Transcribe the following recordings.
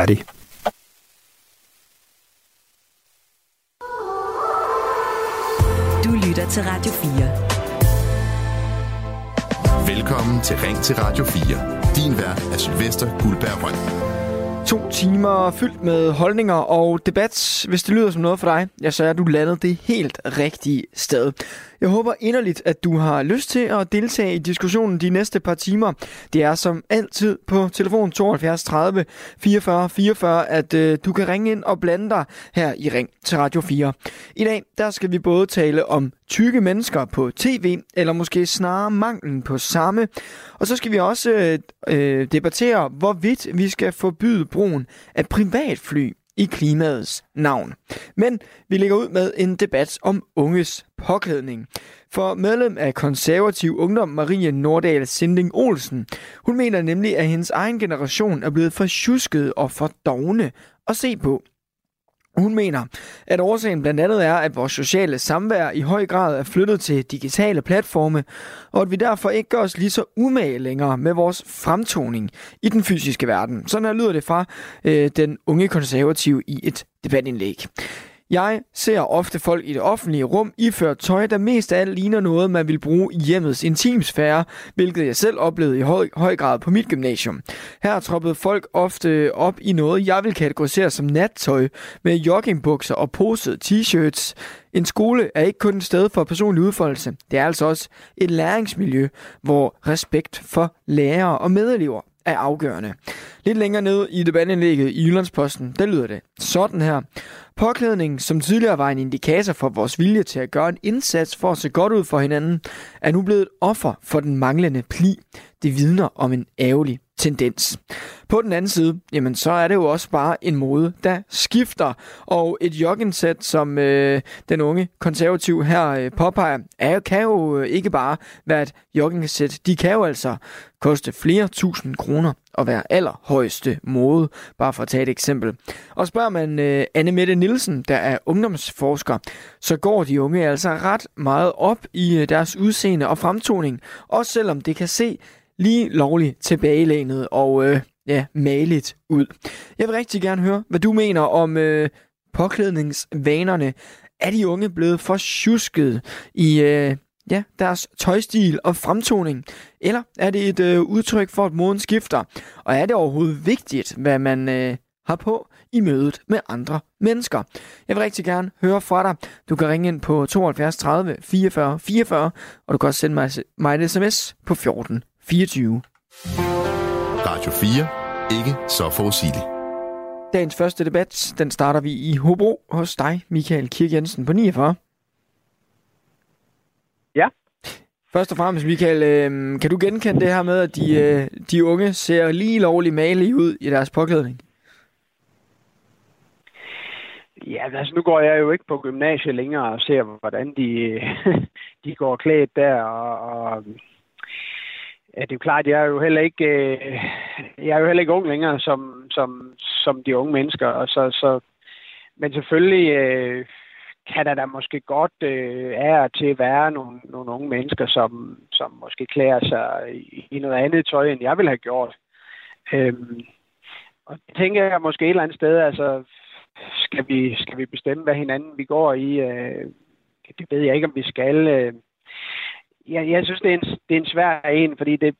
Færdig. Du lytter til Radio 4. Velkommen til Ring til Radio 4. Din vært er Sylvester Guldberg Røn. To timer fyldt med holdninger og debat. Hvis det lyder som noget for dig, ja, så er du landet det helt rigtige sted. Jeg håber inderligt, at du har lyst til at deltage i diskussionen de næste par timer. Det er som altid på telefon 72 30 44 44, at øh, du kan ringe ind og blande dig her i Ring til Radio 4. I dag der skal vi både tale om tykke mennesker på tv, eller måske snarere manglen på samme. Og så skal vi også øh, øh, debattere, hvorvidt vi skal forbyde brugen af privatfly i klimaets navn. Men vi lægger ud med en debat om unges påklædning. For medlem af konservativ ungdom Marie Nordal Sinding Olsen, hun mener nemlig, at hendes egen generation er blevet for tjusket og for dogne at se på. Hun mener, at årsagen blandt andet er, at vores sociale samvær i høj grad er flyttet til digitale platforme, og at vi derfor ikke gør os lige så umage længere med vores fremtoning i den fysiske verden. Sådan her lyder det fra øh, den unge konservative i et debatindlæg. Jeg ser ofte folk i det offentlige rum iført tøj, der mest af alt ligner noget, man vil bruge i hjemmets intimsfære, hvilket jeg selv oplevede i høj, høj grad på mit gymnasium. Her troppede folk ofte op i noget, jeg vil kategorisere som nattøj, med joggingbukser og posede t-shirts. En skole er ikke kun et sted for personlig udfoldelse, det er altså også et læringsmiljø, hvor respekt for lærere og medelever er afgørende. Lidt længere ned i debatindlægget i Jyllandsposten, der lyder det sådan her. Påklædning, som tidligere var en indikator for vores vilje til at gøre en indsats for at se godt ud for hinanden, er nu blevet et offer for den manglende pli. Det vidner om en ærgerlig tendens. På den anden side, jamen så er det jo også bare en mode, der skifter. Og et joggingsæt, som øh, den unge konservativ her øh, påpeger, er, kan jo øh, ikke bare være et joggingsæt. De kan jo altså koste flere tusind kroner at være allerhøjeste mode, bare for at tage et eksempel. Og spørger man øh, Anne Mette Nielsen, der er ungdomsforsker, så går de unge altså ret meget op i øh, deres udseende og fremtoning, også selvom det kan se lige lovligt tilbagelænet og øh, ja, maligt ud. Jeg vil rigtig gerne høre, hvad du mener om øh, påklædningsvanerne. Er de unge blevet for tjusket i øh, ja, deres tøjstil og fremtoning? Eller er det et øh, udtryk for, at moden skifter? Og er det overhovedet vigtigt, hvad man øh, har på i mødet med andre mennesker? Jeg vil rigtig gerne høre fra dig. Du kan ringe ind på 72 30 44 44, og du kan også sende mig, mig et sms på 14 24. Radio 4. Ikke så forudsigeligt. Dagens første debat, den starter vi i Hobro hos dig, Michael Kirk Jensen på 49. Ja. Først og fremmest, Michael, øh, kan du genkende det her med, at de, øh, de unge ser lige lovligt malige ud i deres påklædning? Ja, altså nu går jeg jo ikke på gymnasiet længere og ser, hvordan de, de går klædt der, og, og Ja, det er jo klart, jeg er jo heller ikke, øh, jeg er jo heller ikke ung længere som, som, som de unge mennesker. Og så, så, men selvfølgelig øh, kan der da måske godt øh, er til at være nogle, nogle unge mennesker, som, som måske klæder sig i, i noget andet tøj, end jeg ville have gjort. Øhm, og det tænker jeg måske et eller andet sted, altså skal vi, skal vi bestemme, hvad hinanden vi går i? Øh, det ved jeg ikke, om vi skal. Øh, jeg, jeg synes, det er, en, det er en svær en, fordi det,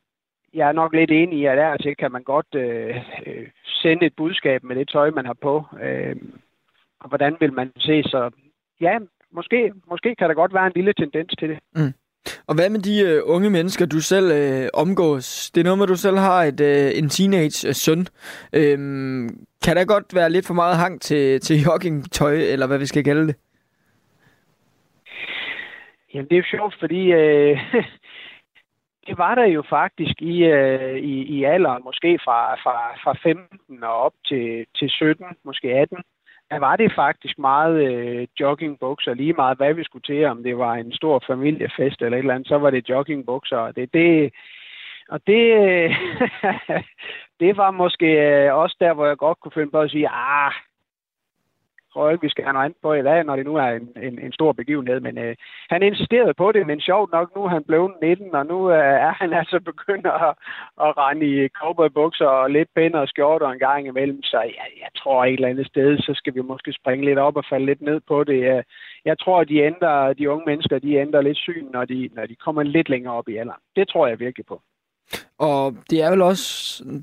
jeg er nok lidt enig i, at der til kan man godt øh, øh, sende et budskab med det tøj, man har på. Øh, og hvordan vil man se? Så ja, måske, måske kan der godt være en lille tendens til det. Mm. Og hvad med de øh, unge mennesker, du selv øh, omgås? Det er noget med, at du selv har et, øh, en teenage-søn. Øh, øhm, kan der godt være lidt for meget hang til, til joggingtøj, eller hvad vi skal kalde det? Jamen, det er jo sjovt, fordi øh, det var der jo faktisk i, øh, i, i alderen, måske fra, fra, fra 15 og op til, til 17, måske 18. Der var det faktisk meget øh, joggingbukser, lige meget hvad vi skulle til, om det var en stor familiefest eller et eller andet, så var det joggingbukser. Og det, det, og det, øh, det var måske øh, også der, hvor jeg godt kunne finde på at sige, ah, tror ikke, vi skal have noget andet på i dag, når det nu er en, en, en stor begivenhed. Men øh, han insisterede på det, men sjovt nok, nu er han blevet 19, og nu øh, er han altså begyndt at, at rende i cowboybukser og lidt pænere skjorter en gang imellem. Så jeg, jeg tror et eller andet sted, så skal vi måske springe lidt op og falde lidt ned på det. Øh, jeg tror, at de, ændrer, de unge mennesker de ændrer lidt syn, når de, når de kommer lidt længere op i alderen. Det tror jeg virkelig på. Og det er vel også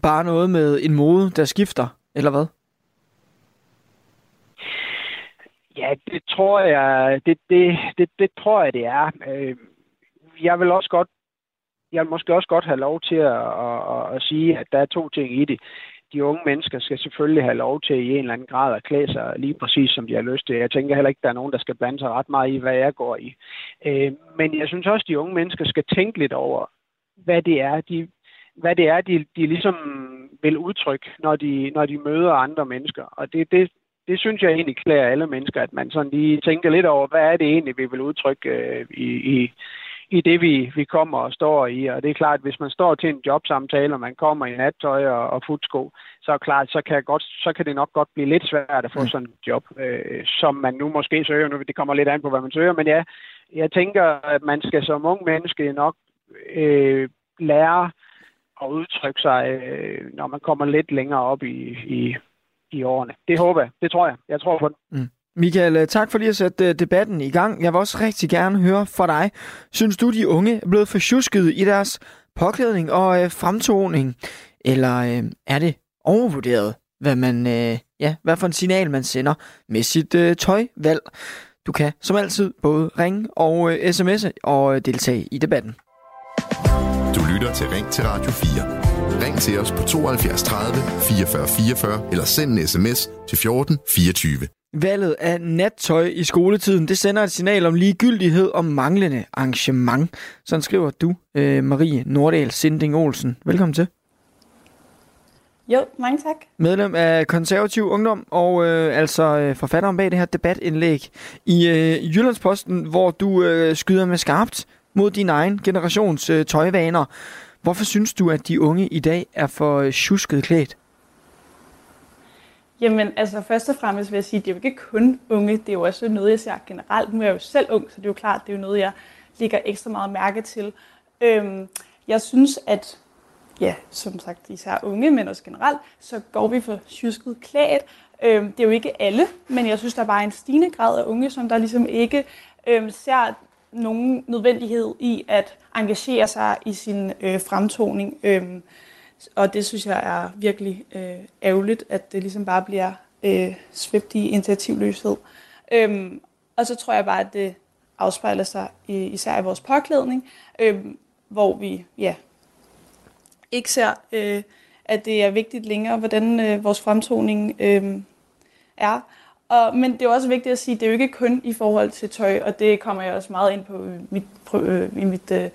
bare noget med en mode, der skifter, eller hvad? Ja, det tror jeg, det, det, det, det tror jeg, det er. Øh, jeg vil også godt, jeg vil måske også godt have lov til at, at, at sige, at der er to ting i det. De unge mennesker skal selvfølgelig have lov til i en eller anden grad at klæde sig lige præcis, som de har lyst til. Jeg tænker heller ikke, at der er nogen, der skal blande sig ret meget i, hvad jeg går i. Øh, men jeg synes også, at de unge mennesker skal tænke lidt over, hvad det er, de, hvad det er, de, de ligesom vil udtrykke, når de, når de møder andre mennesker. Og det, det, det synes jeg egentlig klæder alle mennesker, at man sådan lige tænker lidt over, hvad er det egentlig, vi vil udtrykke øh, i, i, i det, vi, vi kommer og står i. Og det er klart, at hvis man står til en jobsamtale, og man kommer i nattøj og, og futsko, så er klart, så kan, godt, så kan det nok godt blive lidt svært at få mm. sådan et job, øh, som man nu måske søger. Nu, det kommer lidt an på, hvad man søger, men ja, jeg tænker, at man skal som ung menneske nok øh, lære at udtrykke sig, øh, når man kommer lidt længere op i, i, i årene. Det håber jeg. Det tror jeg. Jeg tror på det. Mm. Michael, øh, tak for lige at sætte øh, debatten i gang. Jeg vil også rigtig gerne høre fra dig. Synes du, de unge er blevet forsjusket i deres påklædning og øh, fremtoning? Eller øh, er det overvurderet, hvad man, øh, ja, hvad for en signal man sender med sit øh, tøjvalg? Du kan som altid både ringe og øh, sms'e og øh, deltage i debatten. Du lytter til Ring til Radio 4. Ring til os på 72 30 44 44 eller send en sms til 14 24. Valget af nattøj i skoletiden, det sender et signal om ligegyldighed og manglende arrangement. Sådan skriver du, øh, Marie Nordahl Sinding Olsen. Velkommen til. Jo, mange tak. Medlem af Konservativ Ungdom og øh, altså øh, forfatteren bag det her debatindlæg i øh, Jyllandsposten, hvor du øh, skyder med skarpt mod din egen generations øh, tøjvaner. Hvorfor synes du, at de unge i dag er for øh, tjusket klædt? Jamen, altså først og fremmest vil jeg sige, at det er jo ikke kun unge, det er jo også noget, jeg ser generelt. Nu er jeg jo selv ung, så det er jo klart, det er jo noget, jeg ligger ekstra meget mærke til. Øhm, jeg synes, at ja, som sagt, især unge, men også generelt, så går vi for tjusket klædt. Øhm, det er jo ikke alle, men jeg synes, der er bare en stigende grad af unge, som der ligesom ikke øhm, ser nogen nødvendighed i at engagere sig i sin øh, fremtoning. Øhm, og det synes jeg er virkelig øh, ærgerligt, at det ligesom bare bliver øh, svæbt i initiativløshed. Øhm, og så tror jeg bare, at det afspejler sig i, især i vores påklædning, øh, hvor vi ja, ikke ser, øh, at det er vigtigt længere, hvordan øh, vores fremtoning øh, er. Og, men det er også vigtigt at sige, at det er jo ikke kun i forhold til tøj, og det kommer jeg også meget ind på i mit, øh, i mit øh,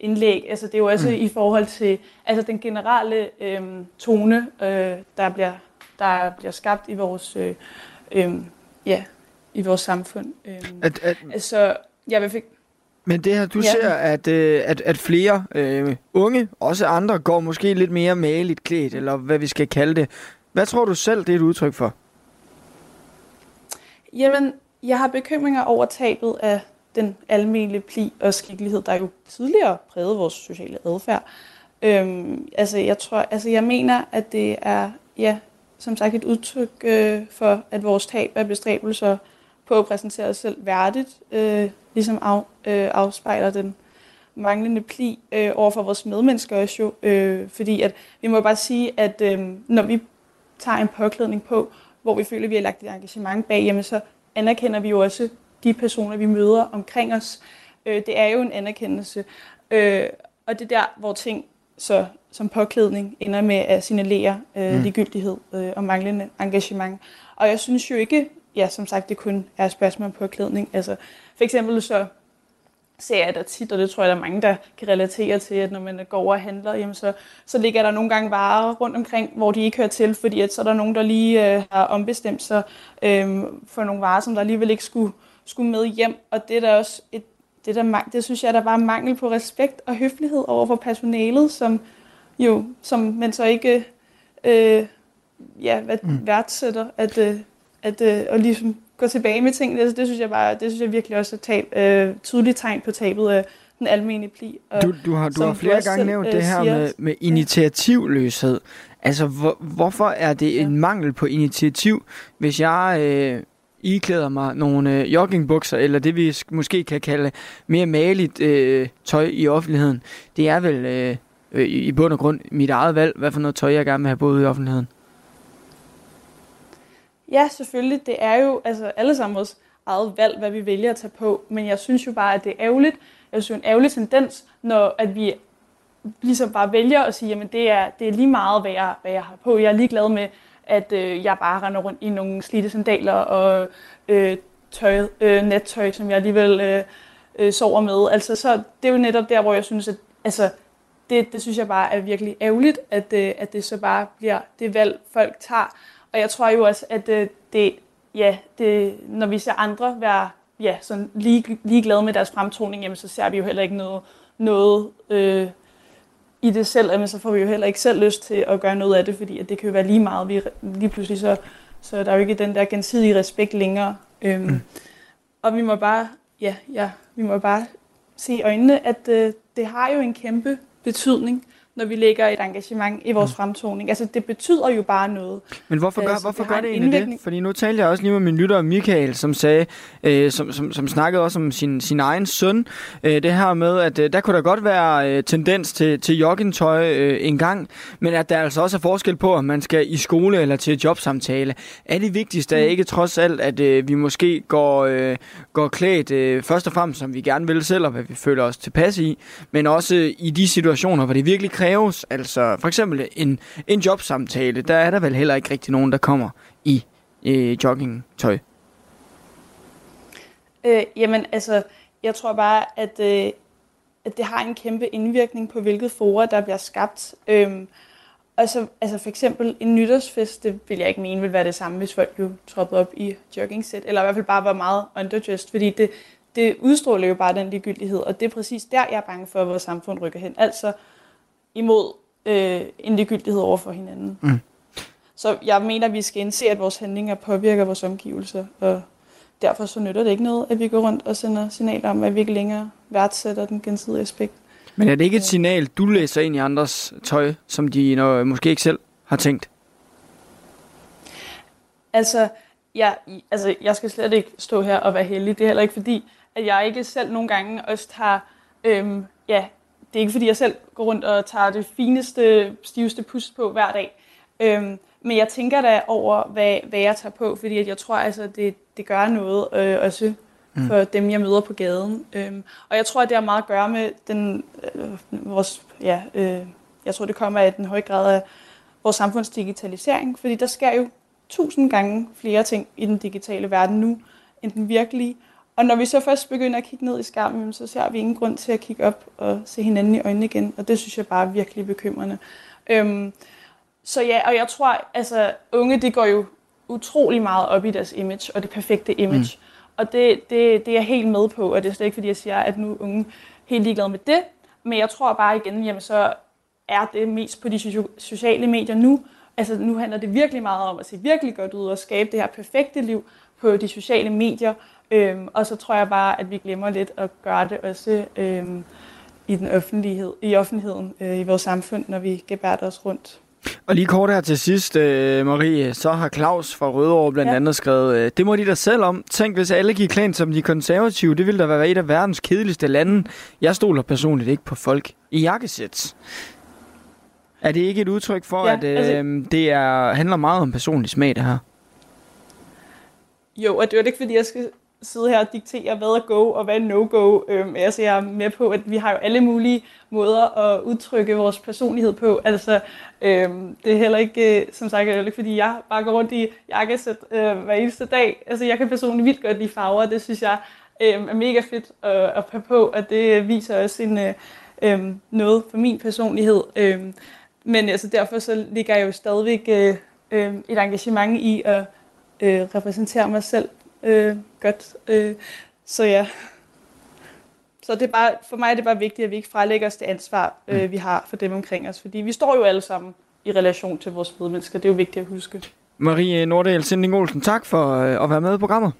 indlæg. Altså, det er jo også mm. i forhold til altså, den generelle øh, tone, øh, der, bliver, der bliver skabt i vores, øh, øh, ja, i vores samfund. Øh, at, at, altså, jeg vil fik, men det her, du ja. ser, at, øh, at, at flere øh, unge, også andre, går måske lidt mere maligt klædt, eller hvad vi skal kalde det. Hvad tror du selv, det er et udtryk for? Jamen, jeg har bekymringer over tabet af den almindelige pli og skikkelighed, der jo tidligere prægede vores sociale adfærd. Øhm, altså, jeg tror, altså, jeg mener, at det er, ja, som sagt, et udtryk øh, for, at vores tab af bestræbelser på at præsentere os selv værdigt, øh, ligesom af, øh, afspejler den manglende pli øh, over for vores medmennesker også jo. Øh, fordi at vi må bare sige, at øh, når vi tager en påklædning på, hvor vi føler, at vi har lagt et engagement bag, jamen så anerkender vi jo også de personer, vi møder omkring os. Øh, det er jo en anerkendelse. Øh, og det er der, hvor ting så, som påklædning ender med at signalere øh, mm. ligegyldighed øh, og manglende engagement. Og jeg synes jo ikke, ja, som sagt, det kun er et spørgsmål om påklædning. Altså, for eksempel så ser jeg da tit, og det tror jeg, der er mange, der kan relatere til, at når man går over og handler, jamen så, så ligger der nogle gange varer rundt omkring, hvor de ikke hører til, fordi at så er der nogen, der lige øh, har ombestemt sig øh, for nogle varer, som der alligevel ikke skulle, skulle med hjem. Og det er da også et, det, der, det synes jeg, der bare mangel på respekt og høflighed over for personalet, som jo, som man så ikke øh, ja, mm. værdsætter, at, øh, at, øh, og ligesom gå tilbage med tingene. Altså, det synes jeg bare, det synes jeg virkelig også er tab, øh, tydeligt tegn på tabet af den almindelige pli. Og Du, du har, du har flere også gange nævnt øh, det her siger, med, med initiativløshed. Altså, hvor, hvorfor er det en mangel på initiativ, hvis jeg øh, iklæder mig nogle øh, joggingbukser, eller det vi sk- måske kan kalde mere maligt øh, tøj i offentligheden? Det er vel øh, øh, i i bund og grund mit eget valg, hvad for noget tøj jeg gerne vil have både i offentligheden. Ja, selvfølgelig. Det er jo altså, alle sammen vores eget valg, hvad vi vælger at tage på. Men jeg synes jo bare, at det er ærgerligt. Jeg synes jo en ærgerlig tendens, når at vi ligesom bare vælger at sige, jamen det er, det er lige meget, hvad jeg, hvad jeg har på. Jeg er ligeglad med, at øh, jeg bare render rundt i nogle slidte sandaler og øh, tøj, øh, nattøj, som jeg alligevel øh, øh, sover med. Altså, så det er jo netop der, hvor jeg synes, at altså, det, det synes jeg bare er virkelig ærgerligt, at, øh, at det så bare bliver det valg, folk tager. Og jeg tror jo også, at øh, det, ja, det, når vi ser andre være ja, sådan lige, ligeglade med deres fremtoning, jamen, så ser vi jo heller ikke noget, noget øh, i det selv, men så får vi jo heller ikke selv lyst til at gøre noget af det, fordi at det kan jo være lige meget. Vi, lige pludselig så, så der er jo ikke den der gensidige respekt længere. Øhm, mm. Og vi må bare, ja, ja, vi må bare se i øjnene, at øh, det har jo en kæmpe betydning, når vi lægger et engagement i vores mm. fremtoning. Altså, det betyder jo bare noget. Men hvorfor gør, Altså, hvorfor det gør det en egentlig det? indvirkning. Fordi nu talte jeg også lige med min lytter Michael, som sagde, øh, som, som, som snakkede også om sin, sin egen søn. Øh, det her med, at øh, der kunne der godt være øh, tendens til, til joggingtøj øh, en gang, men at der altså også er forskel på, om man skal i skole eller til et jobsamtale. Er det vigtigste Mm. er ikke trods alt, at øh, vi måske går, øh, går klædt øh, først og fremmest, som vi gerne vil selv, og hvad vi føler os tilpas i, men også i de situationer, hvor det virkelig kræves. Altså for eksempel en, en jobsamtale, der er der vel heller ikke rigtig nogen, der kommer i øh, joggingtøj. Øh, jamen, altså, jeg tror bare, at, øh, at det har en kæmpe indvirkning på, hvilket fora, der bliver skabt. Øh, og så, altså for eksempel en nytårsfest, det vil jeg ikke mene vil være det samme, hvis folk jo troppede op i joggingsæt, eller i hvert fald bare var meget underdressed, fordi det, det udstråler jo bare den ligegyldighed, og det er præcis der, jeg er bange for, at vores samfund rykker hen. Altså imod øh, en ligegyldighed over for hinanden. Mm. Så jeg mener, at vi skal indse, at vores handlinger påvirker vores omgivelser, og derfor så nytter det ikke noget, at vi går rundt og sender signaler om, at vi ikke længere værdsætter den gensidige aspekt. Men er det ikke et signal, du læser ind i andres tøj, som de når, måske ikke selv har tænkt? Altså jeg, altså, jeg skal slet ikke stå her og være heldig. Det er heller ikke fordi, at jeg ikke selv nogle gange også tager, øhm, ja, det er ikke fordi, jeg selv går rundt og tager det fineste, stiveste pust på hver dag. Øhm, men jeg tænker da over, hvad, hvad jeg tager på, fordi at jeg tror, altså, det, det gør noget øh, også mm. for dem, jeg møder på gaden. Øhm, og jeg tror, at det har meget at gøre med den, øh, vores, ja, øh, jeg tror, det kommer af den høje grad af vores samfunds digitalisering, fordi der sker jo tusind gange flere ting i den digitale verden nu, end den virkelige. Og når vi så først begynder at kigge ned i skærmen, så ser vi ingen grund til at kigge op og se hinanden i øjnene igen. Og det synes jeg bare er virkelig bekymrende. Øhm, så ja, og jeg tror, altså unge, det går jo utrolig meget op i deres image, og det perfekte image. Mm. Og det, det, det er jeg helt med på, og det er slet ikke, fordi jeg siger, at nu er unge helt ligeglade med det. Men jeg tror bare igen, jamen så er det mest på de sociale medier nu. Altså nu handler det virkelig meget om at se virkelig godt ud og skabe det her perfekte liv på de sociale medier. Øhm, og så tror jeg bare, at vi glemmer lidt at gøre det også øhm, i den offentlighed, i offentligheden øh, i vores samfund, når vi gebærder os rundt. Og lige kort her til sidst, øh, Marie, så har Claus fra Rødovre blandt Ja. andet skrevet, øh, det må de da selv om. Tænk, hvis alle gik klædt som de konservative, det ville da være et af verdens kedeligste lande. Jeg stoler personligt ikke på folk i jakkesæt. Er det ikke et udtryk for, Ja, at øh, altså- det er, handler meget om personlig smag, det her? Jo, og det er jo ikke, fordi jeg skal sidde her og diktere, hvad er go og hvad er no-go. Øhm, altså, jeg er med på, at vi har jo alle mulige måder at udtrykke vores personlighed på. Altså, øhm, det er heller ikke, øh, som sagt, det er heller ikke, fordi jeg bare går rundt i jakkesæt øh, hver eneste dag. Altså, jeg kan personligt vildt godt lide farver, og det synes jeg øh, er mega fedt at, at passe på, og det viser også en, øh, øhm, noget for min personlighed. Øh, men altså, derfor så ligger jeg jo stadigvæk øh, øhm, et engagement i at øh, repræsentere mig selv øh, godt. Øh, så ja. Så det er bare, for mig er det bare vigtigt, at vi ikke frelægger os det ansvar, øh, vi har for dem omkring os. Fordi vi står jo alle sammen i relation til vores medmennesker. Det er jo vigtigt at huske. Marie Nordahl Sinding Olsen, tak for øh, at være med i programmet.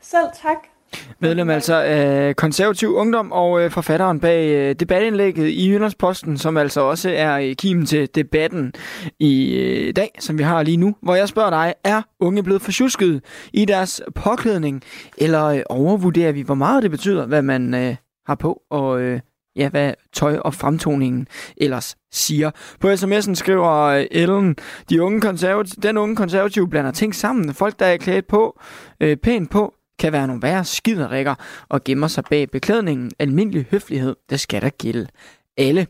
Selv tak. Medlem altså af konservativ ungdom og øh, forfatteren bag øh, debatindlægget i Jyllandsposten, som altså også er kimen til debatten i øh, dag, som vi har lige nu, hvor jeg spørger dig, er unge blevet forsjusket i deres påklædning, eller øh, overvurderer vi, hvor meget det betyder, hvad man øh, har på, og øh, ja, hvad tøj og fremtoningen ellers siger. På sms'en skriver øh, Ellen, de unge konservative, den unge konservative blander ting sammen. Folk, der er klædt på, øh, pænt på, kan være nogle værre skiderikker og gemmer sig bag beklædningen. Almindelig høflighed, det skal der gælde alle.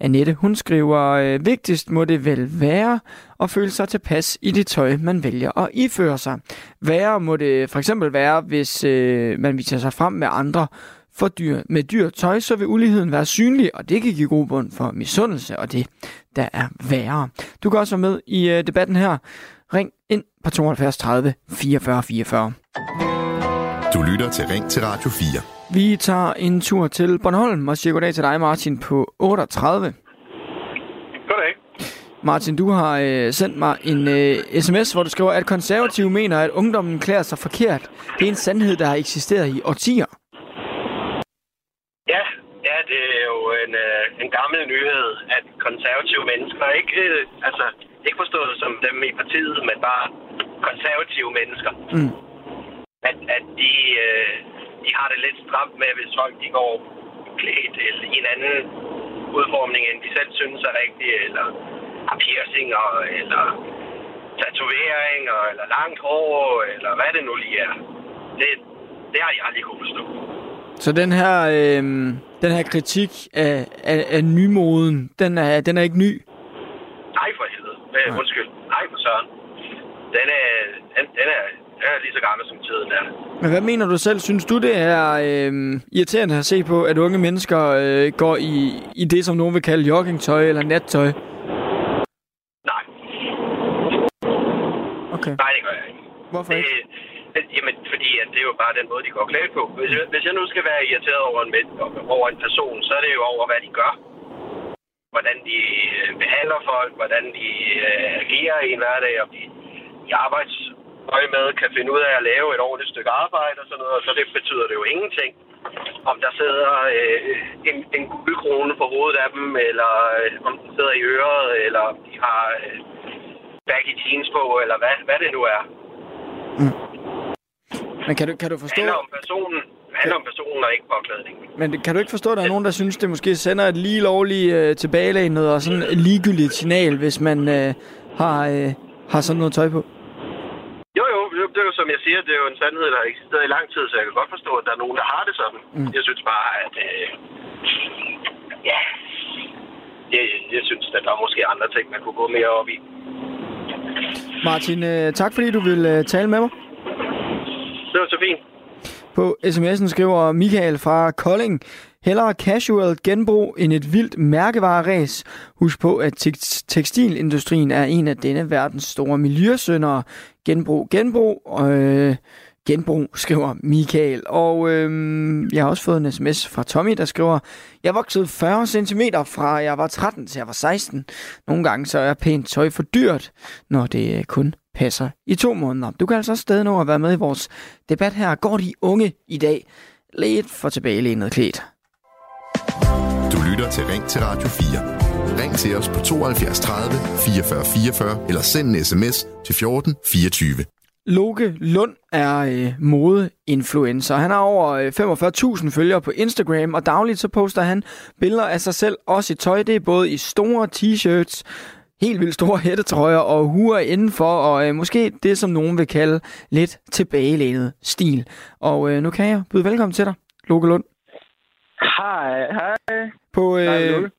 Annette, hun skriver, øh, vigtigst må det vel være at føle sig tilpas i det tøj, man vælger at iføre sig. Værre må det for eksempel være, hvis øh, man viser sig frem med andre for dyr. Med dyr tøj, så vil uligheden være synlig, og det kan give god for misundelse og det, der er værre. Du kan også være med i øh, debatten her. Ring ind på 72 30 44 44. Du lytter til Ring til Radio 4. Vi tager en tur til Bornholm og siger goddag til dig, Martin, på 38. Goddag. Martin, du har øh, sendt mig en øh, sms, hvor du skriver, at konservative mener, at ungdommen klæder sig forkert. Det er en sandhed, der har eksisteret i årtier. Ja, ja, det er jo en, øh, en gammel nyhed, at konservative mennesker ikke, øh, altså, ikke forstået som dem i partiet, men bare konservative mennesker. Mm. At, at de, øh, de har det lidt stramt med, hvis folk de går klædt eller i en anden udformning, end de selv synes er rigtig, eller har piercinger, eller tatoveringer, eller langt hår, eller hvad det nu lige er. Det, det har jeg aldrig kunne forstå. Så den her, øh, den her kritik af, af, af nymoden, den er, den er ikke ny? Nej, for helvede. Øh, undskyld. Nej, for søren. Den er, den, den, er, den er lige så gammel som tiden er. Men hvad mener du selv? Synes du, det er øh, irriterende at se på, at unge mennesker øh, går i, i det, som nogen vil kalde joggingtøj eller nattøj? Nej. Okay. Nej, det gør jeg ikke. Hvorfor Det, ikke? det, jamen, fordi at det er jo bare den måde, de går klædt på. Hvis, jeg- hvis jeg nu skal være irriteret over en, over en person, så er det jo over, hvad de gør. Hvordan de øh, behandler folk, hvordan de øh, agerer i en hverdag, om de i arbejdsøje med kan finde ud af at lave et ordentligt stykke arbejde og sådan noget. Og så det betyder det jo ingenting, om der sidder øh, en, en guldkrone på hovedet af dem, eller øh, om den sidder i øret, eller om de har øh, baggy jeans på, eller hvad, hvad det nu er. Men kan du, kan du Det forstå... handler om personen, det handler om personen og ikke påklædningen. Men det- kan du ikke forstå, at der er nogen, der synes, det måske sender et lige lovligt øh, tilbagelænet og sådan et ligegyldigt signal, hvis man øh, har, øh, har sådan noget tøj på? Jo, det- er jo som jeg siger, det er jo en sandhed, der har eksisteret i lang tid, så jeg kan godt forstå, at der er nogen, der har det sådan. Mm. Jeg synes bare, at... Øh, ja, jeg, jeg synes, at der er måske andre ting, man kunne gå mere op i. Martin, øh, tak fordi du vil øh, tale med mig. Det var så fint. På sms'en skriver Michael fra Kolding, hellere casual genbrug end et vildt mærkevareræs. Husk på, at tekstilindustrien er en af denne verdens store miljøsyndere. Genbrug, genbrug, øh, genbrug, skriver Michael. Og øh, jeg har også fået en sms fra Tommy, der skriver, jeg voksede 40 cm fra jeg var 13 til jeg var 16. Nogle gange så er pænt tøj for dyrt, når det øh, kun passer i to måneder. Du kan altså også stadig nå at være med i vores debat her. Går de unge i dag lidt for tilbagelænet klædt? Du lytter til Ring til Radio 4. Ring til os på 72 30 44 44 eller send en sms til 14 24. Loke Lund er øh, modeinfluencer. Han har over øh, 45.000 følgere på Instagram, og dagligt så poster han billeder af sig selv, også i tøj. Det er både i store t-shirts, helt vildt store hættetrøjer og huer indenfor, og øh, måske det, som nogen vil kalde lidt tilbagelænet stil. Og øh, nu kan jeg byde velkommen til dig, Loke Lund. Hej, hej. På, øh.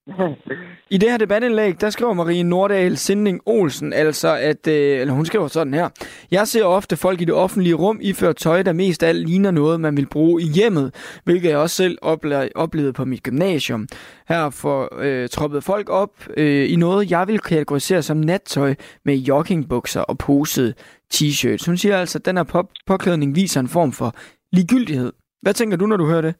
I det her debatindlæg, der skriver Marie Nordahl Sinding Olsen, altså at, øh, eller hun skriver sådan her. Jeg ser ofte folk i det offentlige rum iført tøj, der mest alt ligner noget, man vil bruge i hjemmet, hvilket jeg også selv ople- oplevede på mit gymnasium. Her får øh, troppet folk op øh, i noget, jeg vil kategorisere som nattøj med joggingbukser og posede t-shirts. Hun siger altså, at den her pop- påklædning viser en form for ligegyldighed. Hvad tænker du, når du hører det?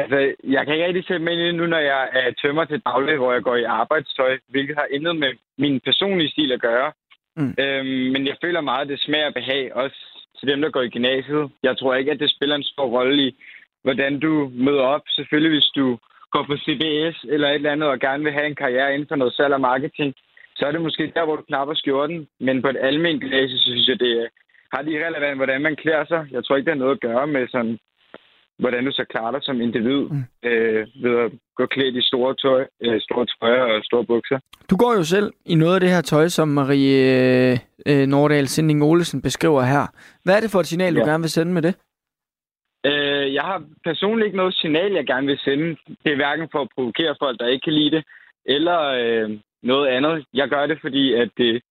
Altså, jeg kan ikke rigtig sætte mig ind i det nu, når jeg er tømmer til daglig, hvor jeg går i arbejdstøj, hvilket har intet med min personlige stil at gøre. Mm. Øhm, men jeg føler meget, at det smager og behag, også til dem, der går i gymnasiet. Jeg tror ikke, at det spiller en stor rolle i, hvordan du møder op. Selvfølgelig, hvis du går på CBS eller et eller andet og gerne vil have en karriere inden for noget salg og marketing, så er det måske der, hvor du knapper skjorten. Men på et almindeligt gymnasie, så synes jeg, det er har de relevant, hvordan man klæder sig. Jeg tror ikke, det har noget at gøre med sådan, hvordan du så klarer dig som individ mm. øh, ved at gå klædt i store, tøj, øh, store trøjer og store bukser. Du går jo selv i noget af det her tøj, som Marie øh, Nordahl Sinding Olesen beskriver her. Hvad er det for et signal, ja. du gerne vil sende med det? Øh, jeg har personligt ikke noget signal, jeg gerne vil sende. Det er hverken for at provokere folk, der ikke kan lide det, eller øh, noget andet. Jeg gør det, fordi at det,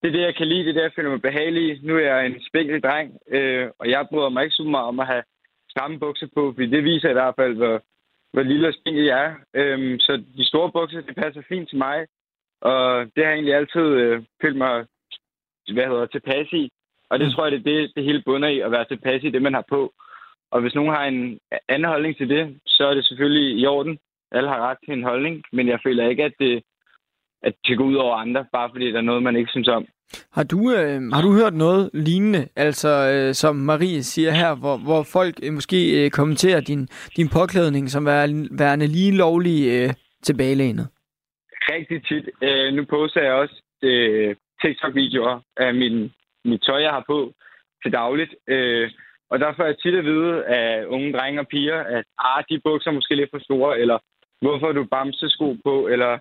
det er det, jeg kan lide. Det er det, jeg finder mig behagelig Nu er jeg en spinkel dreng, øh, og jeg bryder mig ikke så meget om at have stramme bukser på, fordi det viser i hvert fald, hvor, hvor lille og spinkel jeg er. Øh, så de store bukser, det passer fint til mig, og det har jeg egentlig altid øh, følt mig hvad hedder, tilpas i. Og det mm. tror jeg, det er det, det hele bunder i, at være tilpas i det, man har på. Og hvis nogen har en anden holdning til det, så er det selvfølgelig i orden. Alle har ret til en holdning, men jeg føler ikke, at det, at det går ud over andre, bare fordi der er noget, man ikke synes om. Har du, øh, har du hørt noget lignende, altså øh, som Marie siger her, hvor, hvor folk øh, måske øh, kommenterer din, din påklædning som værende lige lovlig øh, tilbagelænet? Rigtig tit. Øh, nu poster jeg også øh, TikTok-videoer af min, mit tøj, jeg har på til dagligt. Øh, og der får jeg tit at vide af unge drenge og piger, at ah, de bukser er måske lidt for store, eller hvorfor har du bamsesko på, eller,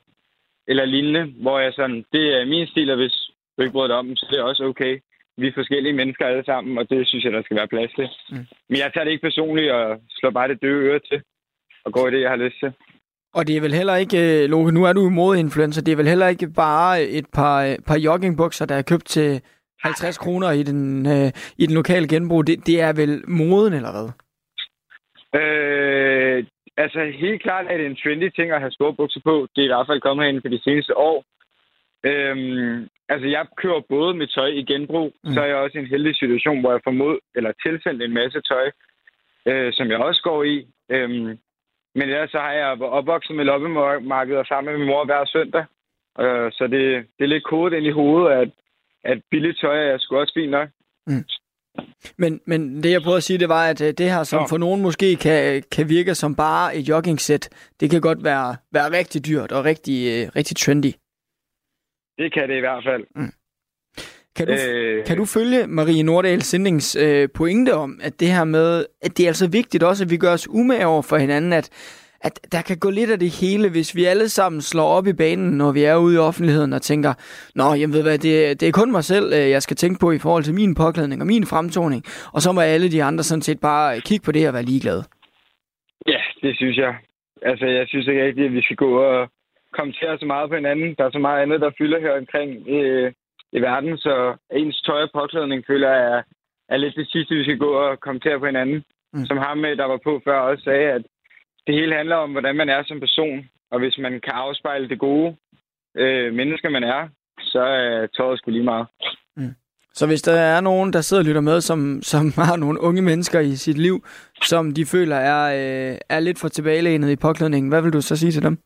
eller lignende, hvor jeg sådan, det er min stil, og hvis du ikke bryder dig om så det er også okay. Vi er forskellige mennesker alle sammen, og det synes jeg, der skal være plads til. Mm. Men jeg tager det ikke personligt og slår bare det døde øre til og går i det, jeg har lyst til. Og det er vel heller ikke, øh, Loke, nu er du modeinfluencer, det er vel heller ikke bare et par, øh, par joggingbukser, der er købt til 50 kroner i den, øh, i den lokale genbrug. Det, det er vel moden, eller hvad? Øh, altså, helt klart er det en trendy ting at have store bukser på. Det er i hvert fald kommet ind for de seneste år. Øhm, altså, jeg kører både med tøj i genbrug, mm. så er jeg også i en heldig situation, hvor jeg får mod, eller tilsendt en masse tøj, øh, som jeg også går i. Øhm, men ellers så har jeg opvokset med loppemarkeder sammen med min mor hver søndag. Øh, så det, det er lidt kodet ind i hovedet, at, at billigt tøj er sgu også fint nok. Mm. Men, men det jeg prøver at sige, det var, at øh, det her, som ja. for nogen måske kan, kan virke som bare et jogging-sæt, det kan godt være, være rigtig dyrt og rigtig, øh, rigtig trendy. Det kan det i hvert fald. Mm. Kan du, øh... kan du følge Marie Nordahl Sindings øh, pointe om, at det her med, at det er altså vigtigt også, at vi gør os umage over for hinanden, at, at der kan gå lidt af det hele, hvis vi alle sammen slår op i banen, når vi er ude i offentligheden og tænker, Nå, jeg ved hvad, det, det er kun mig selv, øh, jeg skal tænke på i forhold til min påklædning og min fremtoning, og så må alle de andre sådan set bare kigge på det og være ligeglade. Ja, det synes jeg. Altså, jeg synes ikke rigtigt, at vi skal gå og kommentere så meget på hinanden. Der er så meget andet, der fylder her omkring øh, i verden, så ens tøj og påklædning føler jeg er, er lidt det sidste, vi skal gå og kommentere på hinanden. Mm. Som ham, der var på før, også sagde, at det hele handler om, hvordan man er som person. Og hvis man kan afspejle det gode øh, mennesker, man er, så er tøjet sgu lige meget. Mm. Så hvis der er nogen, der sidder og lytter med, som, som har nogle unge mennesker i sit liv, som de føler er, øh, er lidt for tilbagelænet i påklædningen, hvad vil du så sige til dem?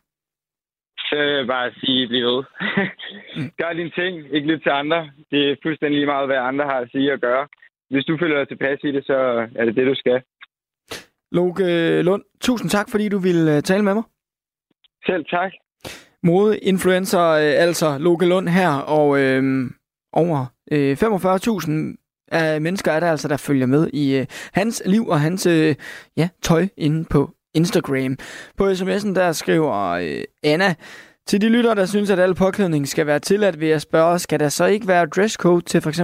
Så vil jeg bare sige, bliv ved. Gør dine ting, ikke lyt til andre. Det er fuldstændig lige meget, hvad andre har at sige og gøre. Hvis du føler dig tilpas i det, så er det det, du skal. Loke Lund, tusind tak, fordi du ville øh, tale med mig. Selv tak. Modeinfluencer, øh, altså Loke Lund her, og øh, over øh, 45.000 af mennesker er der altså, der følger med i øh, hans liv og hans øh, ja, tøj inde på Instagram. På sms'en der skriver øh, Anna, til de lyttere, der synes, at al påklædning skal være tilladt, vil jeg spørge, skal der så ikke være dresscode til f.eks.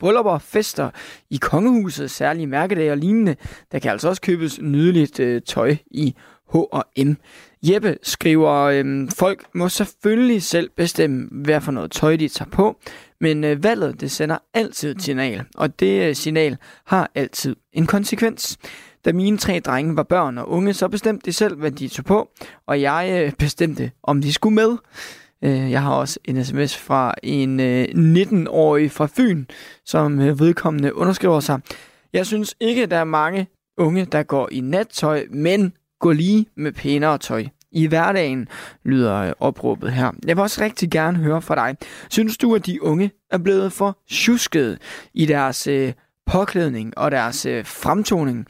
bryllupper, fester i kongehuset, særlige mærkedage og lignende? Der kan altså også købes nydeligt øh, tøj i H&M. Jeppe skriver, øh, folk må selvfølgelig selv bestemme, hvad for noget tøj de tager på, men øh, valget det sender altid et signal, og det øh, signal har altid en konsekvens. Da mine tre drenge var børn og unge, så bestemte de selv, hvad de tog på, og jeg øh, bestemte, om de skulle med. Øh, jeg har også en sms fra en øh, 19-årig fra Fyn, som øh, vedkommende underskriver sig. Jeg synes ikke, der er mange unge, der går i nattøj, men gå lige med pænere tøj. I hverdagen lyder øh, opråbet her. Jeg vil også rigtig gerne høre fra dig. Synes du, at de unge er blevet for tjuskede i deres påklædning og deres øh, fremtoning?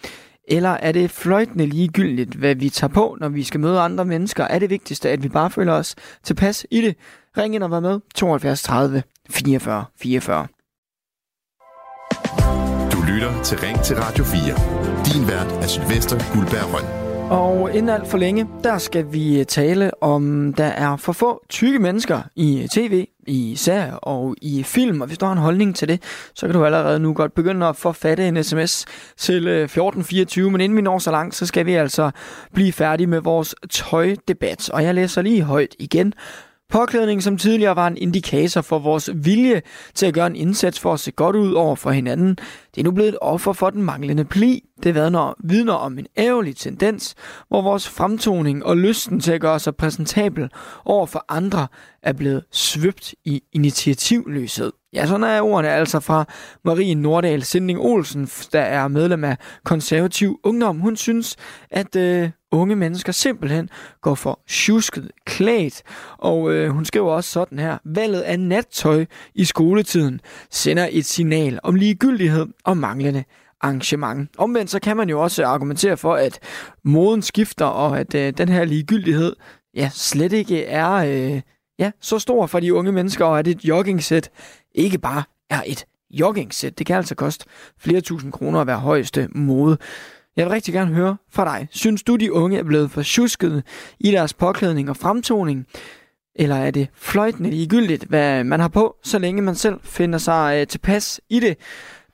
Eller er det fløjtende ligegyldigt, hvad vi tager på, når vi skal møde andre mennesker? Er det vigtigste, at vi bare føler os tilpas i det? Ring ind og vær med. 72 30 44 44. Du lytter til Ring til Radio 4. Din vært er Sylvester Guldberg Røn. Og inden alt for længe, der skal vi øh, tale om, der er for få tykke mennesker i øh, tv, i serier og i film. Og hvis du har en holdning til det, så kan du allerede nu godt begynde at forfatte en sms til øh, 1424. Men inden vi når så langt, så skal vi altså blive færdige med vores tøjdebat. Og jeg læser lige højt igen. Påklædning, som tidligere var en indikator for vores vilje til at gøre en indsats for at se godt ud over for hinanden, det er nu blevet et offer for den manglende pli. Det vidner om en ærgerlig tendens, hvor vores fremtoning og lysten til at gøre sig præsentabel over for andre er blevet svøbt i initiativløshed. Ja, sådan er ordene altså fra Marie Nordahl Sinding Olsen, der er medlem af konservativ ungdom. Hun synes, at øh, unge mennesker simpelthen går for tjusket klædt. Og øh, hun skriver også sådan her. Valget af nattøj i skoletiden sender et signal om ligegyldighed og manglende arrangement. Omvendt så kan man jo også argumentere for, at moden skifter, og at øh, den her ligegyldighed ja, slet ikke er øh, ja, så stor for de unge mennesker, og at et joggingsæt ikke bare er et joggingsæt. Det kan altså koste flere tusind kroner at være højeste mode. Jeg vil rigtig gerne høre fra dig. Synes du, de unge er blevet for i deres påklædning og fremtoning? Eller er det fløjtende ligegyldigt, hvad man har på, så længe man selv finder sig øh, tilpas i det?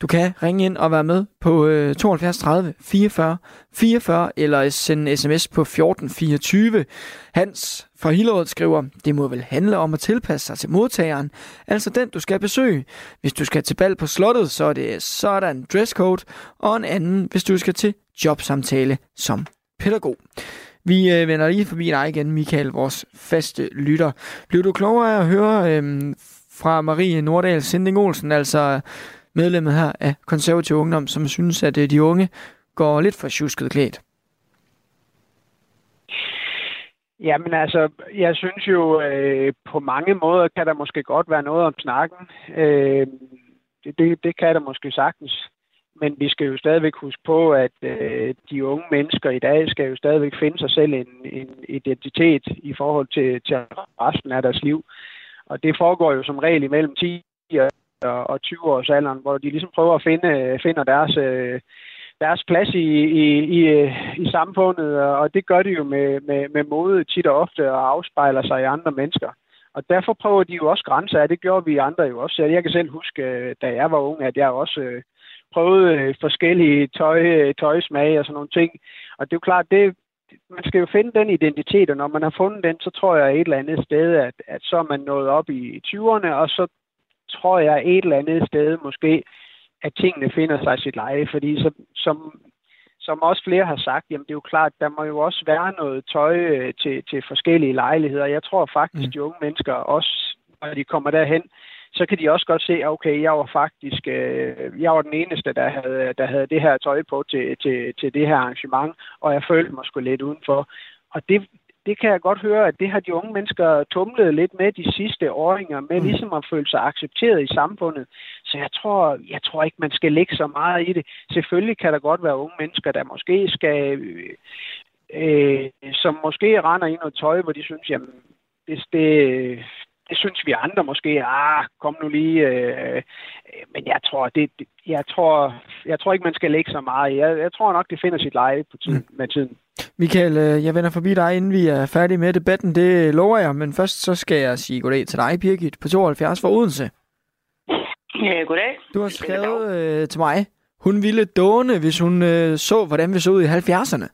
Du kan ringe ind og være med på øh, 72 30 44 44 eller sende sms på 1424. Hans fra Hillerød skriver, det må vel handle om at tilpasse sig til modtageren, altså den du skal besøge. Hvis du skal til bal på slottet, så er det sådan dresscode, og en anden, hvis du skal til jobsamtale som pædagog. Vi øh, vender lige forbi dig igen, Michael, vores faste lytter. Blev du klogere af at høre øh, fra Marie Nordahl Sinding Olsen, altså medlemmet her af konservativ ungdom, som synes, at øh, de unge går lidt for tjusket klædt? Jamen altså, jeg synes jo, øh, på mange måder kan der måske godt være noget om snakken. Øh, det, det, det kan der måske sagtens. Men vi skal jo stadigvæk huske på, at øh, de unge mennesker i dag skal jo stadigvæk finde sig selv en, en identitet i forhold til, til resten af deres liv. Og det foregår jo som regel imellem 10 og 20 års alderen, hvor de ligesom prøver at finde finder deres, øh, deres plads i, i, i, i samfundet, og det gør de jo med, med, med mode tit og ofte og afspejler sig i andre mennesker. Og derfor prøver de jo også grænser og Det gjorde vi andre jo også. Jeg kan selv huske, øh, da jeg var ung, at jeg også øh, prøvede forskellige tøj, tøjsmage og sådan nogle ting. Og det er jo klart, det, man skal jo finde den identitet, og når man har fundet den, så tror jeg et eller andet sted, at, at så er man nået op i 20'erne, og så tror jeg et eller andet sted måske, at tingene finder sig sit leje. Fordi så, som, som også flere har sagt, jamen det er jo klart, der må jo også være noget tøj øh, til, til forskellige lejligheder. Jeg tror faktisk, mm. de unge mennesker også, når de kommer derhen, så kan de også godt se, okay, jeg var faktisk øh, jeg var den eneste, der havde, der havde det her tøj på til, til, til det her arrangement, og jeg følte mig sgu lidt udenfor. Og det, det kan jeg godt høre, at det har de unge mennesker tumlet lidt med de sidste åringer, med mm. ligesom at føle sig accepteret i samfundet. Så jeg tror, jeg tror ikke, man skal lægge så meget i det. Selvfølgelig kan der godt være unge mennesker, der måske skal... Øh, som måske render i noget tøj, hvor de synes, jamen, det, det, det synes vi andre måske, ah, kom nu lige. Øh, men jeg tror, det, jeg tror, jeg tror ikke, man skal lægge så meget. Jeg, jeg tror nok, det finder sit leje på tiden, mm. med tiden. Michael, øh, jeg vender forbi dig, inden vi er færdige med debatten. Det lover jeg, men først så skal jeg sige goddag til dig, Birgit, på 72 for Odense. Ja, goddag. Du har skrevet øh, til mig, hun ville dåne, hvis hun øh, så, hvordan vi så ud i 70'erne.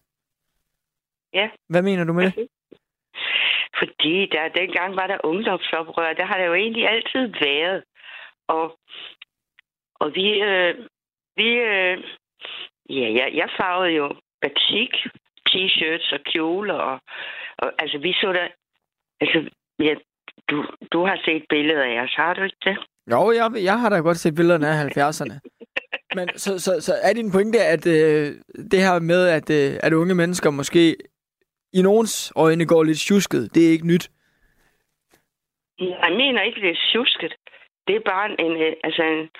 Ja. Hvad mener du med det? Fordi der, dengang var der ungdomsoprør. Der har der jo egentlig altid været. Og, og vi, øh, vi øh, ja, jeg, jeg farvede jo batik, t-shirts og kjoler. Og, og, altså, vi så der... Altså, ja, du, du har set billeder af os, har du ikke det? Jo, jeg, jeg har da godt set billederne af 70'erne. Men så, så, så er din pointe, at øh, det her med, at, øh, at unge mennesker måske i nogens øjne går lidt tjusket. Det er ikke nyt. Jeg mener ikke, det er tjusket. Det er bare en, øh, altså en,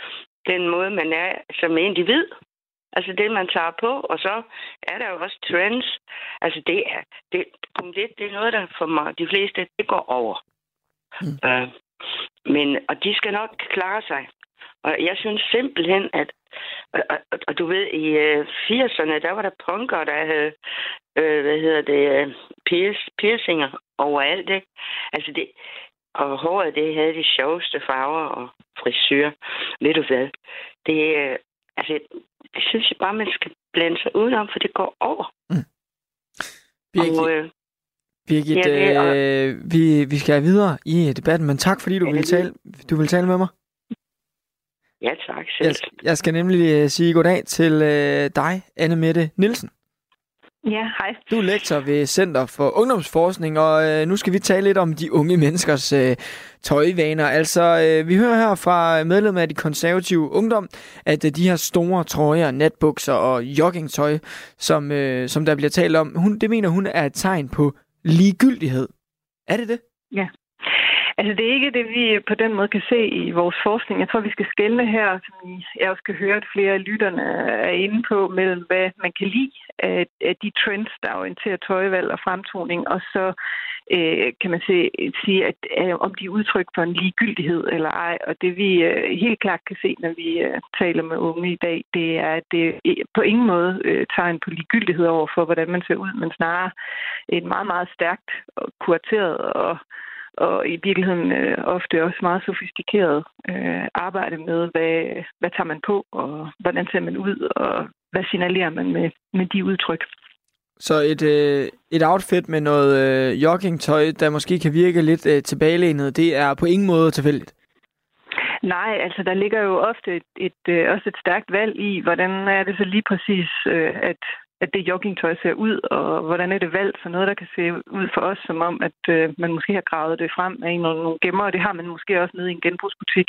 den måde, man er som individ. Altså det, man tager på, og så er der jo også trends. Altså det er, det, punkt et, det er noget, der for mig, de fleste, det går over. Mm. Øh, men, og de skal nok klare sig. Og jeg synes simpelthen, at og, og, og du ved, i øh, 80'erne, der var der punker, der havde, øh, hvad hedder det, øh, pierce, piercinger overalt, ikke? Altså det, og håret, det havde de sjoveste farver og frisyr. Ved du hvad? Det, øh, altså, det synes jeg bare, man skal blande sig udenom, for det går over. Mm. Birgit, og, øh, Birgit ja, det, og... øh, vi, vi skal videre i debatten, men tak fordi du ja, vil tale, du vil tale med mig. Ja, tak selv. Jeg, jeg skal nemlig uh, sige goddag til uh, dig, Anne Mette Nielsen. Ja, hej. Du er lektor ved Center for Ungdomsforskning, og uh, nu skal vi tale lidt om de unge menneskers uh, tøjvaner. Altså, uh, vi hører her fra medlemmer af de konservative ungdom, at uh, de her store trøjer, natbukser og joggingtøj, som, uh, som der bliver talt om, hun, det mener hun er et tegn på ligegyldighed. Er det det? Ja, Altså, det er ikke det, vi på den måde kan se i vores forskning. Jeg tror, vi skal skelne her, som jeg også kan høre, at flere af lytterne er inde på, mellem hvad man kan lide af, de trends, der orienterer tøjvalg og fremtoning, og så øh, kan man se, sige, at øh, om de er udtryk for en ligegyldighed eller ej. Og det vi øh, helt klart kan se, når vi øh, taler med unge i dag, det er, at det på ingen måde øh, tegn på ligegyldighed over for, hvordan man ser ud, men snarere et meget, meget stærkt og kurateret og og i virkeligheden øh, ofte også meget sofistikeret øh, arbejde med, hvad, hvad tager man på, og hvordan ser man ud, og hvad signalerer man med, med de udtryk. Så et, øh, et outfit med noget øh, joggingtøj, der måske kan virke lidt øh, tilbagelænet, det er på ingen måde tilfældigt? Nej, altså der ligger jo ofte et, et, øh, også et stærkt valg i, hvordan er det så lige præcis, øh, at at det joggingtøj ser ud, og hvordan er det valgt for noget, der kan se ud for os, som om, at øh, man måske har gravet det frem af en eller nogle gemmer, og det har man måske også nede i en genbrugsbutik,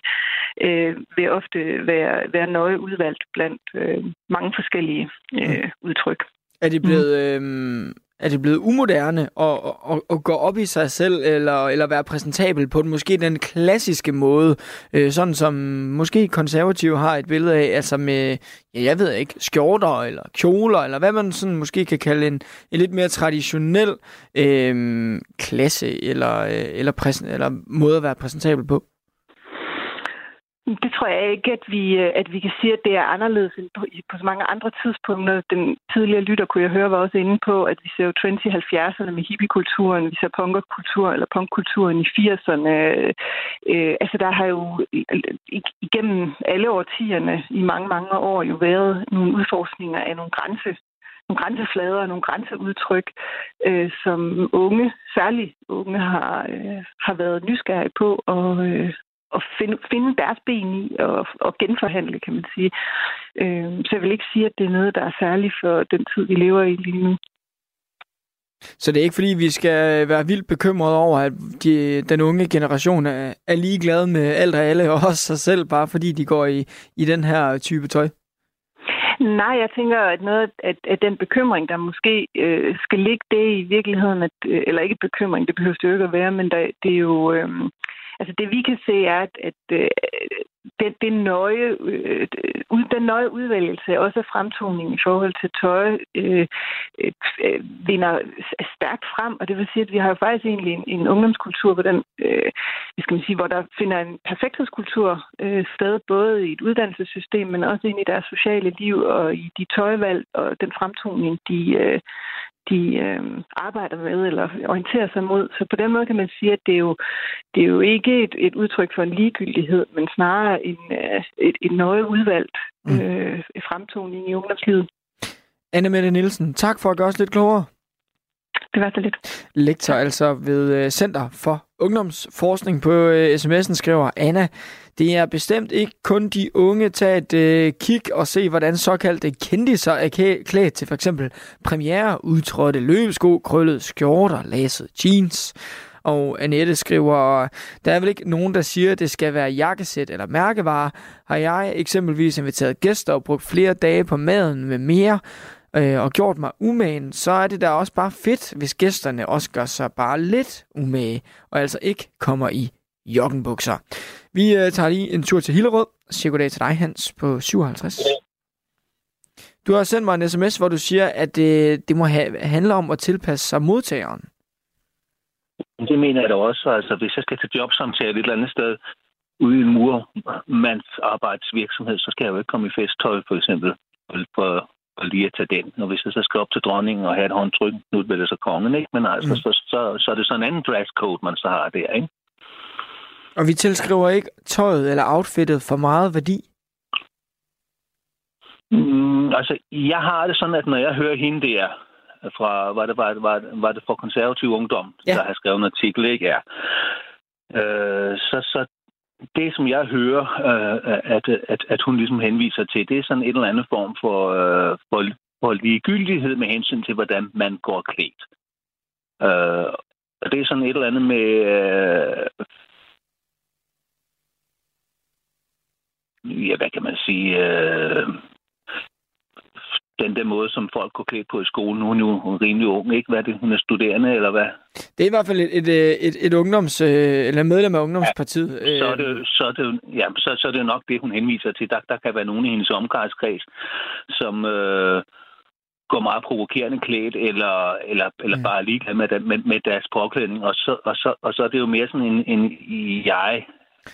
øh, vil ofte være, være nøje udvalgt blandt øh, mange forskellige øh, udtryk. Er det blevet, mm. øh, er det blevet umoderne at, at, at gå op i sig selv, eller, eller være præsentabel på den, måske den klassiske måde, øh, sådan som måske konservative har et billede af, altså med, ja, jeg ved ikke, skjorter eller kjoler, eller hvad man sådan måske kan kalde en, en lidt mere traditionel øh, klasse, eller, øh, eller, præsen, eller måde at være præsentabel på? Det tror jeg ikke, at vi, øh, at vi kan sige, at det er anderledes end på, på så mange andre tidspunkter. Den tidligere lytter, kunne jeg høre, var også inde på, at vi ser jo trends i 70'erne med hippiekulturen, vi ser punkerkultur eller punkkulturen i 80'erne. Øh, altså, der har jo igennem alle årtierne i mange, mange år jo været nogle udforskninger af nogle grænse nogle grænseflader og nogle grænseudtryk, øh, som unge, særligt unge, har, øh, har været nysgerrige på og, øh, at finde, finde deres ben i og, og genforhandle, kan man sige. Øh, så jeg vil ikke sige, at det er noget, der er særligt for den tid, vi lever i lige nu. Så det er ikke fordi, vi skal være vildt bekymrede over, at de, den unge generation er, er ligeglade med alt og alle, og også sig selv, bare fordi de går i, i den her type tøj? Nej, jeg tænker, at noget af, at den bekymring, der måske øh, skal ligge det i virkeligheden, at, øh, eller ikke bekymring, det behøver det jo ikke at være, men der, det er jo... Øh, Altså det vi kan se er, at, at øh, den, den, nøje, øh, den nøje udvælgelse, også fremtoning i forhold til tøj, øh, øh, øh, vinder stærkt frem. Og det vil sige, at vi har jo faktisk egentlig en, en ungdomskultur, hvor, den, øh, skal man sige, hvor der finder en perfekthedskultur øh, sted, både i et uddannelsessystem, men også ind i deres sociale liv og i de tøjvalg og den fremtoning, de, øh, de øh, arbejder med eller orienterer sig mod. Så på den måde kan man sige, at det er jo, det er jo ikke et, et udtryk for en ligegyldighed, men snarere en, øh, et, et nøje udvalgt mm. øh, fremtoning i ungdomslivet. Anne Mette Nielsen, tak for at gøre os lidt klogere. Det var så lidt. Lektor altså ved øh, Center for Ungdomsforskning på øh, sms'en skriver Anna, det er bestemt ikke kun de unge. Tag et øh, kig og se, hvordan såkaldte kendiser er klædt til for eksempel premiere, udtrådte løbesko, krøllet skjorter, laset jeans. Og Annette skriver, der er vel ikke nogen, der siger, at det skal være jakkesæt eller mærkevarer. Har jeg eksempelvis inviteret gæster og brugt flere dage på maden med mere, øh, og gjort mig umagen, så er det da også bare fedt, hvis gæsterne også gør sig bare lidt umage, og altså ikke kommer i joggenbukser. Vi øh, tager lige en tur til Hillerød siger goddag til dig, Hans, på 57. Du har sendt mig en sms, hvor du siger, at det, det må have, handle om at tilpasse sig modtageren. Det mener jeg da også. Altså, hvis jeg skal til jobsamtale et eller andet sted ude i en murmandsarbejdsvirksomhed, så skal jeg jo ikke komme i festtøj, for eksempel, for, for lige at tage den. Og hvis jeg så skal op til dronningen og have et håndtryk, nu er det så kongen, ikke? Men altså, mm. så, så, så er det sådan en anden dresscode, man så har der, ikke? Og vi tilskriver ikke tøjet eller outfittet for meget værdi? Mm, altså, jeg har det sådan, at når jeg hører hende der, fra, var det, var, var, var det for konservativ ungdom, ja. der har skrevet en artikel, ikke? Ja. Øh, så, så det, som jeg hører, øh, at, at, at hun ligesom henviser til, det er sådan en eller anden form for, øh, for, for ligegyldighed med hensyn til, hvordan man går klædt. Øh, og det er sådan et eller andet med... Øh, ja, hvad kan man sige... Øh, den der måde, som folk går klædt på i skolen. Nu er hun jo rimelig ung, ikke? Hvad er det? Hun er studerende, eller hvad? Det er i hvert fald et, et, et, et ungdoms, øh, eller medlem af ungdomspartiet. Ja, så, er det, så, er det, ja, så, så er det nok det, hun henviser til. Der, der kan være nogen i hendes omgangskreds, som... Øh, går meget provokerende klædt, eller, eller, eller ja. bare ligeglad med, med, med deres påklædning. Og så, og, så, og så er det jo mere sådan en, en jeg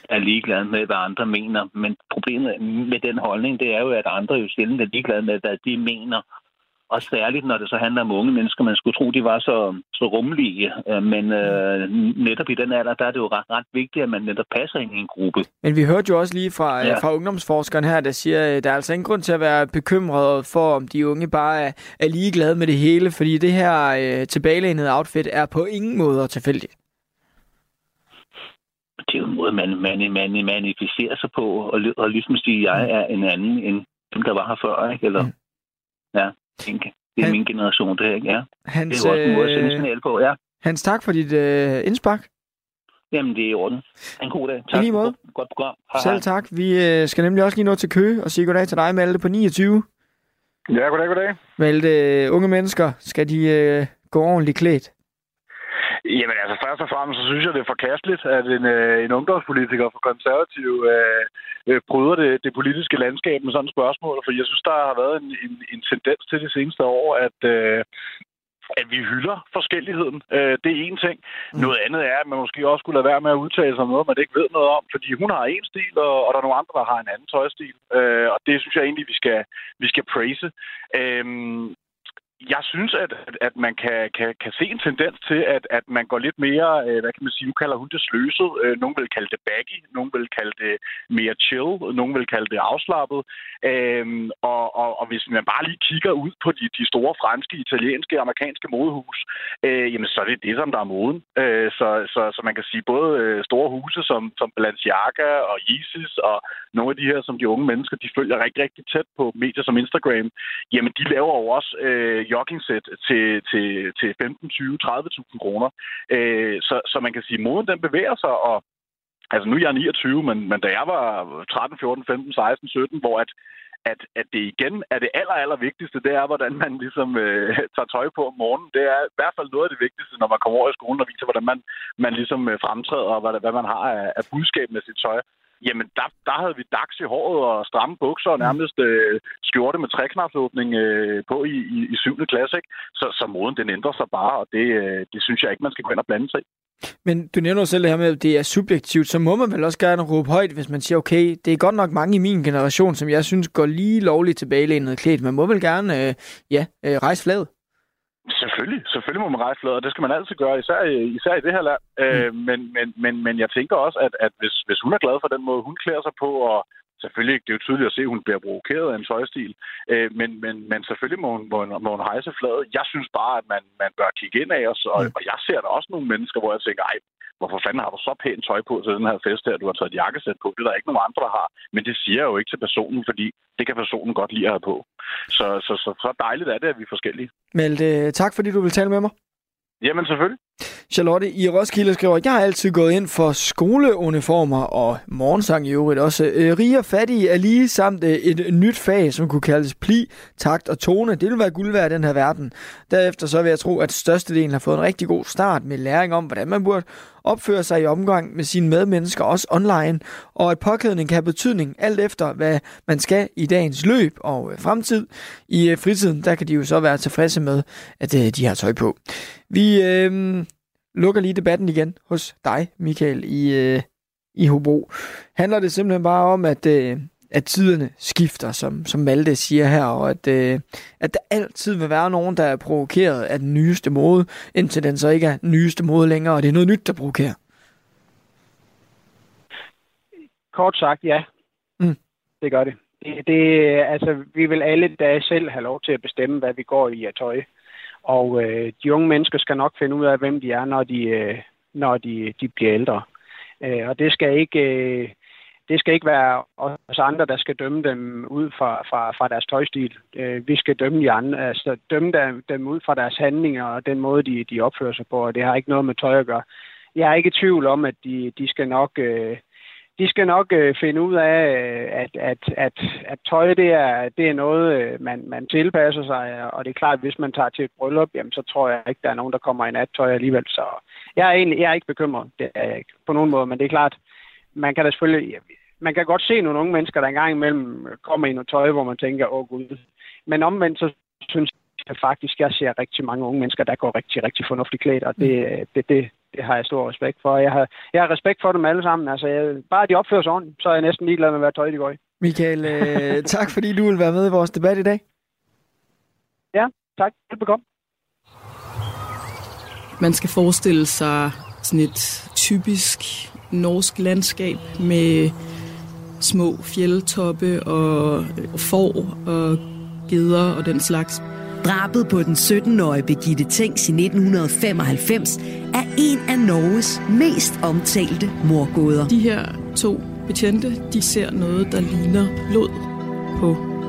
er ligeglad med, hvad andre mener. Men problemet med den holdning, det er jo, at andre jo sjældent er ligeglade med, hvad de mener. Og særligt, når det så handler om unge mennesker, man skulle tro, de var så, så rummelige. Øh, men øh, netop i den alder, der er det jo ret, ret vigtigt, at man netop passer ind i en gruppe. Men vi hørte jo også lige fra, ja. fra ungdomsforskeren her, der siger, at der er altså ingen grund til at være bekymret for, om de unge bare er, er ligeglade med det hele, fordi det her øh, tilbagelænede outfit er på ingen måde tilfældigt jo en måde, man, man, man manifesterer sig på, og, og ligesom sige, jeg er en anden end dem, der var her før, ikke? Eller, mm. ja, tænke. Det er Han, min generation, det her, ikke? Ja. Hans, det er jo også en måde at sende øh, signal på, ja. Hans, tak for dit øh, indspark. Jamen, det er i orden. En god dag. Tak. I lige måde. Godt, godt program. Hej, Selv tak. Vi øh, skal nemlig også lige nå til Køge og sige goddag til dig, Malte, på 29. Ja, goddag, goddag. Malte, unge mennesker, skal de øh, gå ordentligt klædt? Jamen altså, først og fremmest, så synes jeg, det er forkasteligt, at en, øh, en ungdomspolitiker for konservativ øh, øh, bryder det, det politiske landskab med sådan et spørgsmål. For jeg synes, der har været en, en, en tendens til de seneste år, at, øh, at vi hylder forskelligheden. Øh, det er en ting. Mm. Noget andet er, at man måske også skulle lade være med at udtale sig om noget, man ikke ved noget om, fordi hun har en stil, og, og der er nogle andre, der har en anden tøjstil. Øh, og det synes jeg egentlig, vi skal, vi skal praise. Øh, jeg synes, at, at man kan, kan, kan se en tendens til, at, at man går lidt mere, øh, hvad kan man sige, nu kalder hun det sløset. Øh, nogen vil kalde det baggy, nogen vil kalde det mere chill, nogen vil kalde det afslappet. Øhm, og, og, og hvis man bare lige kigger ud på de, de store franske, italienske og amerikanske modehus, øh, jamen så er det det, som der er moden. Øh, så, så, så man kan sige både øh, store huse som, som Balenciaga og Yeezys og nogle af de her, som de unge mennesker, de følger rigtig, rigtig tæt på medier som Instagram, jamen de laver jo også øh, joggingsæt til, til, til 15, 20, 30.000 kroner. Øh, så, så man kan sige, at moden den bevæger sig, og Altså nu er jeg 29, men, men da jeg var 13, 14, 15, 16, 17, hvor at, at, at det igen er det aller, aller vigtigste, det er, hvordan man ligesom øh, tager tøj på om morgenen. Det er i hvert fald noget af det vigtigste, når man kommer over i skolen og viser, hvordan man, man ligesom øh, fremtræder, og hvad, hvad man har af, af budskab med sit tøj jamen der, der havde vi dags i håret og stramme bukser og nærmest øh, skjorte med træknapsåbning øh, på i, i, i 7. klasse. Ikke? Så, så moden den ændrer sig bare, og det, øh, det synes jeg ikke, man skal gå ind og blande sig i. Men du nævner selv det her med, at det er subjektivt, så må man vel også gerne råbe højt, hvis man siger, okay, det er godt nok mange i min generation, som jeg synes går lige lovligt tilbagelænet klædt. Man må vel gerne, øh, ja, øh, rejse fladet. Selvfølgelig, selvfølgelig må man rejse flader, og det skal man altid gøre, især, især i det her land. Mm. Øh, men, men, men, men jeg tænker også, at, at hvis, hvis hun er glad for den måde, hun klæder sig på, og selvfølgelig, det er jo tydeligt at se, at hun bliver provokeret af en tøjstil, øh, men, men, men selvfølgelig må hun, må, hun, må hun hejse fladet. Jeg synes bare, at man, man bør kigge ind af os, og, mm. og jeg ser der også nogle mennesker, hvor jeg tænker, ej, hvorfor fanden har du så pænt tøj på til den her fest her? Du har taget et jakkesæt på. Det er der ikke nogen andre, der har. Men det siger jeg jo ikke til personen, fordi det kan personen godt lide at have på. Så, så, så, så dejligt er det, at vi er forskellige. Malte, tak fordi du vil tale med mig. Jamen selvfølgelig. Charlotte i Roskilde skriver, jeg har altid gået ind for skoleuniformer og morgensang i øvrigt også. Øh, rige og fattige er lige samt øh, et nyt fag, som kunne kaldes pli, takt og tone. Det vil være guld værd i den her verden. Derefter så vil jeg tro, at størstedelen har fået en rigtig god start med læring om, hvordan man burde opfører sig i omgang med sine medmennesker, også online, og at påklædning kan have betydning alt efter, hvad man skal i dagens løb og øh, fremtid. I øh, fritiden, der kan de jo så være tilfredse med, at øh, de har tøj på. Vi øh, lukker lige debatten igen hos dig, Michael, i, øh, i Hobro. Handler det simpelthen bare om, at, øh, at tiderne skifter, som, som Malte siger her, og at, øh, at der altid vil være nogen, der er provokeret af den nyeste mode, indtil den så ikke er den nyeste mode længere, og det er noget nyt, der provokerer. Kort sagt, ja. Mm. Det gør det. det. Det, altså, vi vil alle dage selv have lov til at bestemme, hvad vi går i af tøj. Og øh, de unge mennesker skal nok finde ud af, hvem de er, når de, øh, når de, de bliver ældre. Øh, og det skal ikke... Øh, det skal ikke være os andre, der skal dømme dem ud fra, fra, fra deres tøjstil. Øh, vi skal dømme, de andre, altså, dømme dem, dem ud fra deres handlinger og den måde, de, de opfører sig på, og det har ikke noget med tøj at gøre. Jeg er ikke i tvivl om, at de, de skal nok, øh, de skal nok øh, finde ud af, øh, at, at, at, at tøj det er, det er noget, øh, man, man tilpasser sig, og det er klart, at hvis man tager til et bryllup, jamen, så tror jeg ikke, der er nogen, der kommer i nattøj alligevel. Så jeg er, egentlig, jeg er ikke bekymret, det er jeg ikke på nogen måde, men det er klart, man kan da selvfølgelig, man kan godt se nogle unge mennesker, der engang imellem kommer i noget tøj, hvor man tænker, åh gud. Men omvendt, så synes jeg faktisk, jeg ser rigtig mange unge mennesker, der går rigtig, rigtig fornuftigt klædt, og det, det, det, det har jeg stor respekt for. Jeg har, jeg har respekt for dem alle sammen. Altså, jeg, bare de opfører sig ordentligt, så er jeg næsten ligeglad med, hvad tøj de går i. Michael, øh, tak fordi du vil være med i vores debat i dag. Ja, tak. Velbekomme. Man skal forestille sig sådan et typisk norsk landskab med små fjeldtoppe og får og geder og den slags. Drabet på den 17-årige Birgitte Tengs i 1995 er en af Norges mest omtalte morgåder. De her to betjente, de ser noget, der ligner blod på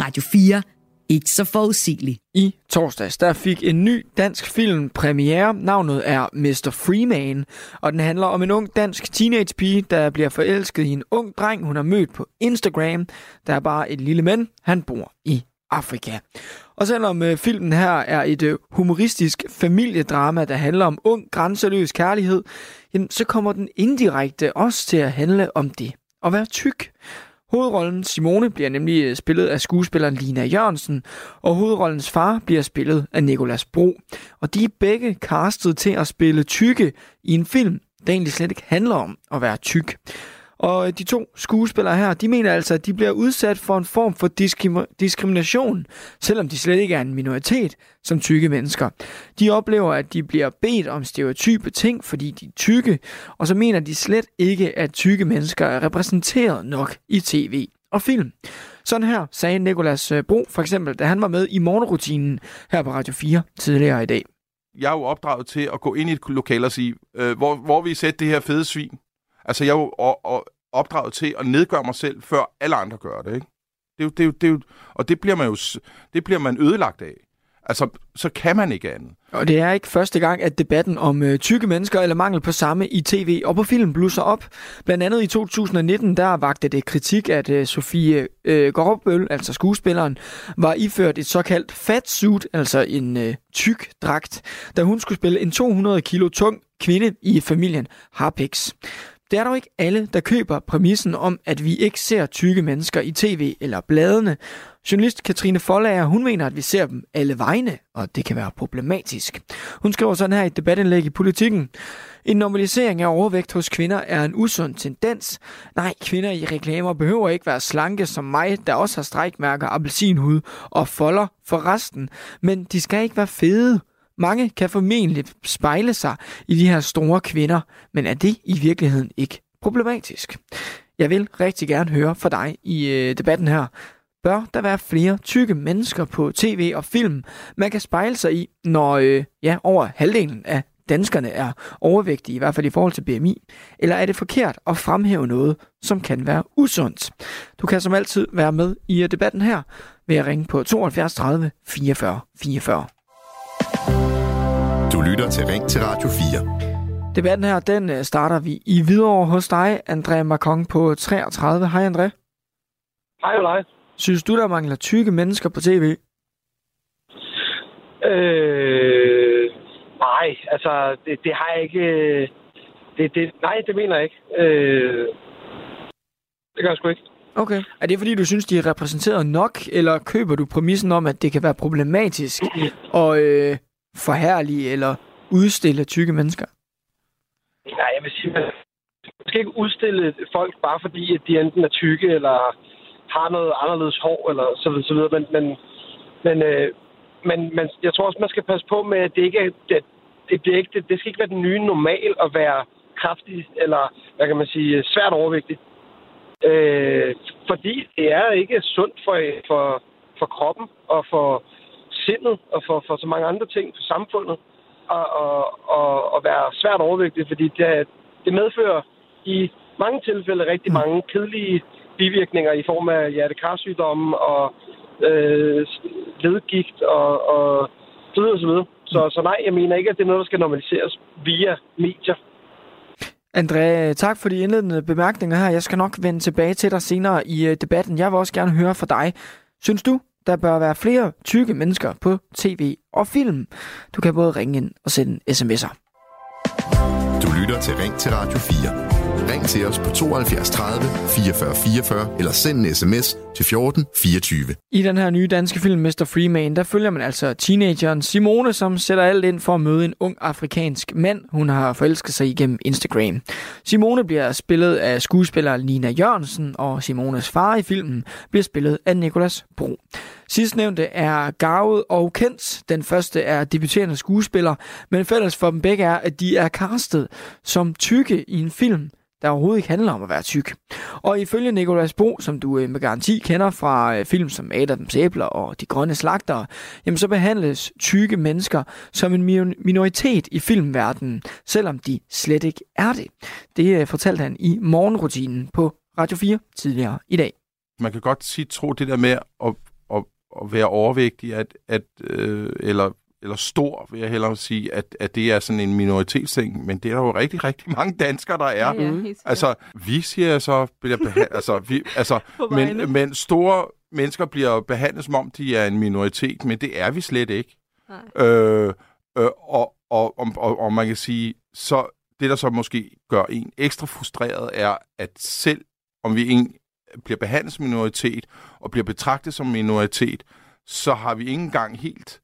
Radio 4. Ikke så forudsigelig. I torsdags der fik en ny dansk film premiere. Navnet er Mr. Freeman, og den handler om en ung dansk teenagepige, der bliver forelsket i en ung dreng, hun har mødt på Instagram. Der er bare et lille mand, han bor i Afrika. Og selvom øh, filmen her er et øh, humoristisk familiedrama, der handler om ung, grænseløs kærlighed, jamen, så kommer den indirekte også til at handle om det at være tyk. Hovedrollen Simone bliver nemlig øh, spillet af skuespilleren Lina Jørgensen, og hovedrollens far bliver spillet af Nikolas Bro. Og de er begge castet til at spille tykke i en film, der egentlig slet ikke handler om at være tyk. Og de to skuespillere her, de mener altså, at de bliver udsat for en form for diskrim- diskrimination, selvom de slet ikke er en minoritet som tykke mennesker. De oplever, at de bliver bedt om stereotype ting, fordi de er tykke, og så mener de slet ikke, at tykke mennesker er repræsenteret nok i tv og film. Sådan her sagde Nikolas øh, Bro for eksempel, da han var med i morgenrutinen her på Radio 4 tidligere i dag. Jeg er jo opdraget til at gå ind i et lokal og sige, øh, hvor, hvor vi sætte det her fede svin. Altså, jeg er jo og, og opdraget til at nedgøre mig selv, før alle andre gør det, ikke? Det er jo, det er jo, det er jo, og det bliver man jo det bliver man ødelagt af. Altså, så kan man ikke andet. Og det er ikke første gang, at debatten om øh, tykke mennesker eller mangel på samme i tv og på film blusser op. Blandt andet i 2019, der vagte det kritik, at øh, Sofie øh, Gårdbøl, altså skuespilleren, var iført et såkaldt fat suit, altså en øh, tyk dragt, da hun skulle spille en 200 kilo tung kvinde i familien Harpix. Det er dog ikke alle, der køber præmissen om, at vi ikke ser tykke mennesker i tv eller bladene. Journalist Katrine Follager, hun mener, at vi ser dem alle vegne, og det kan være problematisk. Hun skriver sådan her i et debatindlæg i Politiken. En normalisering af overvægt hos kvinder er en usund tendens. Nej, kvinder i reklamer behøver ikke være slanke som mig, der også har strækmærker, appelsinhud og folder for resten. Men de skal ikke være fede. Mange kan formentlig spejle sig i de her store kvinder, men er det i virkeligheden ikke problematisk? Jeg vil rigtig gerne høre fra dig i øh, debatten her. Bør der være flere tykke mennesker på tv og film, man kan spejle sig i, når øh, ja, over halvdelen af danskerne er overvægtige, i hvert fald i forhold til BMI? Eller er det forkert at fremhæve noget, som kan være usundt? Du kan som altid være med i øh, debatten her ved at ringe på 72 30 44 44. Lytter til Ring til Radio 4. Debatten her, den øh, starter vi i videre hos dig, André Macron på 33. Hej André. Hej dig. Synes du, der mangler tykke mennesker på tv? Øh, nej, altså, det, det har jeg ikke... øh, Det, det, nej, det mener jeg ikke. Øh, det gør jeg sgu ikke. Okay. Er det fordi, du synes, de er repræsenteret nok, eller køber du præmissen om, at det kan være problematisk at øh, forhærlige eller udstille tykke mennesker? Nej, jeg vil sige, man skal ikke udstille folk bare fordi, at de enten er tykke, eller har noget anderledes hår, eller så videre, så videre. Men, men, men, øh, men, men jeg tror også, man skal passe på med, at det ikke er, det, det, bliver ikke, det, det skal ikke være den nye normal at være kraftig, eller hvad kan man sige, svært overvægtig. Øh, fordi det er ikke sundt for, for, for kroppen og for sindet og for, for så mange andre ting for samfundet at, at, at, at være svært overvægtig, fordi det, det medfører i mange tilfælde rigtig mange kedelige bivirkninger i form af hjertekarsygdomme og øh, ledgigt og, og så videre, så videre. Så, så nej, jeg mener ikke, at det er noget, der skal normaliseres via medier. André, tak for de indledende bemærkninger her. Jeg skal nok vende tilbage til dig senere i øh, debatten. Jeg vil også gerne høre fra dig. Synes du, der bør være flere tykke mennesker på tv og film? Du kan både ringe ind og sende sms'er. Du lytter til Ring til Radio 4. Ring til os på 72 30 44 44 eller send en sms til 14 24. I den her nye danske film, Mr. Freeman, der følger man altså teenageren Simone, som sætter alt ind for at møde en ung afrikansk mand, hun har forelsket sig igennem Instagram. Simone bliver spillet af skuespiller Nina Jørgensen, og Simones far i filmen bliver spillet af Nikolas Bro. Sidstnævnte er garvet og kendt. Den første er debuterende skuespiller, men fælles for dem begge er, at de er castet som tykke i en film, der overhovedet ikke handler om at være tyk. Og ifølge Nicolas Bo, som du øh, med garanti kender fra øh, film som Adams Æbler og De Grønne Slagtere, jamen så behandles tykke mennesker som en minoritet i filmverdenen, selvom de slet ikke er det. Det øh, fortalte han i morgenrutinen på Radio 4 tidligere i dag. Man kan godt sige, tro det der med at, at, være overvægtig, at, at, øh, eller eller stor, vil jeg hellere sige, at, at det er sådan en minoritetsting, men det er der jo rigtig, rigtig mange danskere, der er. Ja, altså, vi siger så, altså, vi, altså men, men store mennesker bliver behandlet, som om de er en minoritet, men det er vi slet ikke. Nej. Øh, øh, og, og, og, og, og man kan sige, så det, der så måske gør en ekstra frustreret, er, at selv om vi en bliver behandlet som minoritet, og bliver betragtet som minoritet, så har vi ikke engang helt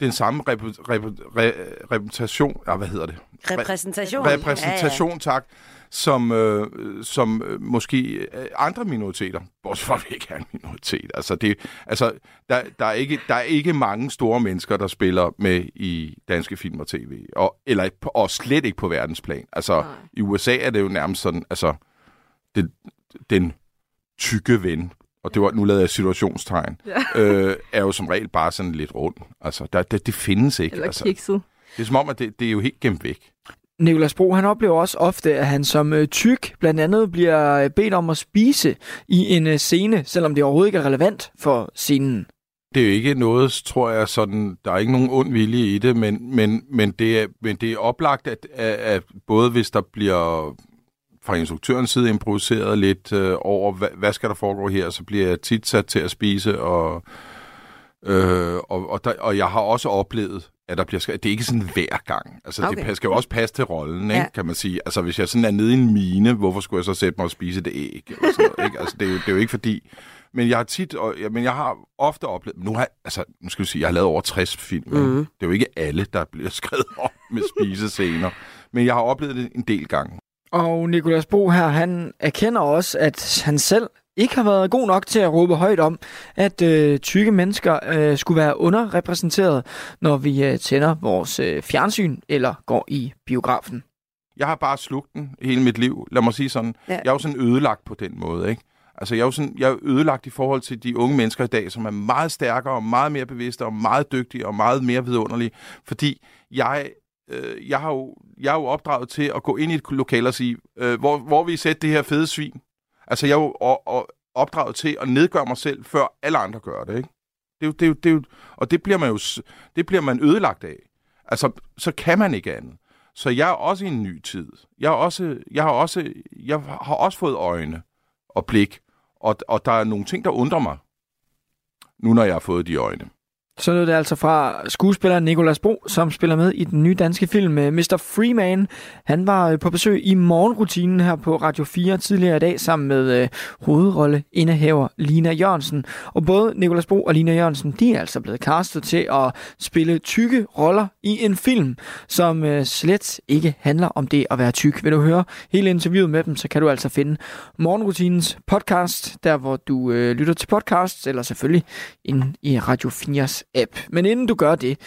den samme rep, rep, re, repræsentation, ja, hvad hedder det? Repræsentation. Repræsentation, ja, ja. tak, som, øh, som øh, måske øh, andre minoriteter, bortset fra at vi ikke er en minoritet. Altså, det, altså der, der, er ikke, der er ikke mange store mennesker, der spiller med i danske film og tv, og, eller, og slet ikke på verdensplan. Altså, Nej. i USA er det jo nærmest sådan, altså, det, den tykke ven og det var, nu lavede jeg situationstegn, ja. øh, er jo som regel bare sådan lidt rund. Altså, der, det, det findes ikke. Eller altså. kikset. Det er som om, at det, det er jo helt gemt væk. Nikolas Bro, han oplever også ofte, at han som øh, tyk blandt andet bliver bedt om at spise i en øh, scene, selvom det overhovedet ikke er relevant for scenen. Det er jo ikke noget, tror jeg, sådan, der er ikke nogen ond vilje i det, men, men, men, det, er, men det er oplagt, at, at, at både hvis der bliver fra instruktørens side improviseret lidt øh, over, hvad, hvad skal der foregå her, så bliver jeg tit sat til at spise, og, øh, og, og, der, og jeg har også oplevet, at der bliver skrevet, det er ikke sådan hver gang. Altså, okay. det skal jo også passe til rollen, ikke, ja. kan man sige. Altså, hvis jeg sådan er nede i en mine, hvorfor skulle jeg så sætte mig og spise det æg? Eller sådan noget, ikke? Altså, det er, jo, det er jo ikke fordi... Men jeg har tit, og, ja, men jeg har ofte oplevet, nu har altså, nu skal vi sige, jeg har lavet over 60 film. Mm. Det er jo ikke alle, der bliver skrevet op med spisescener. Men jeg har oplevet det en del gange. Og Nikolas Bo her, han erkender også, at han selv ikke har været god nok til at råbe højt om, at øh, tykke mennesker øh, skulle være underrepræsenteret, når vi øh, tænder vores øh, fjernsyn eller går i biografen. Jeg har bare slugt den hele mit liv. Lad mig sige sådan. Ja. Jeg er jo sådan ødelagt på den måde, ikke? Altså, jeg er jo sådan, jeg er ødelagt i forhold til de unge mennesker i dag, som er meget stærkere og meget mere bevidste og meget dygtige og meget mere vidunderlige. Fordi jeg, øh, jeg, har jo, jeg er jo opdraget til at gå ind i et lokal og sige, øh, hvor, hvor vi sætte det her fede svin. Altså, jeg er jo og, og opdraget til at nedgøre mig selv, før alle andre gør det, ikke? Det er jo, det er jo, det er jo, og det bliver man jo det bliver man ødelagt af. Altså, så kan man ikke andet. Så jeg er også i en ny tid. Jeg, er også, jeg, har, også, jeg har også fået øjne og blik, og, og der er nogle ting, der undrer mig, nu når jeg har fået de øjne. Så lød det altså fra skuespilleren Nicolas Bro, som spiller med i den nye danske film øh, Mr. Freeman. Han var øh, på besøg i morgenrutinen her på Radio 4 tidligere i dag sammen med øh, hovedrolleindehaver Lina Jørgensen. Og både Nicolas Bro og Lina Jørgensen, de er altså blevet castet til at spille tykke roller i en film, som øh, slet ikke handler om det at være tyk. Vil du høre hele interviewet med dem, så kan du altså finde morgenrutinens podcast, der hvor du øh, lytter til podcasts, eller selvfølgelig inde i Radio 4's app. Men inden du gør det,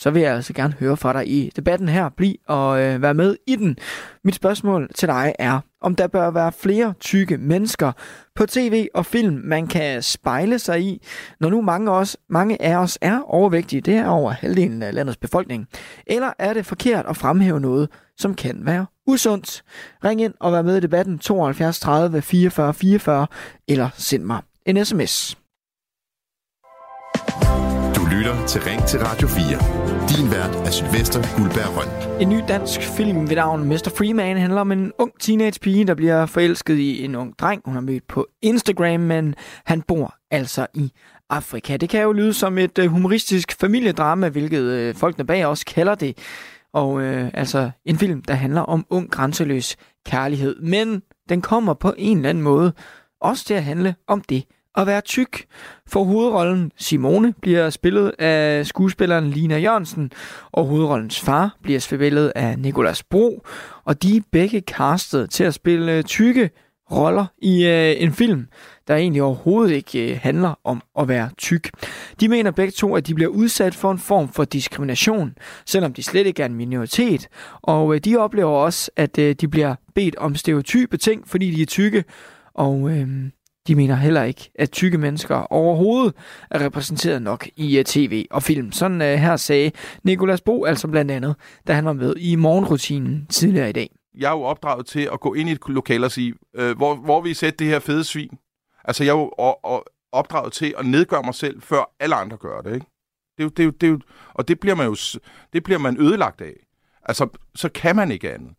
så vil jeg altså gerne høre fra dig i debatten her. Bliv og øh, vær med i den. Mit spørgsmål til dig er, om der bør være flere tykke mennesker på tv og film, man kan spejle sig i, når nu mange, os, mange af os er overvægtige. Det er over halvdelen af landets befolkning. Eller er det forkert at fremhæve noget, som kan være usundt? Ring ind og vær med i debatten 72 30 44 44, eller send mig en sms. Lytter til Ring til Radio 4. Din vært er Sylvester Guldberg Røn. En ny dansk film ved navn Mr. Freeman handler om en ung teenage-pige, der bliver forelsket i en ung dreng, hun har mødt på Instagram, men han bor altså i Afrika. Det kan jo lyde som et øh, humoristisk familiedrama, hvilket øh, folkene bag også kalder det. Og øh, altså en film, der handler om ung, grænseløs kærlighed. Men den kommer på en eller anden måde også til at handle om det at være tyk. For hovedrollen Simone bliver spillet af skuespilleren Lina Jørgensen, og hovedrollens far bliver spillet af Nikolas Bro, og de er begge castet til at spille tykke roller i øh, en film, der egentlig overhovedet ikke øh, handler om at være tyk. De mener begge to, at de bliver udsat for en form for diskrimination, selvom de slet ikke er en minoritet. Og øh, de oplever også, at øh, de bliver bedt om stereotype ting, fordi de er tykke. Og øh, de mener heller ikke, at tykke mennesker overhovedet er repræsenteret nok i øh, tv og film. Sådan øh, her sagde Nikolas Bo altså blandt andet, da han var med i morgenrutinen tidligere i dag. Jeg er jo opdraget til at gå ind i et lokal og sige, øh, hvor, hvor vi sætte det her fede svin. Altså, jeg er jo og, og opdraget til at nedgøre mig selv, før alle andre gør det, ikke? Det er jo, det er jo, det er jo, og det bliver man jo det bliver man ødelagt af. Altså, så kan man ikke andet.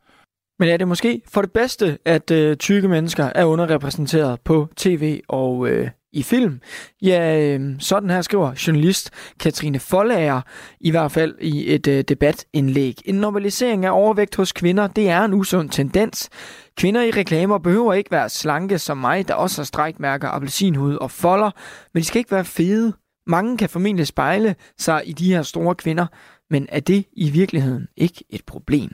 Men er det måske for det bedste, at øh, tykke mennesker er underrepræsenteret på tv og øh, i film? Ja, øh, sådan her skriver journalist Katrine Follager i hvert fald i et øh, debatindlæg. En normalisering af overvægt hos kvinder, det er en usund tendens. Kvinder i reklamer behøver ikke være slanke som mig, der også har strækmærker, appelsinhud og folder, men de skal ikke være fede. Mange kan formentlig spejle sig i de her store kvinder, men er det i virkeligheden ikke et problem?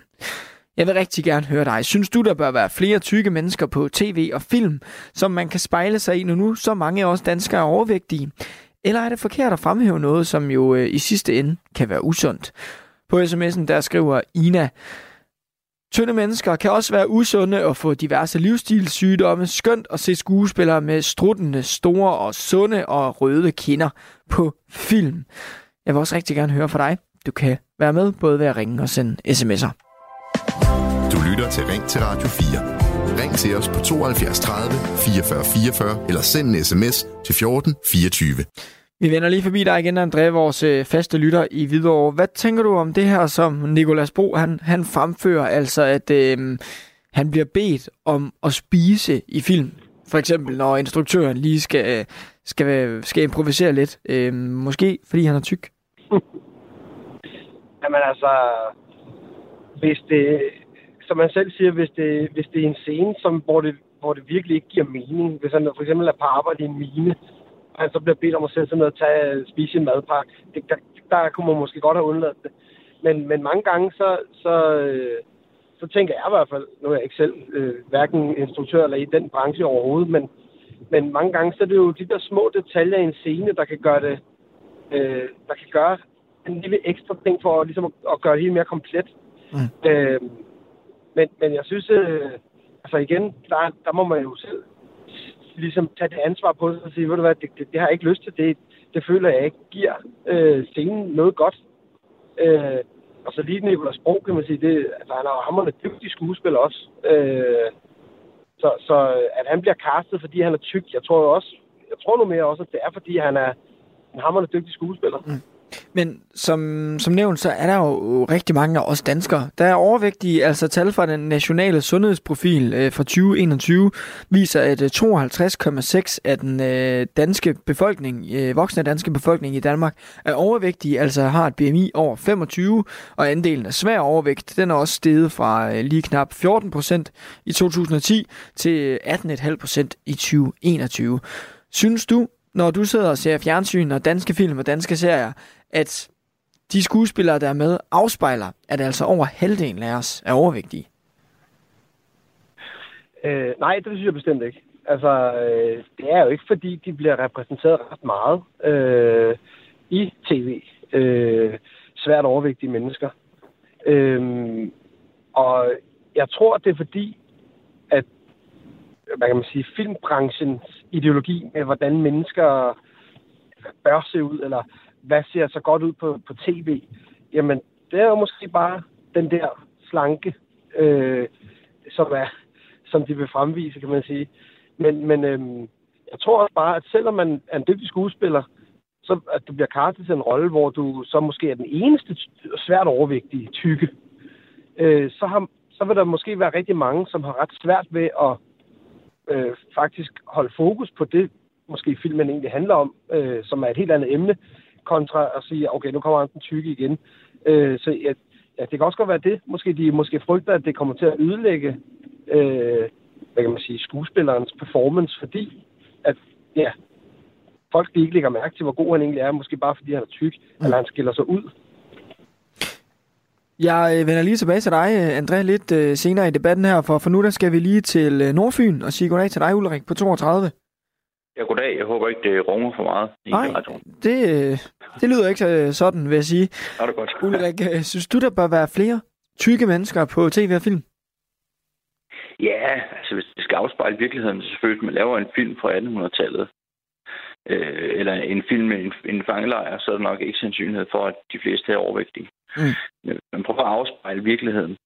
Jeg vil rigtig gerne høre dig. Synes du, der bør være flere tykke mennesker på tv og film, som man kan spejle sig i, når nu så mange af os danskere er overvægtige? Eller er det forkert at fremhæve noget, som jo øh, i sidste ende kan være usundt? På sms'en der skriver Ina, Tynde mennesker kan også være usunde og få diverse livsstilssygdomme. Skønt at se skuespillere med struttende, store og sunde og røde kinder på film. Jeg vil også rigtig gerne høre fra dig. Du kan være med både ved at ringe og sende sms'er. Du lytter til Ring til Radio 4. Ring til os på 72 30 44 44 eller send en sms til 14 24. Vi vender lige forbi dig igen, André, vores øh, faste lytter i Hvidovre. Hvad tænker du om det her, som Nikolas Bro han, han fremfører, altså at øh, han bliver bedt om at spise i film? For eksempel, når instruktøren lige skal, skal, skal improvisere lidt. Øh, måske fordi han er tyk. Jamen altså, hvis det, som man selv siger, hvis det, hvis det er en scene, som, hvor, det, hvor det virkelig ikke giver mening, hvis han for eksempel er på arbejde i en mine, og han så bliver bedt om at sætte sig ned og tage, spise en madpakke, det, der, der kunne man måske godt have undladt det. Men, men mange gange, så, så, øh, så tænker jeg i hvert fald, nu er jeg ikke selv øh, hverken instruktør eller i den branche overhovedet, men, men mange gange så er det jo de der små detaljer i en scene, der kan gøre det, øh, der kan gøre en lille ekstra ting for ligesom at, at gøre det helt mere komplet. Mm. Øh, men, men jeg synes, øh, altså igen, der, der må man jo selv ligesom tage det ansvar på sig og sige, ved du hvad, det, det, det har jeg ikke lyst til, det, det føler jeg ikke giver øh, scenen noget godt. Øh, og så lige Nicolas Sprog, kan man sige, det, altså, han er jo hammerende dygtig skuespiller også. Øh, så, så at han bliver castet, fordi han er tyk, jeg tror jo også, jeg tror nu mere også, at det er, fordi han er en hammerende dygtig skuespiller. Mm. Men som, som nævnt, så er der jo rigtig mange af os danskere, der er overvægtige. Altså tal fra den nationale sundhedsprofil øh, fra 2021 viser, at øh, 52,6 af den øh, danske befolkning, øh, voksne danske befolkning i Danmark, er overvægtige, altså har et BMI over 25, og andelen af svær overvægt, den er også steget fra øh, lige knap 14 procent i 2010 til 18,5 procent i 2021. Synes du, når du sidder og ser fjernsyn og danske film og danske serier, at de skuespillere, der er med, afspejler, at altså over halvdelen af os er overvægtige? Øh, nej, det synes jeg bestemt ikke. Altså, øh, det er jo ikke, fordi de bliver repræsenteret ret meget øh, i tv. Øh, svært overvægtige mennesker. Øh, og jeg tror, det er fordi, at hvad kan man sige, filmbranchens ideologi med, hvordan mennesker bør se ud, eller hvad ser så godt ud på, på tv, jamen, det er jo måske bare den der slanke, øh, som, er, som de vil fremvise, kan man sige. Men, men øh, jeg tror også bare, at selvom man er en dygtig skuespiller, så at du bliver kastet til en rolle, hvor du så måske er den eneste svært overvægtige tykke, øh, så, har, så vil der måske være rigtig mange, som har ret svært ved at øh, faktisk holde fokus på det, måske filmen egentlig handler om, øh, som er et helt andet emne, kontra at sige, okay, nu kommer han den tykke igen. Øh, så ja, ja, det kan også godt være det. Måske de måske frygter, at det kommer til at ødelægge øh, hvad kan man sige, skuespillerens performance, fordi at, ja, folk de ikke lægger mærke til, hvor god han egentlig er, måske bare fordi han er tyk, mm. eller han skiller sig ud. Jeg øh, vender lige tilbage til dig, øh, André, lidt øh, senere i debatten her, for, for nu der skal vi lige til Nordfyn og sige goddag til dig, Ulrik, på 32. Ja, goddag. Jeg håber ikke, det runger for meget i Nej, det, det lyder ikke sådan, vil jeg sige. Ja, det er godt. Ulrik, synes du, der bør være flere tykke mennesker på tv og film? Ja, altså hvis det skal afspejle virkeligheden, så selvfølgelig, man laver en film fra 1800-tallet, øh, eller en film med en, en fangelejr, så er der nok ikke sandsynlighed for, at de fleste er overvægtige. Mm. Men prøver at afspejle virkeligheden,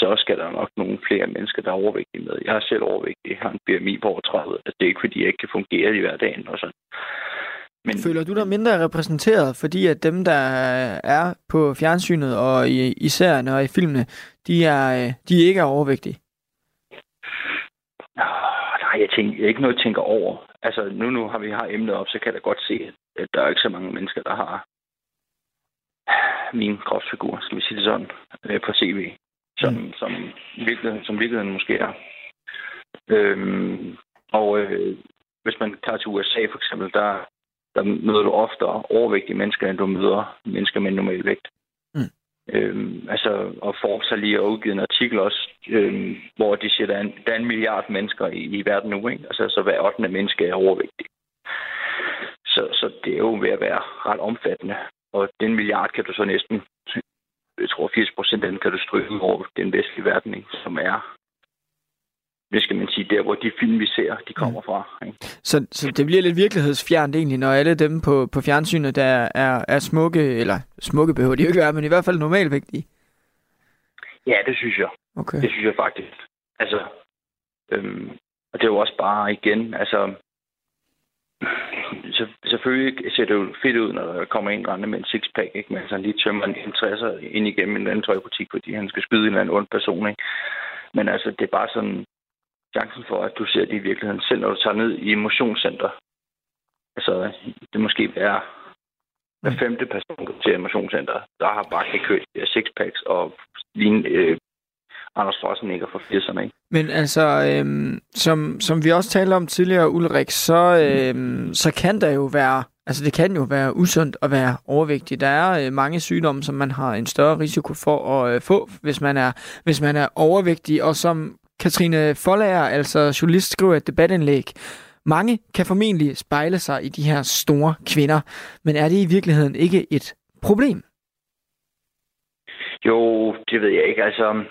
så skal der nok nogle flere mennesker, der er overvægtige med. Jeg er selv overvægtig. Jeg har en BMI på over 30. Altså, det er ikke, fordi jeg ikke kan fungere i hverdagen og sådan. Men, Føler du dig mindre repræsenteret, fordi at dem, der er på fjernsynet og i, i serierne og i filmene, de, er, de ikke er overvægtige? Nej, jeg tænker ikke noget, jeg tænker over. Altså, nu, nu har vi har emnet op, så kan jeg da godt se, at der er ikke så mange mennesker, der har min kropsfigur, skal vi sige det sådan, øh, på tv, som, mm. som, virkeligheden, som virkeligheden måske er. Øhm, og øh, hvis man tager til USA for eksempel, der, der møder du oftere overvægtige mennesker, end du møder mennesker med normal vægt. Mm. Øhm, altså, og Forbes har lige udgivet en artikel også, øhm, hvor de siger, at der er en, der er en milliard mennesker i, i verden nu. Ikke? Altså, så hver 8. menneske er overvægtig. Så, så det er jo ved at være ret omfattende. Og den milliard kan du så næsten, jeg tror 80 procent af den kan du stryge over den vestlige verden, ikke? som er det skal man sige, der hvor de film, vi ser, de kommer fra. Ikke? Så, så det bliver lidt virkelighedsfjernt egentlig, når alle dem på, på fjernsynet, der er, er smukke, eller smukke behøver de jo ikke være, men i hvert fald normalvægtige? Ja, det synes jeg. Okay. Det synes jeg faktisk. Altså, øhm, og det er jo også bare igen, altså, så, selvfølgelig ser det jo fedt ud, når der kommer en rende med en sixpack, ikke? men så lige tømmer en 60'er ind igennem en anden tøjbutik, fordi han skal skyde en eller anden ond person. Ikke? Men altså, det er bare sådan chancen for, at du ser det i virkeligheden, selv når du tager ned i emotionscenter. Altså, det måske være hver femte person til emotionscenter, der har bare kørt sixpacks og lignende øh, Anders Schwarzenegger fra 80'erne. Ikke? Men altså, øhm, som, som vi også talte om tidligere, Ulrik, så, øhm, så kan der jo være, altså det kan jo være usundt at være overvægtig. Der er øh, mange sygdomme, som man har en større risiko for at øh, få, hvis man, er, hvis man er overvægtig, og som Katrine Folager, altså journalist, skriver et debatindlæg, Mange kan formentlig spejle sig i de her store kvinder, men er det i virkeligheden ikke et problem? Jo, det ved jeg ikke. Altså,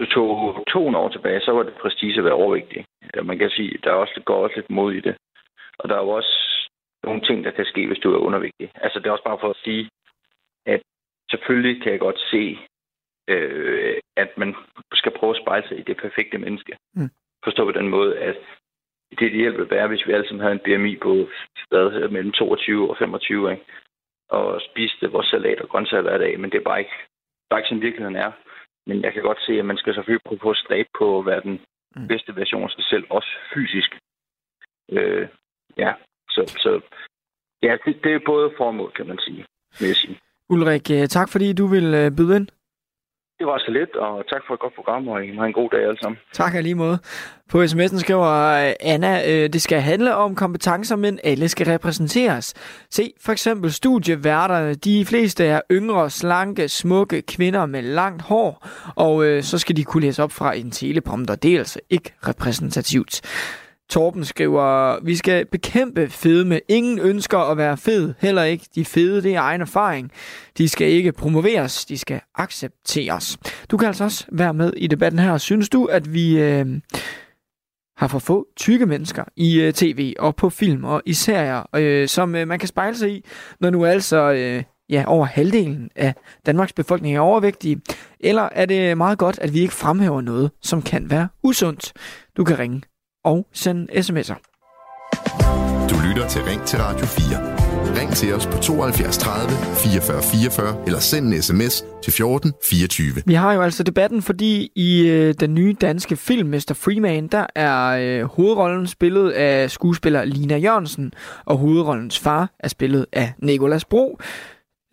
du tog to år tilbage, så var det prestige at være overvægtig. Man kan sige, der er også, går også lidt mod i det. Og der er jo også nogle ting, der kan ske, hvis du er undervægtig. Altså, det er også bare for at sige, at selvfølgelig kan jeg godt se, øh, at man skal prøve at spejle sig i det perfekte menneske. Mm. Forstå på den måde, at det ideelt vil være, hvis vi alle sammen havde en BMI på hvad, mellem 22 og 25, ikke? og spiste vores salat og grøntsager hver dag, men det er bare ikke, bare ikke sådan virkeligheden er. Men jeg kan godt se, at man skal selvfølgelig prøve på at stræbe på at være den mm. bedste version af sig selv, også fysisk. Øh, ja, så, så ja, det, det er både formål, kan man sige, vil jeg sige. Ulrik, øh, tak fordi du vil øh, byde ind. Det var så lidt, og tak for et godt program, og I har en god dag alle sammen. Tak lige måde. På sms'en skriver øh, Anna, øh, det skal handle om kompetencer, men alle skal repræsenteres. Se for eksempel studieværterne. De fleste er yngre, slanke, smukke kvinder med langt hår, og øh, så skal de kunne læse op fra en teleprompter. Det er altså ikke repræsentativt. Torben skriver, vi skal bekæmpe fedme. Ingen ønsker at være fed, heller ikke de fede, det er egen erfaring. De skal ikke promoveres, de skal accepteres. Du kan altså også være med i debatten her. Synes du, at vi øh, har for få tykke mennesker i øh, tv og på film og i serier, øh, som øh, man kan spejle sig i, når nu altså... Øh, ja, over halvdelen af Danmarks befolkning er overvægtige? Eller er det meget godt, at vi ikke fremhæver noget, som kan være usundt? Du kan ringe og sende sms'er. Du lytter til Ring til Radio 4. Ring til os på 72 30 44 44 eller send en sms til 14 24. Vi har jo altså debatten, fordi i øh, den nye danske film Mr. Freeman, der er øh, hovedrollen spillet af skuespiller Lina Jørgensen, og hovedrollens far er spillet af Nikolas Bro.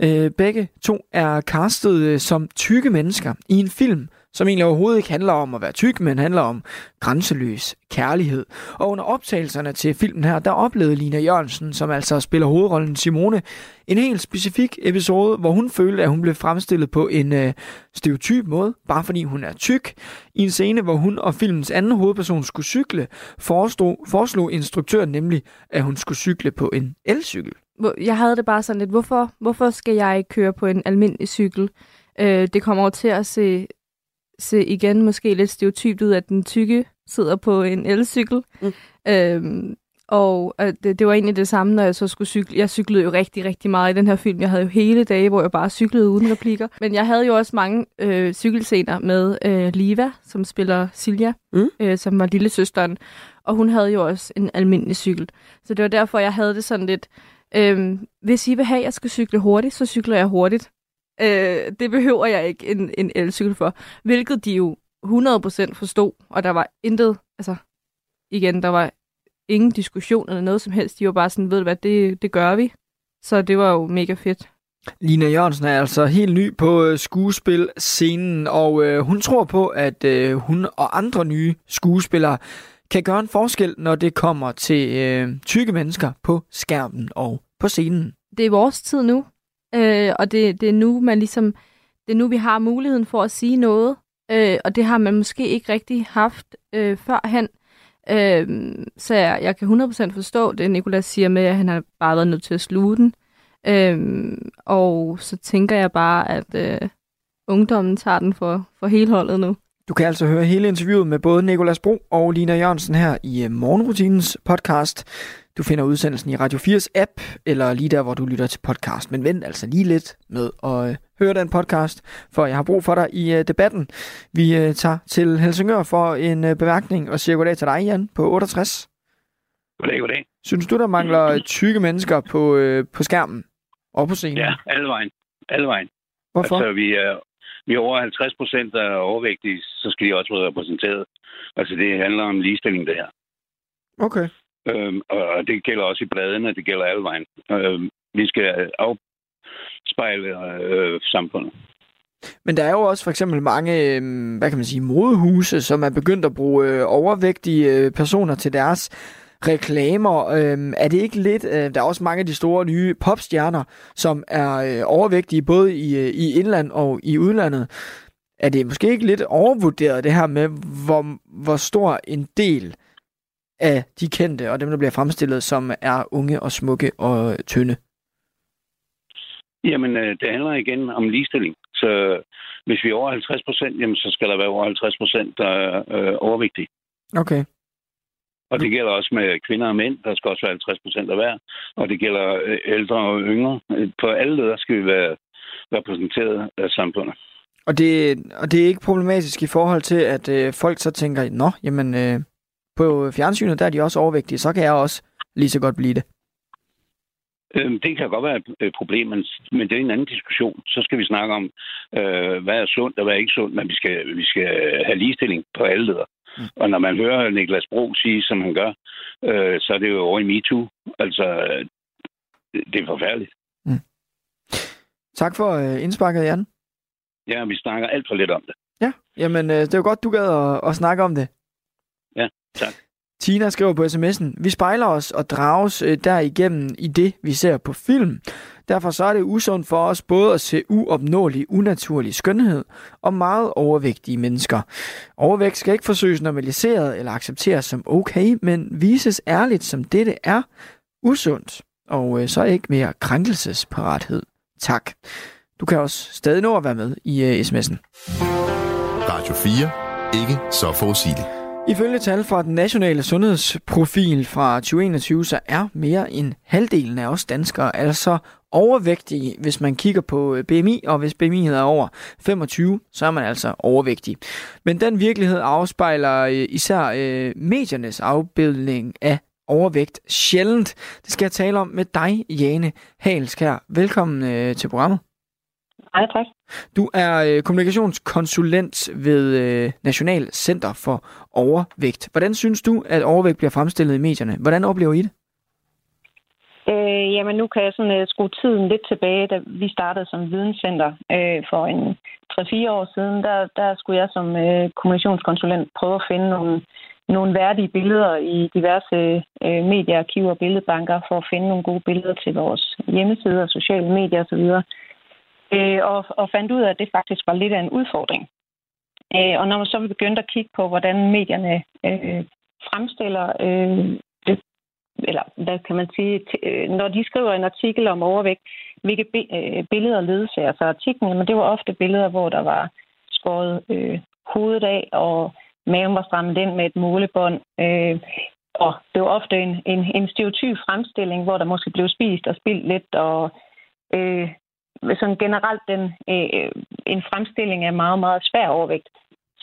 Øh, begge to er castet øh, som tykke mennesker i en film, som egentlig overhovedet ikke handler om at være tyk, men handler om grænseløs kærlighed. Og under optagelserne til filmen her, der oplevede Lina Jørgensen, som altså spiller hovedrollen Simone, en helt specifik episode, hvor hun følte, at hun blev fremstillet på en øh, stereotyp måde, bare fordi hun er tyk. I en scene, hvor hun og filmens anden hovedperson skulle cykle, foreslog, foreslog instruktøren nemlig, at hun skulle cykle på en elcykel. Jeg havde det bare sådan lidt, hvorfor, hvorfor skal jeg ikke køre på en almindelig cykel? Øh, det kommer over til at se se igen måske lidt stereotypt ud, at den tykke sidder på en elcykel. Mm. Øhm, og øh, det, det var egentlig det samme, når jeg så skulle cykle. Jeg cyklede jo rigtig, rigtig meget i den her film. Jeg havde jo hele dage, hvor jeg bare cyklede uden replikker. Men jeg havde jo også mange øh, cykelscener med øh, Liva, som spiller Silja, mm. øh, som var lille søsteren. Og hun havde jo også en almindelig cykel. Så det var derfor, jeg havde det sådan lidt... Øh, hvis I vil have, at jeg skal cykle hurtigt, så cykler jeg hurtigt. Øh, det behøver jeg ikke en, en elcykel for. Hvilket de jo 100% forstod, og der var intet, altså igen, der var ingen diskussion eller noget som helst. De var bare sådan, ved du hvad, det, det gør vi. Så det var jo mega fedt. Lina Jørgensen er altså helt ny på øh, skuespilscenen, og øh, hun tror på, at øh, hun og andre nye skuespillere kan gøre en forskel, når det kommer til øh, tykke mennesker på skærmen og på scenen. Det er vores tid nu. Øh, og det, det er nu, man ligesom, det er nu, vi har muligheden for at sige noget, øh, og det har man måske ikke rigtig haft øh, førhen. Øh, så jeg, jeg kan 100% forstå det, Nikolas siger med, at han har bare været nødt til at sluge den. Øh, og så tænker jeg bare, at øh, ungdommen tager den for, for hele holdet nu. Du kan altså høre hele interviewet med både Nikolas Bro og Lina Jørgensen her i øh, Morgenrutinens podcast. Du finder udsendelsen i Radio 4's app, eller lige der, hvor du lytter til podcast. Men vent altså lige lidt med at øh, høre den podcast, for jeg har brug for dig i øh, debatten. Vi tager til Helsingør for en bemærkning og siger goddag til dig, Jan, på 68. Goddag, goddag. Synes du, der mangler tykke mennesker på, på skærmen og på scenen? Ja, alle vejen. Alle vejen. Hvorfor? Altså, vi er, vi er over 50 procent af overvægtige, så skal de også være repræsenteret. Altså, det handler om ligestilling, det her. Okay. Øhm, og det gælder også i bladene, det gælder alle vejen. Øhm, vi skal afspejle øh, samfundet. Men der er jo også for eksempel mange, øhm, hvad kan man sige, modehuse, som er begyndt at bruge øh, overvægtige øh, personer til deres reklamer. Øhm, er det ikke lidt, øh, der er også mange af de store nye popstjerner, som er overvægtige både i, i indland og i udlandet. Er det måske ikke lidt overvurderet det her med, hvor, hvor stor en del af de kendte og dem, der bliver fremstillet, som er unge og smukke og tynde? Jamen, øh, det handler igen om ligestilling. Så hvis vi er over 50 procent, jamen, så skal der være over 50 procent, der er øh, overvægtige. Okay. Og det gælder også med kvinder og mænd. Der skal også være 50 procent af hver. Og det gælder øh, ældre og yngre. På alle leder skal vi være repræsenteret af samfundet. Og det, og det er ikke problematisk i forhold til, at øh, folk så tænker, nå, jamen øh, på fjernsynet, der er de også overvægtige, så kan jeg også lige så godt blive det. Øhm, det kan godt være et problem, men, men det er en anden diskussion. Så skal vi snakke om, øh, hvad er sundt og hvad er ikke sundt, men vi skal, vi skal have ligestilling på alle leder. Mm. Og når man hører Niklas Bro sige, som han gør, øh, så er det jo over i MeToo. Altså, det er forfærdeligt. Mm. Tak for øh, indsparket, Jan. Ja, vi snakker alt for lidt om det. Ja, jamen øh, det er jo godt, du gad at, at snakke om det. Ja, tak. Tina skriver på sms'en, vi spejler os og drages øh, derigennem i det, vi ser på film. Derfor så er det usundt for os både at se uopnåelig, unaturlig skønhed og meget overvægtige mennesker. Overvægt skal ikke forsøges normaliseret eller accepteres som okay, men vises ærligt som dette er usundt. Og øh, så ikke mere krænkelsesparathed. Tak. Du kan også stadig nå at være med i uh, sms'en. Radio 4. Ikke så forudsigeligt. Ifølge tal fra den nationale sundhedsprofil fra 2021, så er mere end halvdelen af os danskere altså overvægtige, hvis man kigger på øh, BMI, og hvis BMI er over 25, så er man altså overvægtig. Men den virkelighed afspejler øh, især øh, mediernes afbildning af overvægt sjældent. Det skal jeg tale om med dig, Jane Halskær. Velkommen øh, til programmet. Hej, tak. Du er øh, kommunikationskonsulent ved øh, National Center for Overvægt. Hvordan synes du, at overvægt bliver fremstillet i medierne? Hvordan oplever I det? Øh, jamen, nu kan jeg sådan uh, skrue tiden lidt tilbage, da vi startede som videnscenter øh, for en 3-4 år siden. Der, der skulle jeg som øh, kommunikationskonsulent prøve at finde nogle, nogle værdige billeder i diverse øh, mediearkiver og billedbanker for at finde nogle gode billeder til vores hjemmesider, sociale medier osv øh, og, og fandt ud af, at det faktisk var lidt af en udfordring. Øh, og når man så begyndte at kigge på, hvordan medierne øh, fremstiller øh, det, eller hvad kan man sige, t- øh, når de skriver en artikel om overvægt, hvilke bi- øh, billeder ledsager så artiklen, men det var ofte billeder, hvor der var skåret øh, hovedet af, og maven var strammet ind med et målebånd. Øh, og det var ofte en, en, en stereotyp fremstilling, hvor der måske blev spist og spildt lidt, og øh, sådan generelt den, øh, øh en fremstilling af meget, meget svær overvægt.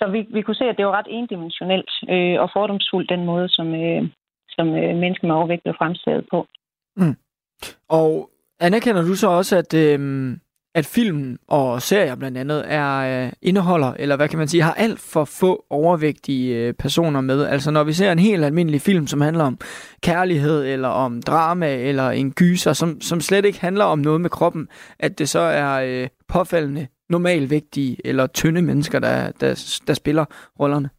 Så vi, vi kunne se, at det var ret endimensionelt øh, og fordomsfuldt den måde, som, øh, som øh, mennesker med overvægt blev fremstillet på. Mm. Og anerkender du så også, at, øh, at film og serier blandt andet er øh, indeholder, eller hvad kan man sige, har alt for få overvægtige øh, personer med. Altså når vi ser en helt almindelig film, som handler om kærlighed, eller om drama, eller en gyser, som, som slet ikke handler om noget med kroppen, at det så er øh, påfaldende normalvægtige eller tynde mennesker, der, der, der spiller rollerne.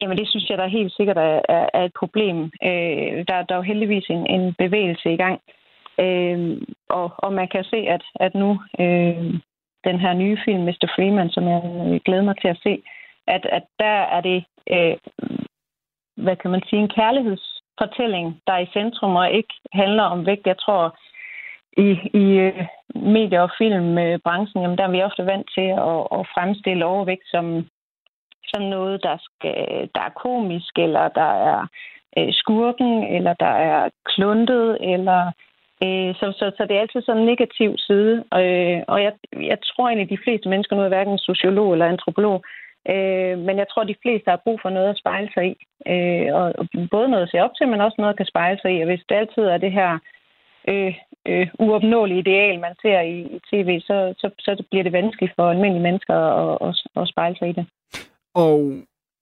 Jamen det synes jeg, der helt sikkert er, er, er et problem. Øh, der, der er jo heldigvis en, en bevægelse i gang, Øh, og, og man kan se, at, at nu øh, den her nye film, Mr. Freeman, som jeg øh, glæder mig til at se, at, at der er det, øh, hvad kan man sige, en kærlighedsfortælling, der er i centrum og ikke handler om vægt. Jeg tror, i, i øh, medie- og filmbranchen, øh, jamen, der er vi ofte vant til at, at fremstille overvægt som, som noget, der, skal, der er komisk, eller der er øh, skurken, eller der er kluntet, eller Øh, så, så, så det er altid sådan en negativ side. Øh, og jeg, jeg tror egentlig, at de fleste mennesker nu er hverken sociolog eller antropolog, øh, men jeg tror, at de fleste har brug for noget at spejle sig i. Øh, og, og både noget at se op til, men også noget at kan spejle sig i. Og hvis det altid er det her øh, øh, uopnåelige ideal, man ser i, i tv, så, så, så bliver det vanskeligt for almindelige mennesker at, at, at spejle sig i det. Og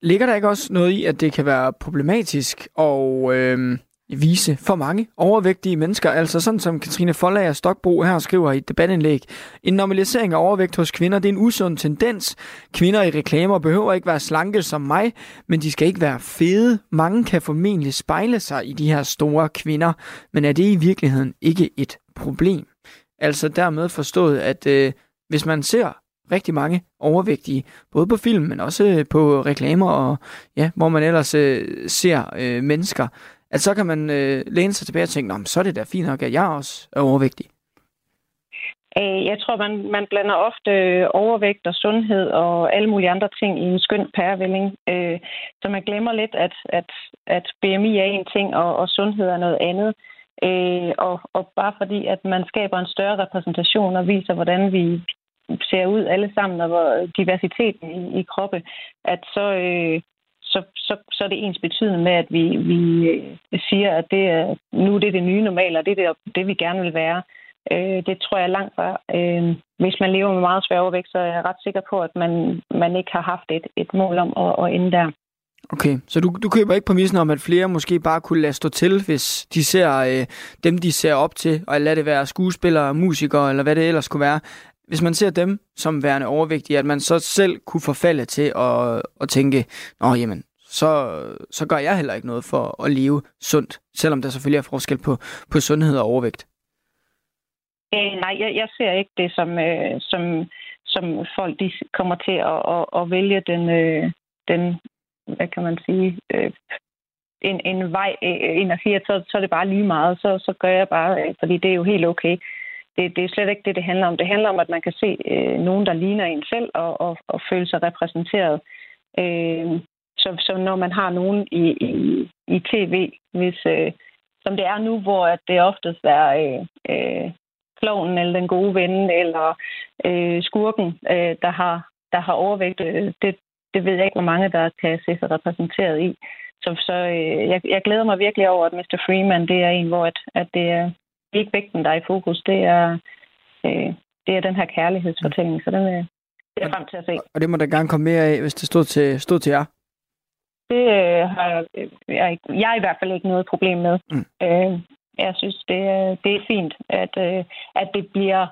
ligger der ikke også noget i, at det kan være problematisk og... Øh vise for mange overvægtige mennesker. Altså sådan som Katrine Follager Stokbro her skriver i et debatindlæg. En normalisering af overvægt hos kvinder, det er en usund tendens. Kvinder i reklamer behøver ikke være slanke som mig, men de skal ikke være fede. Mange kan formentlig spejle sig i de her store kvinder, men er det i virkeligheden ikke et problem? Altså dermed forstået, at øh, hvis man ser rigtig mange overvægtige, både på film, men også øh, på reklamer og ja, hvor man ellers øh, ser øh, mennesker, at så kan man øh, læne sig tilbage og tænke, Nå, så er det da fint nok, at jeg også er overvægtig. Øh, jeg tror, man, man blander ofte øh, overvægt og sundhed og alle mulige andre ting i en skøn pærevælling. Øh, så man glemmer lidt, at, at, at BMI er en ting, og, og sundhed er noget andet. Øh, og, og bare fordi, at man skaber en større repræsentation og viser, hvordan vi ser ud alle sammen, og hvor diversiteten i, i kroppe, at så, øh, så, så, så er det ens betydende med, at vi, vi øh, siger, at det er, nu er det det nye normale, og det er det, det vi gerne vil være. Øh, det tror jeg langt fra. Øh, hvis man lever med meget svær overvægt, så er jeg ret sikker på, at man, man ikke har haft et, et mål om at, at ende der. Okay, så du, du køber ikke præmissen om, at flere måske bare kunne lade stå til, hvis de ser øh, dem, de ser op til, og lade det være skuespillere, musikere, eller hvad det ellers kunne være. Hvis man ser dem som værende overvægtige, at man så selv kunne forfalde til at, at tænke, nå jamen, så, så gør jeg heller ikke noget for at leve sundt, selvom der selvfølgelig er forskel på, på sundhed og overvægt. Øh, nej, jeg, jeg ser ikke det som, øh, som, som folk de kommer til at, at, at vælge den, øh, den, hvad kan man sige, øh, en, en vej øh, ind og sige, at så, så er det bare lige meget, så, så gør jeg bare, øh, fordi det er jo helt okay. Det, det er slet ikke det, det handler om. Det handler om, at man kan se øh, nogen, der ligner en selv, og, og, og føle sig repræsenteret. Øh, så, så når man har nogen i, i, i tv, hvis, øh, som det er nu, hvor at det oftest er øh, øh, kloven eller den gode ven eller øh, skurken, øh, der, har, der har overvægt. Øh, det, det ved jeg ikke, hvor mange der kan se sig repræsenteret i. Så, så øh, jeg, jeg glæder mig virkelig over, at Mr. Freeman, det er en, hvor at, at det er ikke vægten, der er i fokus. Det er, øh, det er den her kærlighedsfortælling, så den er jeg frem til at se. Og det må der gerne komme mere af, hvis det stod til, stod til jer. Det øh, har jeg, jeg, jeg i hvert fald ikke noget problem med. Mm. Øh, jeg synes, det, det er fint, at, øh, at, det bliver,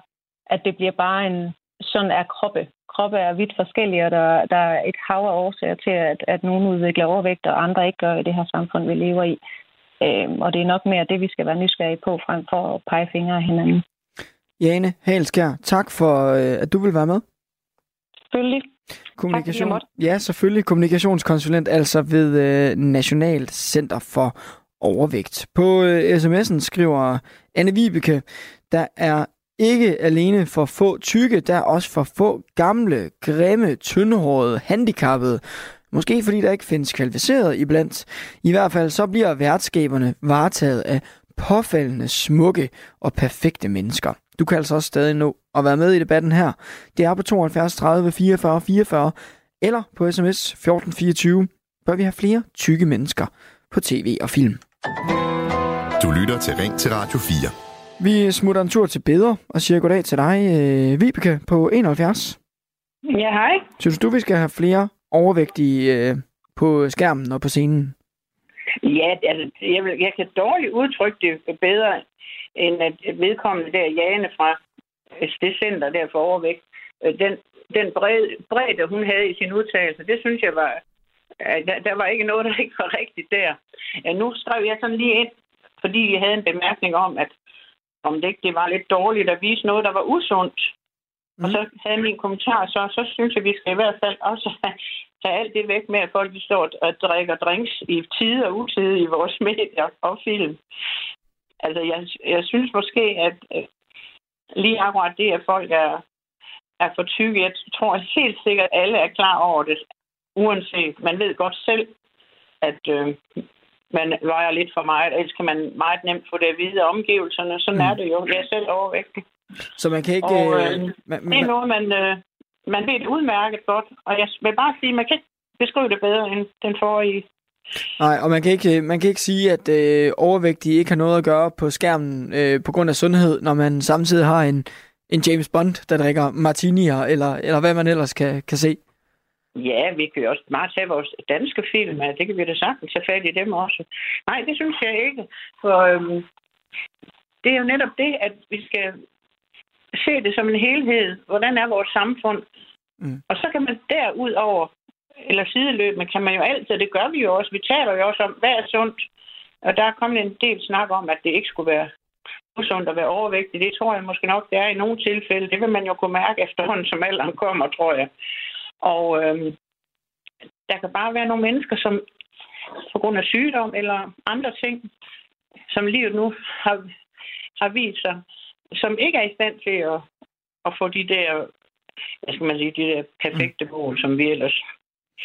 at det bliver bare en... Sådan er kroppe. Kroppe er vidt forskellige, og der, der er et hav af årsager til, at, at nogen udvikler overvægt, og andre ikke gør i det her samfund, vi lever i. Øhm, og det er nok mere det, vi skal være nysgerrige på, frem for at pege fingre af hinanden. Jane Halskær, tak for, øh, at du vil være med. Selvfølgelig. Kommunikation, tak, ja, selvfølgelig. Kommunikationskonsulent, altså ved øh, National Center for overvægt. På øh, sms'en skriver Anne Vibeke, der er ikke alene for få tykke, der er også for få gamle, grimme, tyndhårede, handicappede. Måske fordi der ikke findes kvalificeret iblandt. I hvert fald så bliver værtskaberne varetaget af påfaldende smukke og perfekte mennesker. Du kan altså også stadig nå at være med i debatten her. Det er på 72 30 44 44 eller på sms 1424. Bør vi have flere tykke mennesker på tv og film? Du lytter til Ring til Radio 4. Vi smutter en tur til Beder og siger goddag til dig, øh, Vibeke, på 71. Ja, hej. Synes du, vi skal have flere overvægtige øh, på skærmen og på scenen? Ja, altså, jeg, vil, jeg kan dårligt udtrykke det bedre, end at vedkommende der, Jane fra øh, det center der for overvægt, øh, den, den bred, bredde, hun havde i sin udtalelse, det synes jeg var øh, der, der var ikke noget, der ikke var rigtigt der. Ja, nu skrev jeg sådan lige ind, fordi jeg havde en bemærkning om, at om det ikke det var lidt dårligt at vise noget, der var usundt. Mm. Og så havde min kommentar, så, så synes jeg, vi skal i hvert fald også tage alt det væk med, at folk de står og drikker drinks i tide og utide i vores medier og film. Altså, jeg, jeg synes måske, at øh, lige akkurat det, at folk er, er for tykke, jeg tror helt sikkert, at alle er klar over det uanset, man ved godt selv, at øh, man vejer lidt for meget, ellers kan man meget nemt få det at vide af omgivelserne. Sådan mm. er det jo. Jeg er selv overvægtig. Så man kan ikke... Og, øh, øh, man, det er noget, man, øh, man ved det udmærket godt. Og jeg vil bare sige, man kan ikke beskrive det bedre end den forrige. Nej, og man kan ikke, man kan ikke sige, at øh, overvægtige ikke har noget at gøre på skærmen øh, på grund af sundhed, når man samtidig har en, en James Bond, der drikker martinier, eller, eller hvad man ellers kan, kan se. Ja, vi kan jo også meget tage vores danske film. Det kan vi da sagtens tage fat i dem også. Nej, det synes jeg ikke. For øhm, det er jo netop det, at vi skal se det som en helhed. Hvordan er vores samfund? Mm. Og så kan man derudover, eller sideløbende, kan man jo altid, det gør vi jo også, vi taler jo også om, hvad er sundt? Og der er kommet en del snak om, at det ikke skulle være usundt at være overvægtig. Det tror jeg måske nok, det er i nogle tilfælde. Det vil man jo kunne mærke efterhånden, som alderen kommer, tror jeg. Og øhm, der kan bare være nogle mennesker, som på grund af sygdom eller andre ting, som livet nu har, har vist sig, som ikke er i stand til at, at få de der, hvad skal man sige, de der perfekte mål, som vi ellers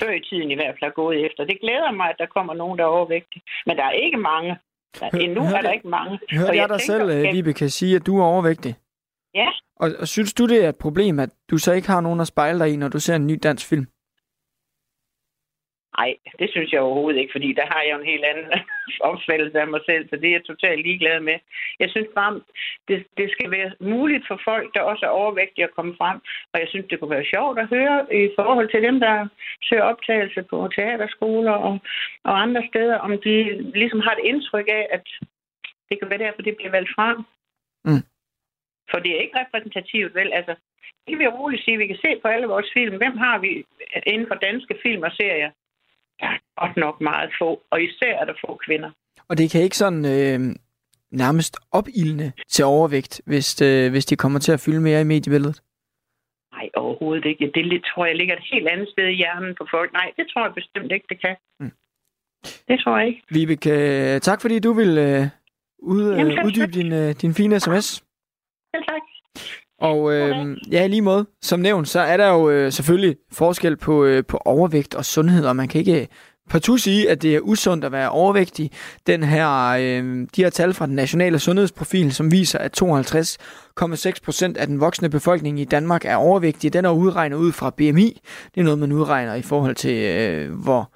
før i tiden i hvert fald har gået efter. Det glæder mig, at der kommer nogen, der er overvægtige. Men der er ikke mange. Der, endnu hørte- er der ikke mange. Hørte Og jeg dig selv, at- Vibeke, sige, at du er overvægtig? Ja, Og, og synes du, det er et problem, at du så ikke har nogen at spejle dig i, når du ser en ny dansk film? Nej, det synes jeg overhovedet ikke, fordi der har jeg en helt anden opfattelse af mig selv, så det er jeg totalt ligeglad med. Jeg synes bare, det, det skal være muligt for folk, der også er overvægtige at komme frem, og jeg synes, det kunne være sjovt at høre i forhold til dem, der søger optagelse på teaterskoler og, og andre steder, om de ligesom har et indtryk af, at det kan være derfor, det bliver valgt frem. Mm. For det er ikke repræsentativt, vel? Altså, det kan vi roligt sige. Vi kan se på alle vores film. Hvem har vi inden for danske film og serier? Er godt nok meget få, og især er der få kvinder. Og det kan ikke sådan øh, nærmest opildne til overvægt, hvis, øh, hvis de kommer til at fylde mere i mediebilledet. Nej, overhovedet ikke. Det tror jeg ligger et helt andet sted i hjernen på folk. Nej, det tror jeg bestemt ikke, det kan. Mm. Det tror jeg ikke. Vibeke, tak fordi du vil øh, ud, Jamen, uddybe din, øh, din fine sms. Selv tak. Og øh, ja, i lige måde, som nævnt, så er der jo øh, selvfølgelig forskel på, øh, på overvægt og sundhed, og man kan ikke partout sige, at det er usundt at være overvægtig. Den her, øh, de her tal fra den nationale sundhedsprofil, som viser, at 52,6 procent af den voksne befolkning i Danmark er overvægtige, den er udregnet ud fra BMI. Det er noget, man udregner i forhold til, øh, hvor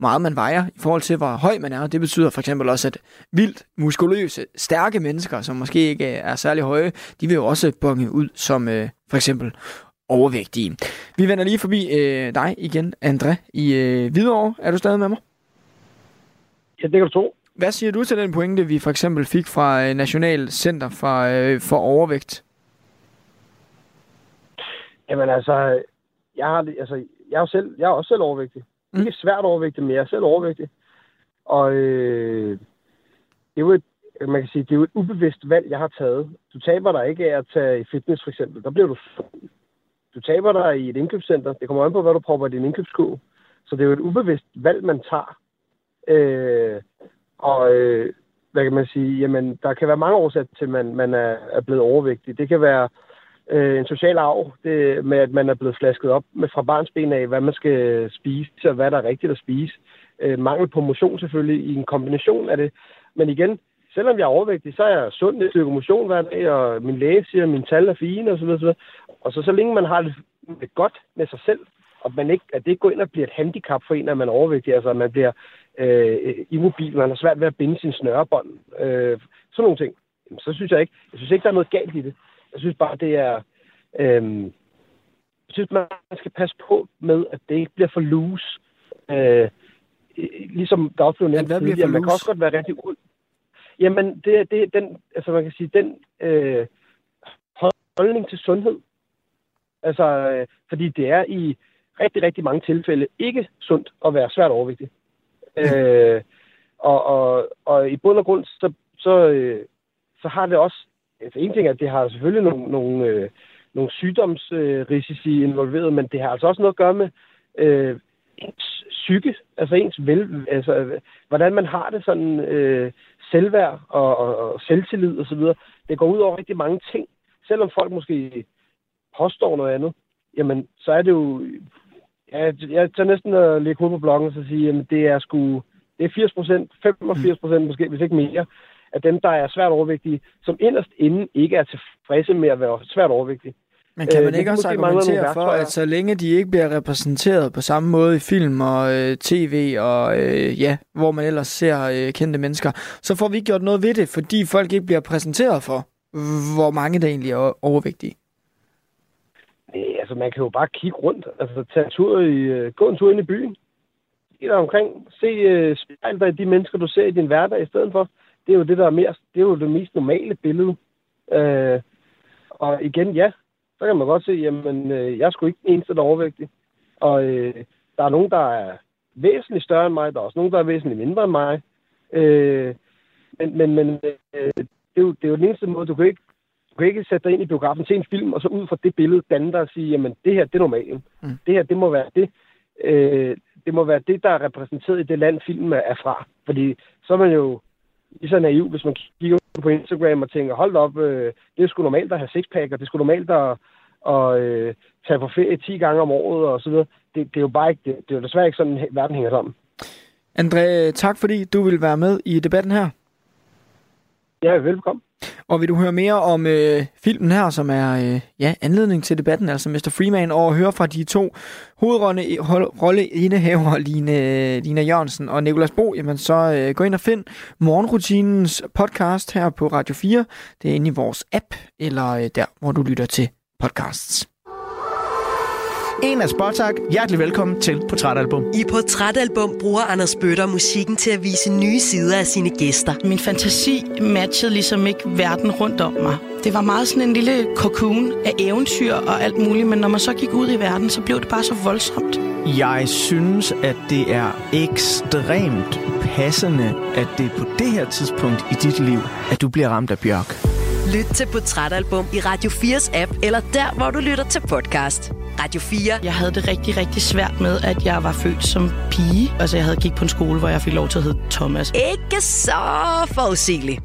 meget man vejer, i forhold til, hvor høj man er. Det betyder for eksempel også, at vildt muskuløse, stærke mennesker, som måske ikke er særlig høje, de vil jo også bonge ud som øh, for eksempel overvægtige. Vi vender lige forbi øh, dig igen, André, i øh, Hvidovre. Er du stadig med mig? Ja, det kan du tro. Hvad siger du til den pointe, vi for eksempel fik fra øh, National Center for, øh, for Overvægt? Jamen altså, jeg, har, altså, jeg, er selv, jeg er også selv overvægtig. Mm. Ikke svært overvægtig, men jeg er selv overvægtig. Og øh, det er jo et, man kan sige, det er jo et ubevidst valg, jeg har taget. Du taber dig ikke af at tage i fitness, for eksempel. Der bliver du. Du taber dig i et indkøbscenter. Det kommer an på, hvad du propper i din indkøbskurv. Så det er jo et ubevidst valg, man tager. Øh, og øh, hvad kan man sige? Jamen, der kan være mange årsager til, at man, man er, er blevet overvægtig. Det kan være øh, en social arv det, med, at man er blevet flasket op med fra barnsben af, hvad man skal spise, og hvad der er rigtigt at spise. Øh, mangel på motion selvfølgelig i en kombination af det. Men igen, selvom jeg er overvægtig, så er jeg sund, jeg stykke motion hver dag, og min læge siger, at mine tal er fine osv. videre. Og så, så længe man har det, det godt med sig selv, og man ikke, at det ikke går ind og bliver et handicap for en, at man er overvægtig, altså at man bliver øh, immobil, man har svært ved at binde sin snørebånd, øh, sådan nogle ting, Jamen, så synes jeg ikke, jeg synes ikke, der er noget galt i det. Jeg synes bare, det er, øh, jeg synes, man skal passe på med, at det ikke bliver for loose. Øh, ligesom der også blev nævnt hvad bliver tidligere, man kan også godt være rigtig ud. Jamen, det det, den, altså man kan sige, den øh, holdning til sundhed. Altså, øh, fordi det er i rigtig, rigtig mange tilfælde ikke sundt at være svært overvægtig. Øh, og, og, og i bund og grund, så, så, øh, så har det også, altså en ting er, at det har selvfølgelig nogle, nogle, øh, nogle sygdomsrisici involveret, men det har altså også noget at gøre med øh, ens psyke, altså ens vel, altså hvordan man har det sådan øh, selvværd og, og, og selvtillid og så videre. Det går ud over rigtig mange ting. Selvom folk måske påstår noget andet, jamen så er det jo, jeg, jeg tager næsten at lægge hovedet på blokken og så sige, jamen det er sgu, det er 80 procent, 85 procent måske, hvis ikke mere, af dem, der er svært overvægtige, som inderst inde ikke er tilfredse med at være svært overvægtige. Men kan Øh, man det ikke også argumentere for, at så længe de ikke bliver repræsenteret på samme måde i film og øh, tv og øh, ja, hvor man ellers ser øh, kendte mennesker, så får vi ikke gjort noget ved det, fordi folk ikke bliver præsenteret for, hvor mange der egentlig er overvægtige. Øh, altså, man kan jo bare kigge rundt. Altså, tage en tur i, øh, gå en tur ind i byen. Se dig omkring. Se øh, spejl dig i de mennesker, du ser i din hverdag i stedet for. Det er jo det, der er mere, det er jo det mest normale billede. Øh, og igen, ja, så kan man godt se, jamen, øh, jeg er sgu ikke den eneste, der er overvægtig. Og øh, der er nogen, der er væsentligt større end mig. Der er også nogen, der er væsentligt mindre end mig. Øh, men men, men øh, det, er jo, det er jo den eneste måde, du kan ikke du kan ikke sætte dig ind i biografen til en film, og så ud fra det billede danne dig og sige, jamen det her, det er normalt. Mm. Det her, det må være det. Øh, det må være det, der er repræsenteret i det land, filmen er fra. Fordi så er man jo lige så naiv, hvis man kigger på Instagram og tænker, hold op, øh, det er sgu normalt at have sixpack, og det er sgu normalt at, at øh, tage på ferie 10 gange om året og så videre. Det, det er jo bare ikke, det, det er jo desværre ikke sådan, verden hænger sammen. André, tak fordi du vil være med i debatten her. Ja, velkommen. Og vil du høre mere om øh, filmen her, som er øh, ja, anledning til debatten, altså Mr. Freeman, og høre fra de to hovedrolleindehavere, Line, Lina Jørgensen og Nikolas Bo, jamen så øh, gå ind og find Morgenrutinens podcast her på Radio 4. Det er inde i vores app, eller øh, der, hvor du lytter til podcasts. En af Spotak. Hjertelig velkommen til Portrætalbum. I Portrætalbum bruger Anders Bøtter musikken til at vise nye sider af sine gæster. Min fantasi matchede ligesom ikke verden rundt om mig. Det var meget sådan en lille cocoon af eventyr og alt muligt, men når man så gik ud i verden, så blev det bare så voldsomt. Jeg synes, at det er ekstremt passende, at det er på det her tidspunkt i dit liv, at du bliver ramt af bjørk. Lyt til Portrætalbum i Radio 4's app, eller der, hvor du lytter til podcast. Radio 4. Jeg havde det rigtig, rigtig svært med, at jeg var født som pige. Altså, jeg havde gik på en skole, hvor jeg fik lov til at hedde Thomas. Ikke så forudsigeligt.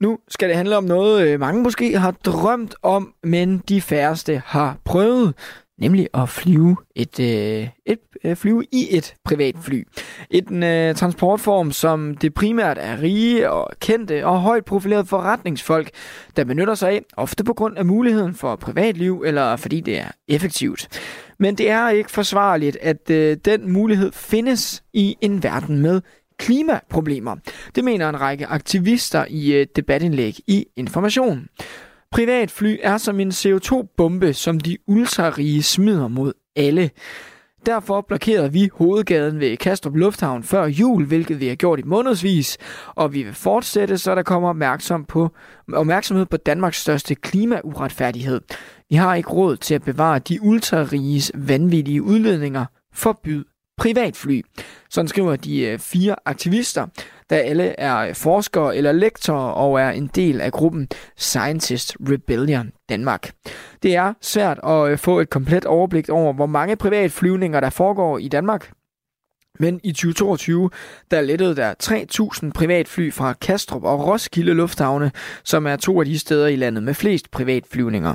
Nu skal det handle om noget, øh, mange måske har drømt om, men de færreste har prøvet nemlig at flyve et, øh, et Øh, flyve i et privat fly. En øh, transportform, som det primært er rige og kendte og højt profilerede forretningsfolk, der benytter sig af, ofte på grund af muligheden for privatliv eller fordi det er effektivt. Men det er ikke forsvarligt, at øh, den mulighed findes i en verden med klimaproblemer. Det mener en række aktivister i et debatindlæg i Information. Privatfly er som en CO2-bombe, som de ultrarige smider mod alle. Derfor blokerede vi hovedgaden ved Kastrup Lufthavn før jul, hvilket vi har gjort i månedsvis, og vi vil fortsætte, så der kommer opmærksom på, opmærksomhed på Danmarks største klimauretfærdighed. Vi har ikke råd til at bevare de ultrariges vanvittige udledninger. Forbyd privatfly. Sådan skriver de øh, fire aktivister, der alle er forskere eller lektorer og er en del af gruppen Scientist Rebellion Danmark. Det er svært at øh, få et komplet overblik over, hvor mange privatflyvninger der foregår i Danmark. Men i 2022, der lettede der 3.000 privatfly fra Kastrup og Roskilde Lufthavne, som er to af de steder i landet med flest privatflyvninger.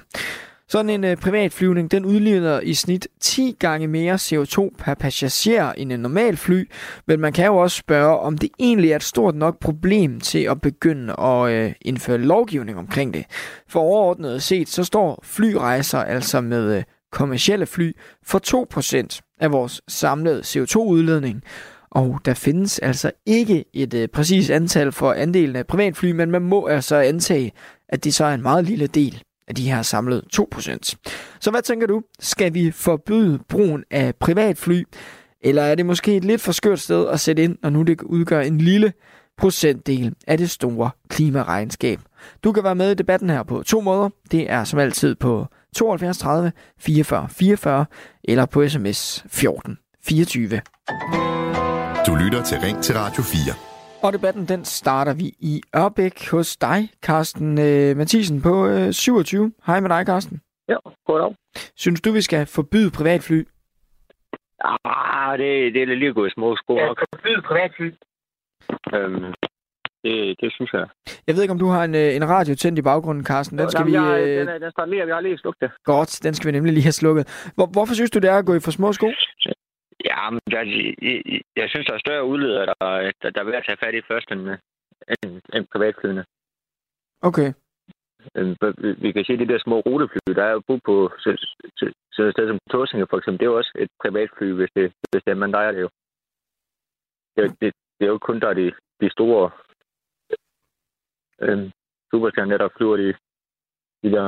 Sådan en øh, privatflyvning, den udleder i snit 10 gange mere CO2 per passager end en normal fly, men man kan jo også spørge, om det egentlig er et stort nok problem til at begynde at øh, indføre lovgivning omkring det. For overordnet set, så står flyrejser altså med øh, kommercielle fly for 2% af vores samlede CO2-udledning. Og der findes altså ikke et øh, præcist antal for andelen af privatfly, men man må altså antage, at det så er en meget lille del at de her samlede 2%. Så hvad tænker du? Skal vi forbyde brugen af privatfly? Eller er det måske et lidt for skørt sted at sætte ind, når nu det udgør en lille procentdel af det store klimaregnskab? Du kan være med i debatten her på to måder. Det er som altid på 72 30 44 44 eller på sms 14 24. Du lytter til Ring til Radio 4. Og debatten, den starter vi i Ørbæk hos dig, Carsten øh, Mathisen, på øh, 27. Hej med dig, Carsten. Ja, goddag. Synes du, vi skal forbyde privatfly? Ah, det, det er lige gået små sko. Ja, forbyde privatfly. Øhm, det, det synes jeg. Jeg ved ikke, om du har en, øh, en radio tændt i baggrunden, Carsten. Den skal Jamen, vi... jeg, Øh... den, er, den står lige, jeg har lige slukket det. Godt, den skal vi nemlig lige have slukket. Hvor, hvorfor synes du, det er at gå i for små sko? Ja, men jeg, jeg, jeg synes, der er større udledere, der, der, der er ved at tage fat i først end, end, end privatflyene. Okay. Øhm, vi, kan se, at de der små rutefly, der er jo brug på sådan et sted som Torsinge for eksempel, det er jo også et privatfly, hvis det, hvis det er, man leger det jo. Det, er- det, det er jo kun der er de, de store øhm, superstjerner, der flyver de, de der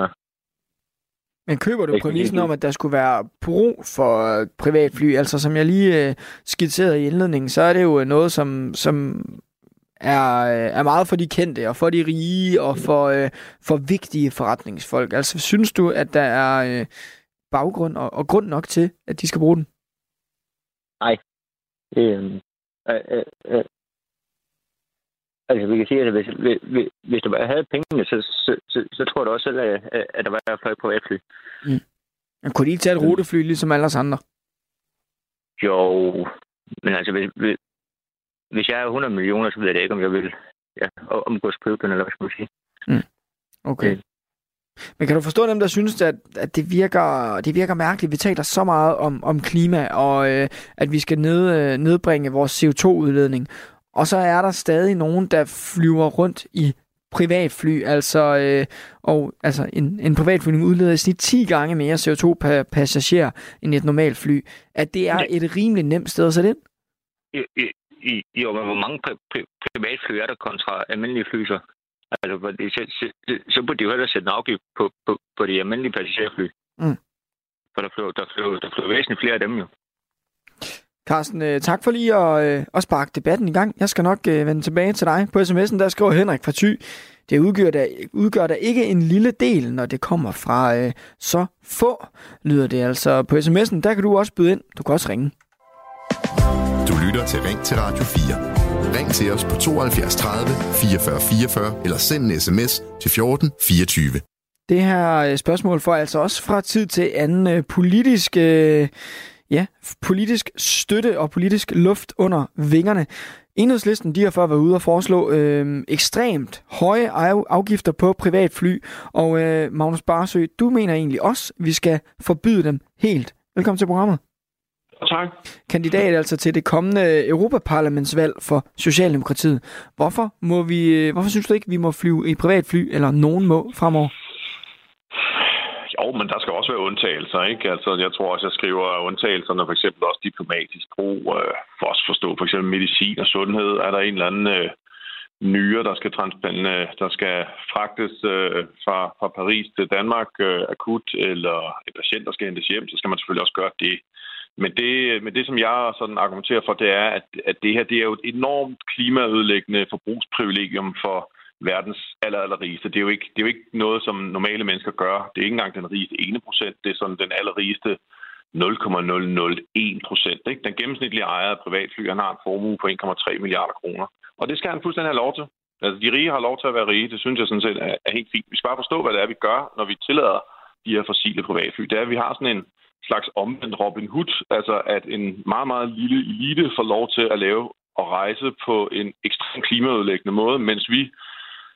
Men køber du præmissen om, at der skulle være brug for øh, privatfly? Altså, som jeg lige øh, skitserede i indledningen, så er det jo noget, som, som er, øh, er meget for de kendte, og for de rige, og for, øh, for vigtige forretningsfolk. Altså, synes du, at der er øh, baggrund og, og grund nok til, at de skal bruge den? Nej. Øhm, øh, øh, øh. Altså, vi kan sige, at hvis, hvis, hvis du bare havde pengene, så, så, så, så tror da også selv, at, at der var flere privatfly. Mm. Men kunne de ikke tage et rutefly, ligesom alle os andre? Jo, men altså, hvis, hvis, jeg er 100 millioner, så ved jeg ikke, om jeg vil ja, omgås køben, eller hvad skal man sige. Mm. Okay. Øh. Men kan du forstå dem, der synes, at, at det, virker, det virker mærkeligt? Vi taler så meget om, om klima, og øh, at vi skal ned, øh, nedbringe vores CO2-udledning. Og så er der stadig nogen, der flyver rundt i privatfly, altså, øh, og, altså en, en privatflyvning udleder i snit 10 gange mere CO2 per passager end et normalt fly. At det er et rimelig nemt sted at sætte ind? I, jo, men hvor mange pri- pri- privatfly er der kontra almindelige fly så? Altså, det, så, så, så burde de jo hellere sætte en afgift på, på, på de almindelige passagerfly. Mm. For der flyver, der, flyver, der flyver væsentligt flere af dem jo. Carsten, øh, tak for lige at, øh, at sparke debatten i gang. Jeg skal nok øh, vende tilbage til dig. På sms'en der skriver Henrik fra Thy, det udgør da, udgør da ikke en lille del, når det kommer fra øh, så få, lyder det altså. På sms'en, der kan du også byde ind. Du kan også ringe. Du lytter til Ring til Radio 4. Ring til os på 72 30 44 44 eller send en sms til 14 24. Det her spørgsmål får altså også fra tid til anden politisk... Øh, ja, politisk støtte og politisk luft under vingerne. Enhedslisten de har før været ude og foreslå øh, ekstremt høje afgifter på privatfly, og øh, Magnus Barsø, du mener egentlig også, at vi skal forbyde dem helt. Velkommen til programmet. Tak. Kandidat altså til det kommende Europaparlamentsvalg for Socialdemokratiet. Hvorfor, må vi, hvorfor synes du ikke, vi må flyve i privatfly, eller nogen må fremover? Jo, men der skal også være undtagelser, ikke? Altså, jeg tror også, jeg skriver undtagelserne, for eksempel også diplomatisk brug, øh, for at forstå for eksempel medicin og sundhed. Er der en eller anden øh, nyere, der skal, øh, der skal fragtes øh, fra, fra Paris til Danmark øh, akut, eller en patient, der skal hentes hjem, så skal man selvfølgelig også gøre det. Men det, men det som jeg sådan argumenterer for, det er, at, at det her det er jo et enormt klimaødelæggende forbrugsprivilegium for verdens aller, aller rigeste. Det er, jo ikke, det er jo ikke noget, som normale mennesker gør. Det er ikke engang den rigeste 1 procent. Det er sådan den allerrigeste 0,001 procent. Den gennemsnitlige ejer af privatfly, han har en formue på 1,3 milliarder kroner. Og det skal han fuldstændig have lov til. Altså, de rige har lov til at være rige. Det synes jeg sådan set er, er helt fint. Vi skal bare forstå, hvad det er, vi gør, når vi tillader de her fossile privatfly. Det er, at vi har sådan en slags omvendt Robin Hood. Altså, at en meget, meget lille elite får lov til at lave og rejse på en ekstremt klimaødelæggende måde, mens vi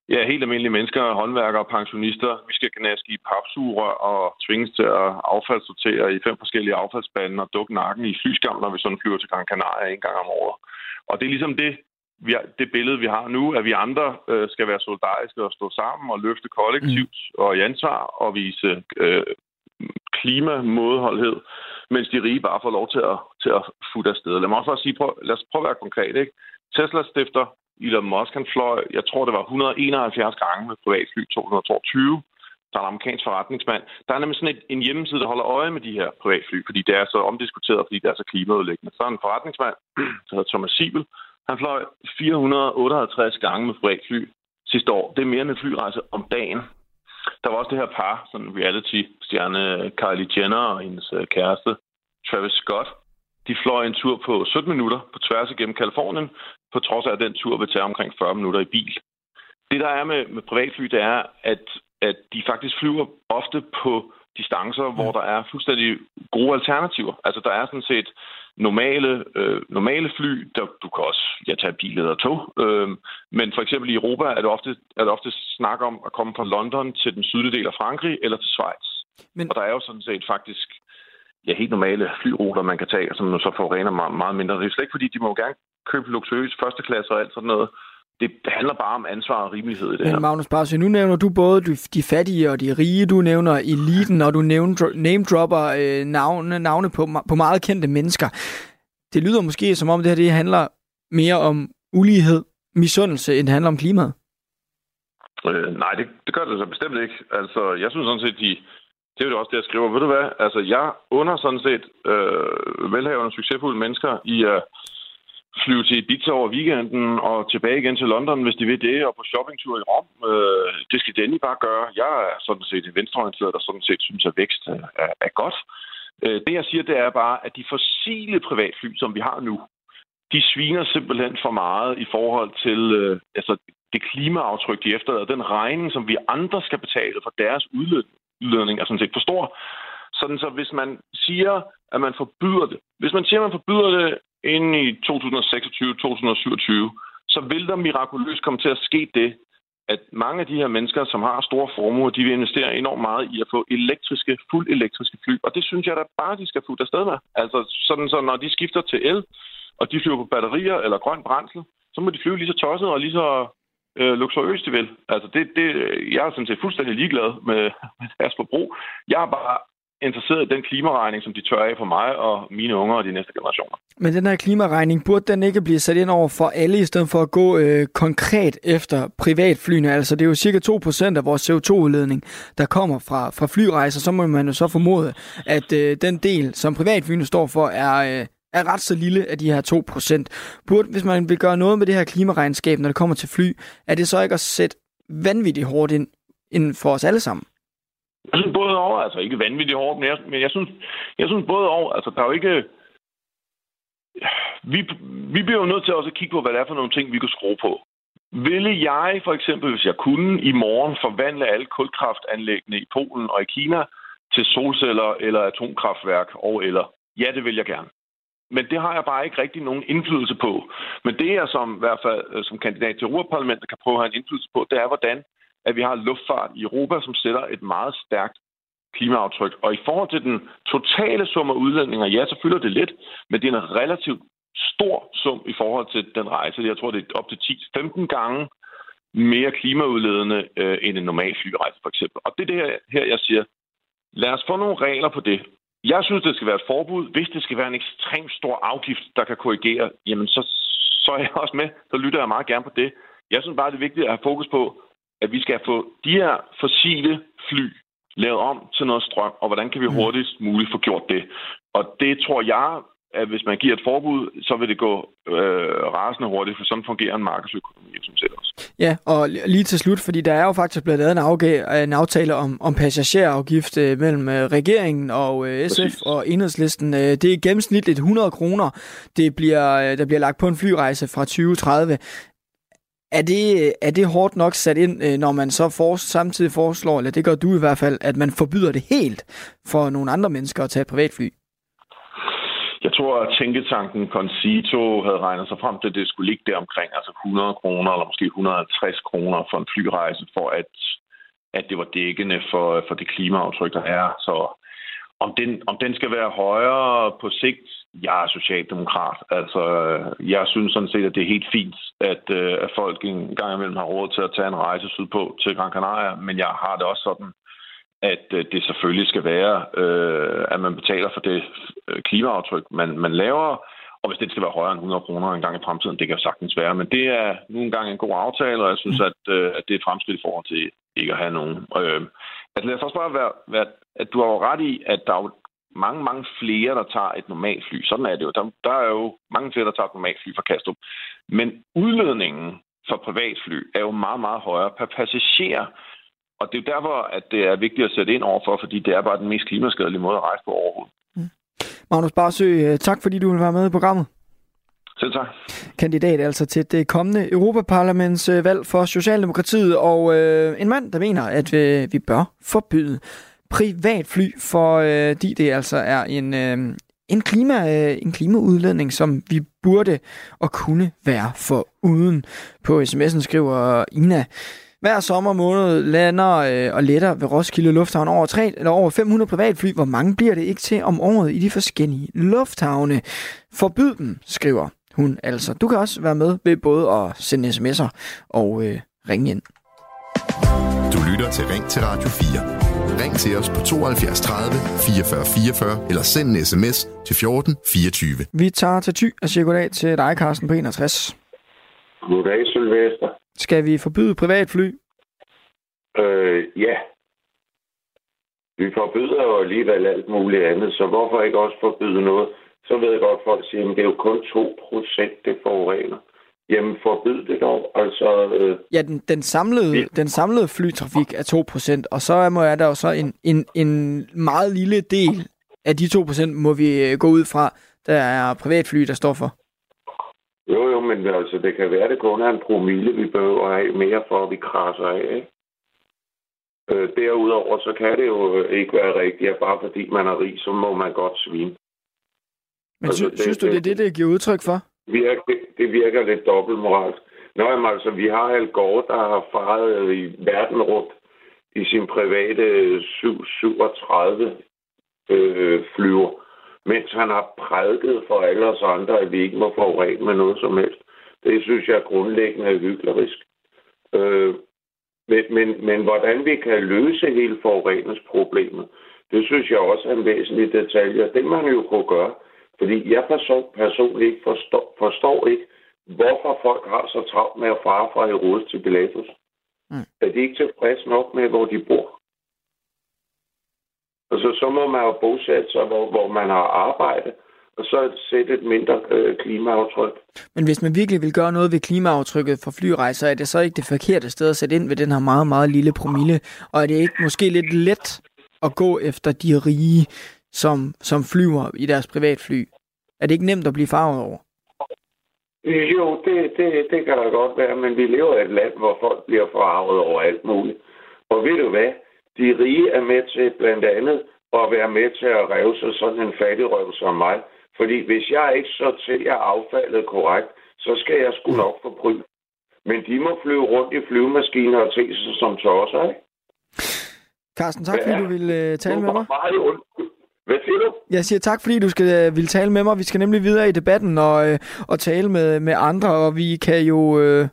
ja, helt almindelige mennesker, håndværkere og pensionister. Vi skal gnaske i papsuger og tvinges til at affaldssortere i fem forskellige affaldsbande og dukke nakken i flyskam, når vi sådan flyver til Gran Canaria en gang om året. Og det er ligesom det, vi har, det billede, vi har nu, at vi andre øh, skal være solidariske og stå sammen og løfte kollektivt mm. og i ansvar og vise øh, klimamådeholdhed, mens de rige bare får lov til at, til at futte afsted. Lad mig også bare sige, prøv, lad os prøve at være konkret. Ikke? Tesla stifter Elon Musk, han fløj, jeg tror, det var 171 gange med privatfly 222. Der er en amerikansk forretningsmand. Der er nemlig sådan et, en hjemmeside, der holder øje med de her privatfly, fordi det er så omdiskuteret, fordi det er så klimaudlæggende. Så er en forretningsmand, der hedder Thomas Siebel. Han fløj 458 gange med privatfly sidste år. Det er mere end en flyrejse om dagen. Der var også det her par, sådan reality-stjerne Kylie Jenner og hendes øh, kæreste Travis Scott. De fløj en tur på 17 minutter på tværs igennem Kalifornien, på trods af, at den tur vil tage omkring 40 minutter i bil. Det, der er med, med privatfly, det er, at, at de faktisk flyver ofte på distancer, mm. hvor der er fuldstændig gode alternativer. Altså, der er sådan set normale, øh, normale fly, der, du kan også ja, tage bil eller tog, øh, men for eksempel i Europa er det, ofte, er det ofte snak om at komme fra London til den sydlige del af Frankrig eller til Schweiz. Men... Og der er jo sådan set faktisk ja, helt normale flyruter, man kan tage, som så forurener meget, meget mindre. Det er slet ikke, fordi de må gerne købe luksuriøs førsteklasse og alt sådan noget. Det handler bare om ansvar og rimelighed i det Men her. Magnus Barsø, nu nævner du både de fattige og de rige, du nævner eliten, og du name-dropper øh, navne, navne på, på meget kendte mennesker. Det lyder måske som om det her det handler mere om ulighed, misundelse, end det handler om klimaet. Øh, nej, det, det gør det så bestemt ikke. Altså, jeg synes sådan set, de, det er jo også det, jeg skriver. Ved du hvad? Altså, jeg under sådan set øh, velhavende, succesfulde mennesker i at flyve til Ibiza over weekenden og tilbage igen til London, hvis de vil det, og på shoppingtur i Rom. Øh, det skal Danny bare gøre. Jeg er sådan set en venstreorienteret, der sådan set synes, at vækst øh, er, er godt. Øh, det, jeg siger, det er bare, at de fossile privatfly, som vi har nu, de sviner simpelthen for meget i forhold til øh, altså, det klimaaftryk, de efterlader. Den regning, som vi andre skal betale for deres udledning, er sådan set for stor. Sådan så hvis man siger, at man forbyder det, hvis man siger, at man forbyder det inden i 2026-2027, så vil der mirakuløst komme til at ske det, at mange af de her mennesker, som har store formuer, de vil investere enormt meget i at få elektriske, fuld elektriske fly. Og det synes jeg da bare, de skal fuldt afsted med. Altså sådan, så når de skifter til el, og de flyver på batterier eller grøn brændsel, så må de flyve lige så tosset og lige så øh, luksuriøst de vil. Altså det, det, jeg er sådan set fuldstændig ligeglad med, med deres forbrug. Jeg er bare interesseret i den klimaregning, som de tør af for mig og mine unger og de næste generationer. Men den her klimaregning, burde den ikke blive sat ind over for alle, i stedet for at gå øh, konkret efter privatflyene? Altså det er jo cirka 2% af vores CO2-udledning, der kommer fra, fra flyrejser. Så må man jo så formode, at øh, den del, som privatflyene står for, er, øh, er ret så lille af de her 2%. Burde, hvis man vil gøre noget med det her klimaregnskab, når det kommer til fly, er det så ikke at sætte vanvittigt hårdt ind, ind for os alle sammen? Jeg synes både over, altså ikke vanvittigt hårdt, men jeg, men jeg synes, jeg synes både over, altså der er jo ikke... Vi, vi bliver jo nødt til også at kigge på, hvad det er for nogle ting, vi kan skrue på. Ville jeg for eksempel, hvis jeg kunne, i morgen forvandle alle kulkraftanlæggene i Polen og i Kina til solceller eller atomkraftværk og eller? Ja, det vil jeg gerne. Men det har jeg bare ikke rigtig nogen indflydelse på. Men det, jeg som, i hvert fald øh, som kandidat til Europaparlamentet kan prøve at have en indflydelse på, det er, hvordan at vi har luftfart i Europa, som sætter et meget stærkt klimaaftryk. Og i forhold til den totale sum af udledninger, ja, så fylder det lidt, men det er en relativt stor sum i forhold til den rejse. Jeg tror, det er op til 10-15 gange mere klimaudledende øh, end en normal flyrejse, for eksempel. Og det er det her, her, jeg siger. Lad os få nogle regler på det. Jeg synes, det skal være et forbud. Hvis det skal være en ekstremt stor afgift, der kan korrigere, jamen så, så er jeg også med. Så lytter jeg meget gerne på det. Jeg synes bare, det er vigtigt at have fokus på, at vi skal få de her fossile fly lavet om til noget strøm, og hvordan kan vi mm. hurtigst muligt få gjort det? Og det tror jeg, at hvis man giver et forbud, så vil det gå øh, rasende hurtigt, for sådan fungerer en markedsøkonomi som set også. Ja, og lige til slut, fordi der er jo faktisk blevet lavet en, afgave, en aftale om, om passagerafgift øh, mellem øh, regeringen og øh, SF Præcis. og enhedslisten. Øh, det er gennemsnitligt 100 kroner, det bliver, øh, der bliver lagt på en flyrejse fra 2030. Er det, er det hårdt nok sat ind, øh, når man så for, samtidig foreslår, eller det gør du i hvert fald, at man forbyder det helt for nogle andre mennesker at tage et privatfly? Jeg tror, at tænketanken Concito havde regnet sig frem til, at det skulle ligge der omkring altså 100 kroner eller måske 150 kroner for en flyrejse, for at, at det var dækkende for, for det klimaaftryk, der er. Så om den, om den skal være højere på sigt, jeg er socialdemokrat. Altså, jeg synes sådan set, at det er helt fint, at, øh, at folk en gang imellem har råd til at tage en rejse sydpå til Gran Canaria, men jeg har det også sådan, at øh, det selvfølgelig skal være, øh, at man betaler for det klimaaftryk, man, man laver, og hvis det skal være højere end 100 kroner en gang i fremtiden, det kan sagtens være. Men det er nu engang en god aftale, og jeg synes, mm. at, at det er et fremskridt i forhold til ikke at have nogen. Øh, altså lad os også bare være, være, at du har jo ret i, at der er mange, mange flere, der tager et normalt fly. Sådan er det jo. Der, der er jo mange flere, der tager et normalt fly fra Kastrup. Men udledningen for privatfly er jo meget, meget højere per passager. Og det er jo derfor, at det er vigtigt at sætte ind overfor, fordi det er bare den mest klimaskadelige måde at rejse på overhovedet. Mm. Magnus Barsø, øh, tak fordi du vil være med i programmet. Selv tak. Kandidat altså til det kommende Europaparlamentsvalg for Socialdemokratiet, og øh, en mand, der mener, at øh, vi bør forbyde privatfly, for øh, det altså er en, øh, en, klima, øh, en klimaudledning, som vi burde og kunne være for uden. På sms'en skriver Ina, hver sommer måned lander øh, og letter ved Roskilde Lufthavn over, 3, eller over 500 privatfly. Hvor mange bliver det ikke til om året i de forskellige lufthavne? Forbyd dem, skriver hun altså. Du kan også være med ved både at sende sms'er og øh, ringe ind. Du lytter til Ring til Radio 4. Ring til os på 72 30 44 44 eller send en sms til 14 24. Vi tager til ty og siger goddag til dig, Carsten, på 61. Goddag, Sylvester. Skal vi forbyde privatfly? Øh, ja. Vi forbyder jo alligevel alt muligt andet, så hvorfor ikke også forbyde noget? Så ved jeg godt, at folk siger, at det er jo kun 2 procent, det forurener. Jamen, forbyd det dog. Altså, øh, ja, den, den, samlede, ja. den samlede flytrafik er 2%, og så må jeg der jo så en, en, en meget lille del af de 2% må vi øh, gå ud fra, der er privatfly, der står for. men altså, det kan være, det kun er en promille, vi behøver have mere for, at vi krasser af, ikke? Øh, derudover, så kan det jo ikke være rigtigt, at bare fordi man er rig, så må man godt svine. Men altså, sy- synes du, det er det, det giver udtryk for? Virker, det, det virker lidt dobbeltmoralsk. Nå, jamen, altså, vi har Al Gore, der har faret i verden rundt i sin private 737 øh, flyver, mens han har prædiket for alle os andre, at vi ikke må forurene med noget som helst. Det synes jeg er grundlæggende hyklerisk. Øh, men, men, men hvordan vi kan løse hele forureningsproblemet, det synes jeg også er en væsentlig detalje. Det man jo kunne gøre, fordi jeg person, personligt ikke forstår, forstår ikke, hvorfor folk har så travlt med at fare fra Herodes til Pilatus. Mm. Er de ikke tilfredse nok med, hvor de bor? Altså, så må man jo bosætte sig, hvor, hvor man har arbejde, og så sætte et mindre øh, klimaaftryk. Men hvis man virkelig vil gøre noget ved klimaaftrykket for flyrejser, er det så ikke det forkerte sted at sætte ind ved den her meget, meget lille promille? Og er det ikke måske lidt let at gå efter de rige, som, som flyver i deres privatfly? Er det ikke nemt at blive farvet over? Jo, det, det, det kan da godt være, men vi lever i et land, hvor folk bliver farvet over alt muligt. Og ved du hvad? De rige er med til blandt andet at være med til at reve sig sådan en fattigrøv som mig. Fordi hvis jeg ikke sorterer affaldet korrekt, så skal jeg sgu nok få bry. Men de må flyve rundt i flyvemaskiner og te sig som tosser, ikke? Carsten, tak fordi du ville uh, tale med mig. Meget hvad siger du? Jeg siger tak, fordi du skal øh, ville tale med mig. Vi skal nemlig videre i debatten og, øh, og tale med, med andre, og vi kan jo... Øh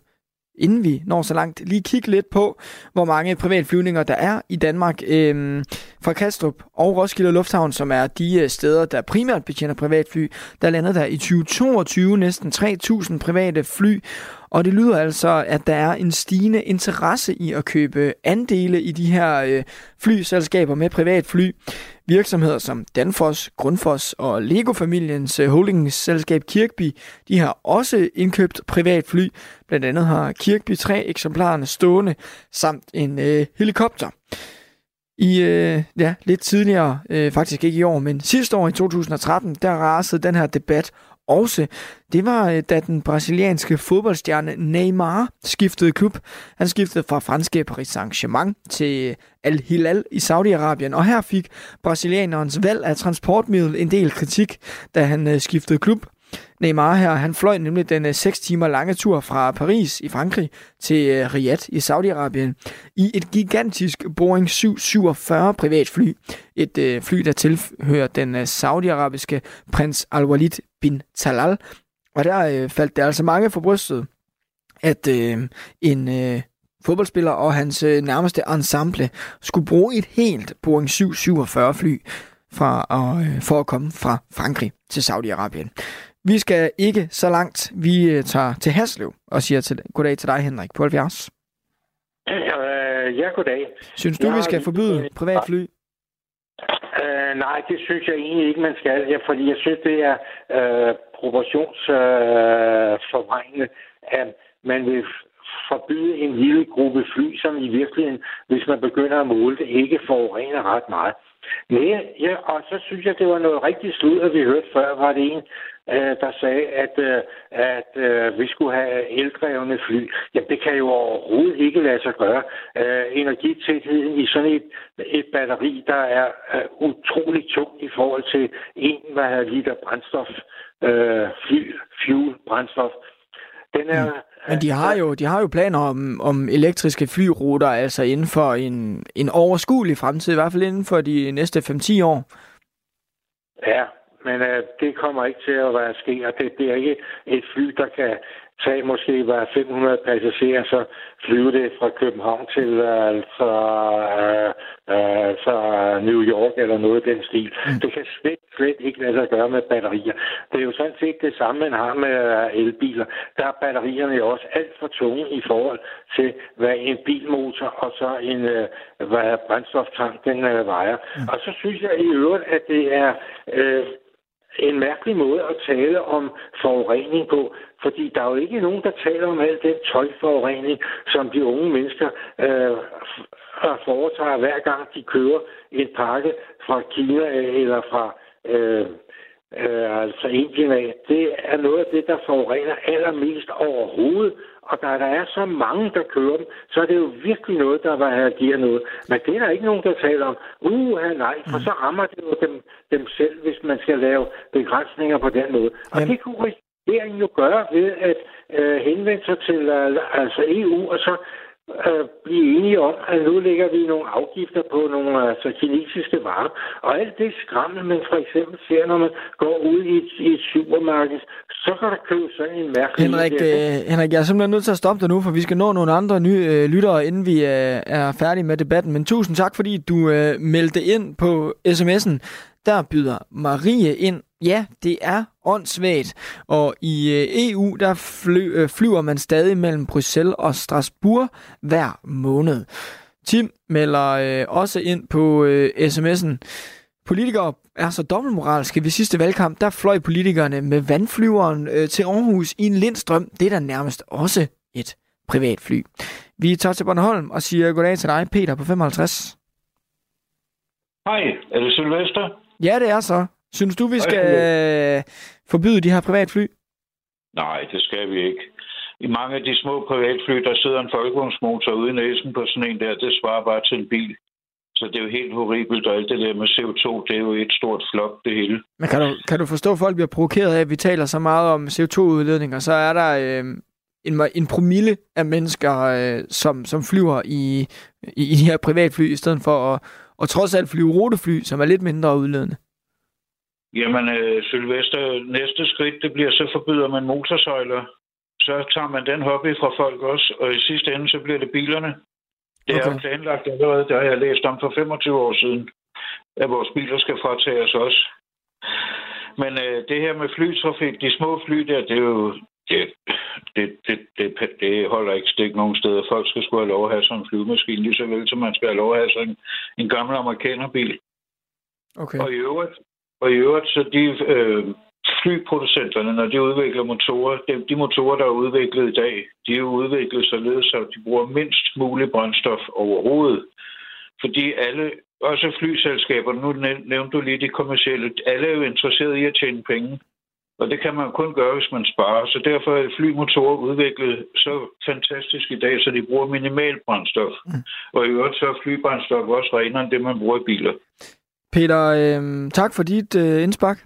inden vi når så langt, lige kigge lidt på, hvor mange privatflyvninger der er i Danmark øhm, fra Kastrup og Roskilde Lufthavn, som er de øh, steder, der primært betjener privatfly. Der landede der i 2022 næsten 3.000 private fly, og det lyder altså, at der er en stigende interesse i at købe andele i de her øh, flyselskaber med privatfly. Virksomheder som Danfoss, Grundfos og Lego-familiens øh, holdingselskab holdingsselskab Kirkby, de har også indkøbt privatfly. Blandt andet har Kirkby tre eksemplarerne stående, samt en øh, helikopter. I øh, ja, lidt tidligere, øh, faktisk ikke i år, men sidste år i 2013, der rasede den her debat også. Det var, øh, da den brasilianske fodboldstjerne Neymar skiftede klub. Han skiftede fra franske Paris Saint-Germain til øh, Al Hilal i Saudi-Arabien, og her fik brasilianerens valg af transportmiddel en del kritik, da han øh, skiftede klub. Neymar her, han fløj nemlig den øh, 6 timer lange tur fra Paris i Frankrig til øh, Riyadh i Saudi-Arabien i et gigantisk Boeing 747 privatfly. Et øh, fly, der tilhører den øh, saudiarabiske prins Al-Walid bin Talal. Og der øh, faldt det altså mange for brystet, at øh, en øh, fodboldspiller og hans øh, nærmeste ensemble skulle bruge et helt Boeing 747 fly fra, øh, for at komme fra Frankrig til Saudi-Arabien. Vi skal ikke så langt. Vi øh, tager til Haslev og siger til, goddag til dig, Henrik, på 70. Øh, ja, goddag. Synes du, jeg vi skal forbyde privatfly? Øh, nej, det synes jeg egentlig ikke, man skal. Ja, fordi jeg synes, det er øh, proportionsforvrængende, øh, at man vil forbyde en lille gruppe fly, som i virkeligheden, hvis man begynder at måle det, ikke forurener ret meget. Nej, ja, og så synes jeg, det var noget rigtig slud, at vi hørte før, var det en, øh, der sagde, at, øh, at øh, vi skulle have eldrevne fly. Jamen, det kan jo overhovedet ikke lade sig gøre. Øh, energitætheden i sådan et, et batteri, der er øh, utrolig tung i forhold til en hvad liter brændstof, øh, fly, fuel, brændstof, den er, mm. Men de har jo, de har jo planer om, om elektriske flyruter, altså inden for en, en overskuelig fremtid, i hvert fald inden for de næste 5-10 år. Ja, men uh, det kommer ikke til at være ske, og det, det er ikke et fly, der kan tage måske bare 500 passagerer, så flyve det fra København til altså, uh, uh, altså New York eller noget af den stil. Mm. Det kan slet, slet ikke lade sig gøre med batterier. Det er jo sådan set det samme, man har med elbiler. Der er batterierne jo også alt for tunge i forhold til, hvad en bilmotor og så en uh, hvad brændstoftank den uh, vejer. Mm. Og så synes jeg i øvrigt, at det er... Uh, en mærkelig måde at tale om forurening på, fordi der er jo ikke nogen, der taler om al den tøjforurening, som de unge mennesker øh, øh foretager hver gang de kører en pakke fra Kina eller fra øh, øh, altså indien det er noget af det, der forurener allermest overhovedet. Og da der er så mange, der kører dem, så er det jo virkelig noget, der giver noget. Men det er der ikke nogen, der taler om. Uh, nej, for så rammer det jo dem, dem selv, hvis man skal lave begrænsninger på den måde. Og Jamen. det kunne regeringen jo gøre ved at øh, henvende sig til øh, altså EU, og så øh, blive enige om, at nu lægger vi nogle afgifter på nogle altså, kinesiske varer. Og alt det skrammel, man for eksempel ser, når man går ud i et, i et supermarked, så kan der købe sådan en mærkelig... Henrik, øh, Henrik, jeg er simpelthen nødt til at stoppe dig nu, for vi skal nå nogle andre nye øh, lyttere, inden vi øh, er færdige med debatten. Men tusind tak, fordi du øh, meldte ind på sms'en. Der byder Marie ind Ja, det er åndssvagt, og i øh, EU der fly, øh, flyver man stadig mellem Bruxelles og Strasbourg hver måned. Tim melder øh, også ind på øh, sms'en. Politikere er så dobbeltmoralske. Ved sidste valgkamp, der fløj politikerne med vandflyveren øh, til Aarhus i en lindstrøm. Det er da nærmest også et privatfly. Vi tager til Bornholm og siger goddag til dig, Peter på 55. Hej, er det Sylvester? Ja, det er så. Synes du, vi skal øh, forbyde de her privatfly? Nej, det skal vi ikke. I mange af de små privatfly, der sidder en folkevognsmotor ude i næsen på sådan en der, det svarer bare til en bil. Så det er jo helt horribelt, og alt det der med CO2, det er jo et stort flop, det hele. Men kan du, kan du forstå, at folk bliver provokeret af, at vi taler så meget om CO2-udledninger? Så er der øh, en, en promille af mennesker, øh, som, som flyver i, i, i de her privatfly, i stedet for at, at trods alt flyve rutefly, som er lidt mindre udledende. Jamen, øh, Sylvester, næste skridt, det bliver, så forbyder man motorsøjler. Så tager man den hobby fra folk også, og i sidste ende, så bliver det bilerne. Det okay. er planlagt allerede, der har jeg læst om for 25 år siden, at vores biler skal fratages også. Men øh, det her med flytrafik, de små fly der, det er jo... Det, det, det, det, det holder ikke stik nogen steder. Folk skal sgu have lov at have sådan en flyvemaskine, lige så vel som man skal have lov at have sådan en, en gammel amerikanerbil. Okay. Og i øvrigt, og i øvrigt, så de øh, flyproducenterne, når de udvikler motorer, de, de motorer, der er udviklet i dag, de er udviklet således, at de bruger mindst muligt brændstof overhovedet. Fordi alle, også flyselskaber, nu nævnte du lige de kommercielle, alle er jo interesseret i at tjene penge. Og det kan man kun gøre, hvis man sparer. Så derfor er flymotorer udviklet så fantastisk i dag, så de bruger minimal brændstof. Mm. Og i øvrigt så er flybrændstof også renere end det, man bruger i biler. Peter, øh, tak for dit øh, indspark.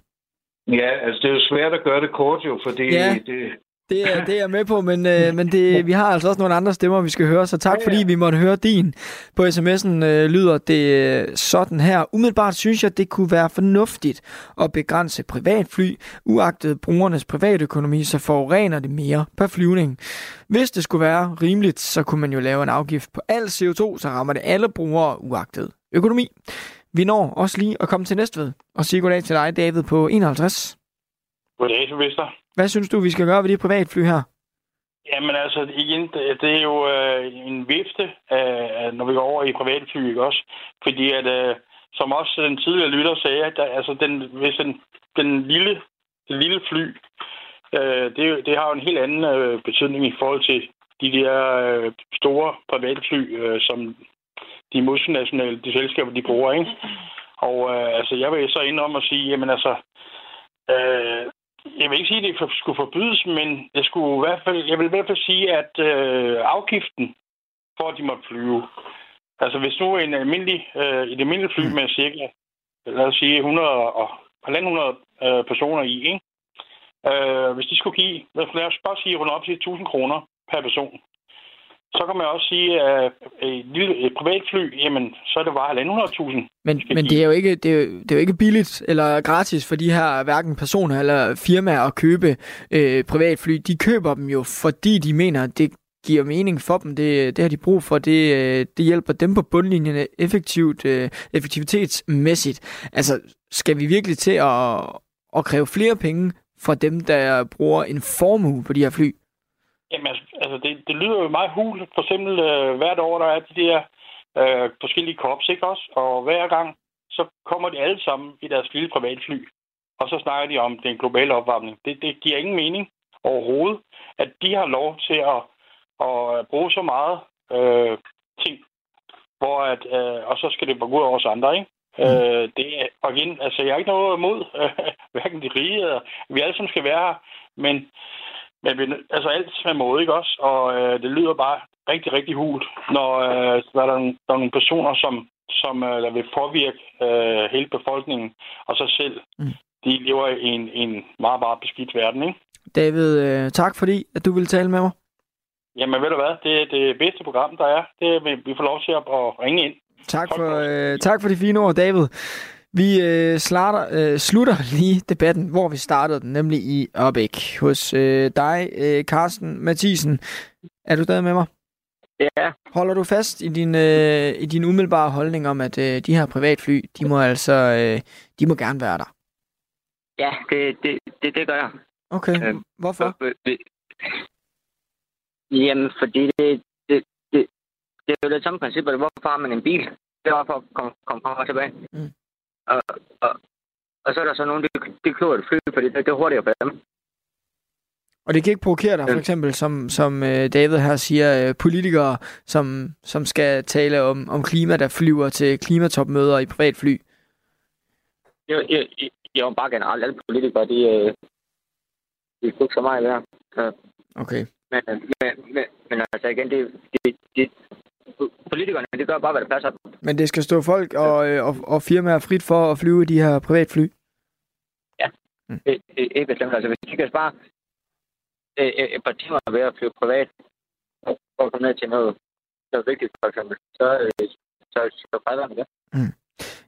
Ja, altså det er jo svært at gøre det kort jo, fordi ja. det... Det er, det er jeg med på, men, øh, men det, vi har altså også nogle andre stemmer, vi skal høre, så tak fordi vi måtte høre din. På sms'en øh, lyder det øh, sådan her. Umiddelbart synes jeg, det kunne være fornuftigt at begrænse privatfly, uagtet brugernes privatøkonomi, så forurener det mere per flyvning. Hvis det skulle være rimeligt, så kunne man jo lave en afgift på al CO2, så rammer det alle brugere uagtet økonomi. Vi når også lige at komme til Næstved og sige goddag til dig, David, på 51. Goddag, Sylvester. Hvad synes du, vi skal gøre ved de privatfly her? Jamen altså, igen, det er jo øh, en vifte, øh, når vi går over i privatfly, ikke også? Fordi at, øh, som også den tidligere lytter sagde, at der, altså den, hvis den, den lille, den lille fly, øh, det, det har jo en helt anden øh, betydning i forhold til de der øh, store privatfly, øh, som de multinationale de selskaber, de bruger. Ikke? Og øh, altså, jeg vil så ind om at sige, jamen altså, øh, jeg vil ikke sige, at det skulle forbydes, men jeg, skulle i hvert fald, jeg vil i hvert fald sige, at øh, afgiften for, at de måtte flyve, altså hvis nu en almindelig, øh, et almindeligt fly med cirka, lad os sige, 100 og 100 øh, personer i, ikke? Øh, hvis de skulle give, lad os bare sige, rundt op til 1000 kroner per person, så kan man også sige, at et, lille, et privatfly, jamen, så er det bare 1.500.000. Men, men det, er jo ikke, det, er jo, det er jo ikke billigt eller gratis for de her hverken personer eller firmaer at købe øh, privatfly. De køber dem jo, fordi de mener, at det giver mening for dem. Det, det har de brug for. Det, øh, det hjælper dem på bundlinjen effektivt, øh, effektivitetsmæssigt. Altså, skal vi virkelig til at, at kræve flere penge fra dem, der bruger en formue på de her fly? Jamen, altså, altså det, det lyder jo meget hul. For eksempel øh, hvert år, der er de der øh, forskellige korps, ikke også? Og hver gang, så kommer de alle sammen i deres lille privatfly. Og så snakker de om den globale opvarmning. Det, det giver ingen mening overhovedet, at de har lov til at, at bruge så meget øh, ting, hvor at, øh, og så skal det gå ud over os andre, ikke? Mm. Øh, det er, og igen, altså jeg har ikke noget imod, øh, hverken de rige eller, vi alle sammen skal være her, men, men vi, altså alt med måde, ikke også? Og øh, det lyder bare rigtig, rigtig hult, når øh, der, er der er nogle personer, som, som øh, der vil påvirke øh, hele befolkningen og sig selv. Mm. De lever i en, en meget, meget beskidt verden, ikke? David, øh, tak fordi, at du ville tale med mig. Jamen ved du hvad, det er det bedste program, der er. Det vi får lov til at, at ringe ind. Tak for, øh, tak for de fine ord, David. Vi øh, slatter, øh, slutter lige debatten, hvor vi startede den, nemlig i Opæk hos øh, dig, øh, Carsten Mathisen. Er du stadig med mig? Ja. Holder du fast i din, øh, i din umiddelbare holdning om, at øh, de her privatfly, de må altså øh, de må gerne være der? Ja, det, det, det, det gør jeg. Okay, øh, hvorfor? Øh, jamen, fordi det, det, det, det er jo det samme princip, at hvorfor har man en bil? Det er for at komme, komme frem og tilbage. Mm. Og, og, og så er der så nogen, de, de køber et fly, fordi det, det er hurtigere for dem. Og det kan ikke provokere dig, for eksempel, som, som øh, David her siger, øh, politikere, som, som skal tale om, om klima, der flyver til klimatopmøder i privatfly? Jo, jo, jo bare generelt. Alle politikere, de, øh, de er ikke så meget værd. Så. Okay. Men, men, men, men altså igen, det, det, det, politikerne, det gør bare, hvad der passer. Men det skal stå folk og, og, og firmaer frit for at flyve de her privatfly? Ja, mm. det, det er bestemt. Altså, hvis de kan spare et par timer ved at flyve privat, og komme ned til noget, der er vigtigt, for eksempel, så, så, så fred med det. Mm.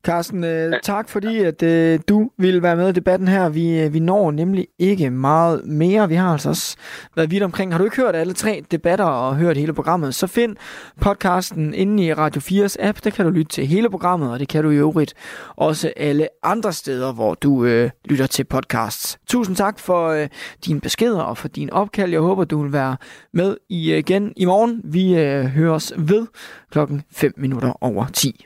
Carsten, øh, tak fordi at øh, du ville være med i debatten her. Vi, øh, vi når nemlig ikke meget mere. Vi har altså også været vidt omkring. Har du ikke hørt alle tre debatter og hørt hele programmet, så find podcasten inde i Radio 4's app. Der kan du lytte til hele programmet, og det kan du i øvrigt også alle andre steder, hvor du øh, lytter til podcasts. Tusind tak for øh, dine beskeder og for din opkald. Jeg håber, du vil være med øh, igen i morgen. Vi øh, høres ved klokken 5 minutter over 10.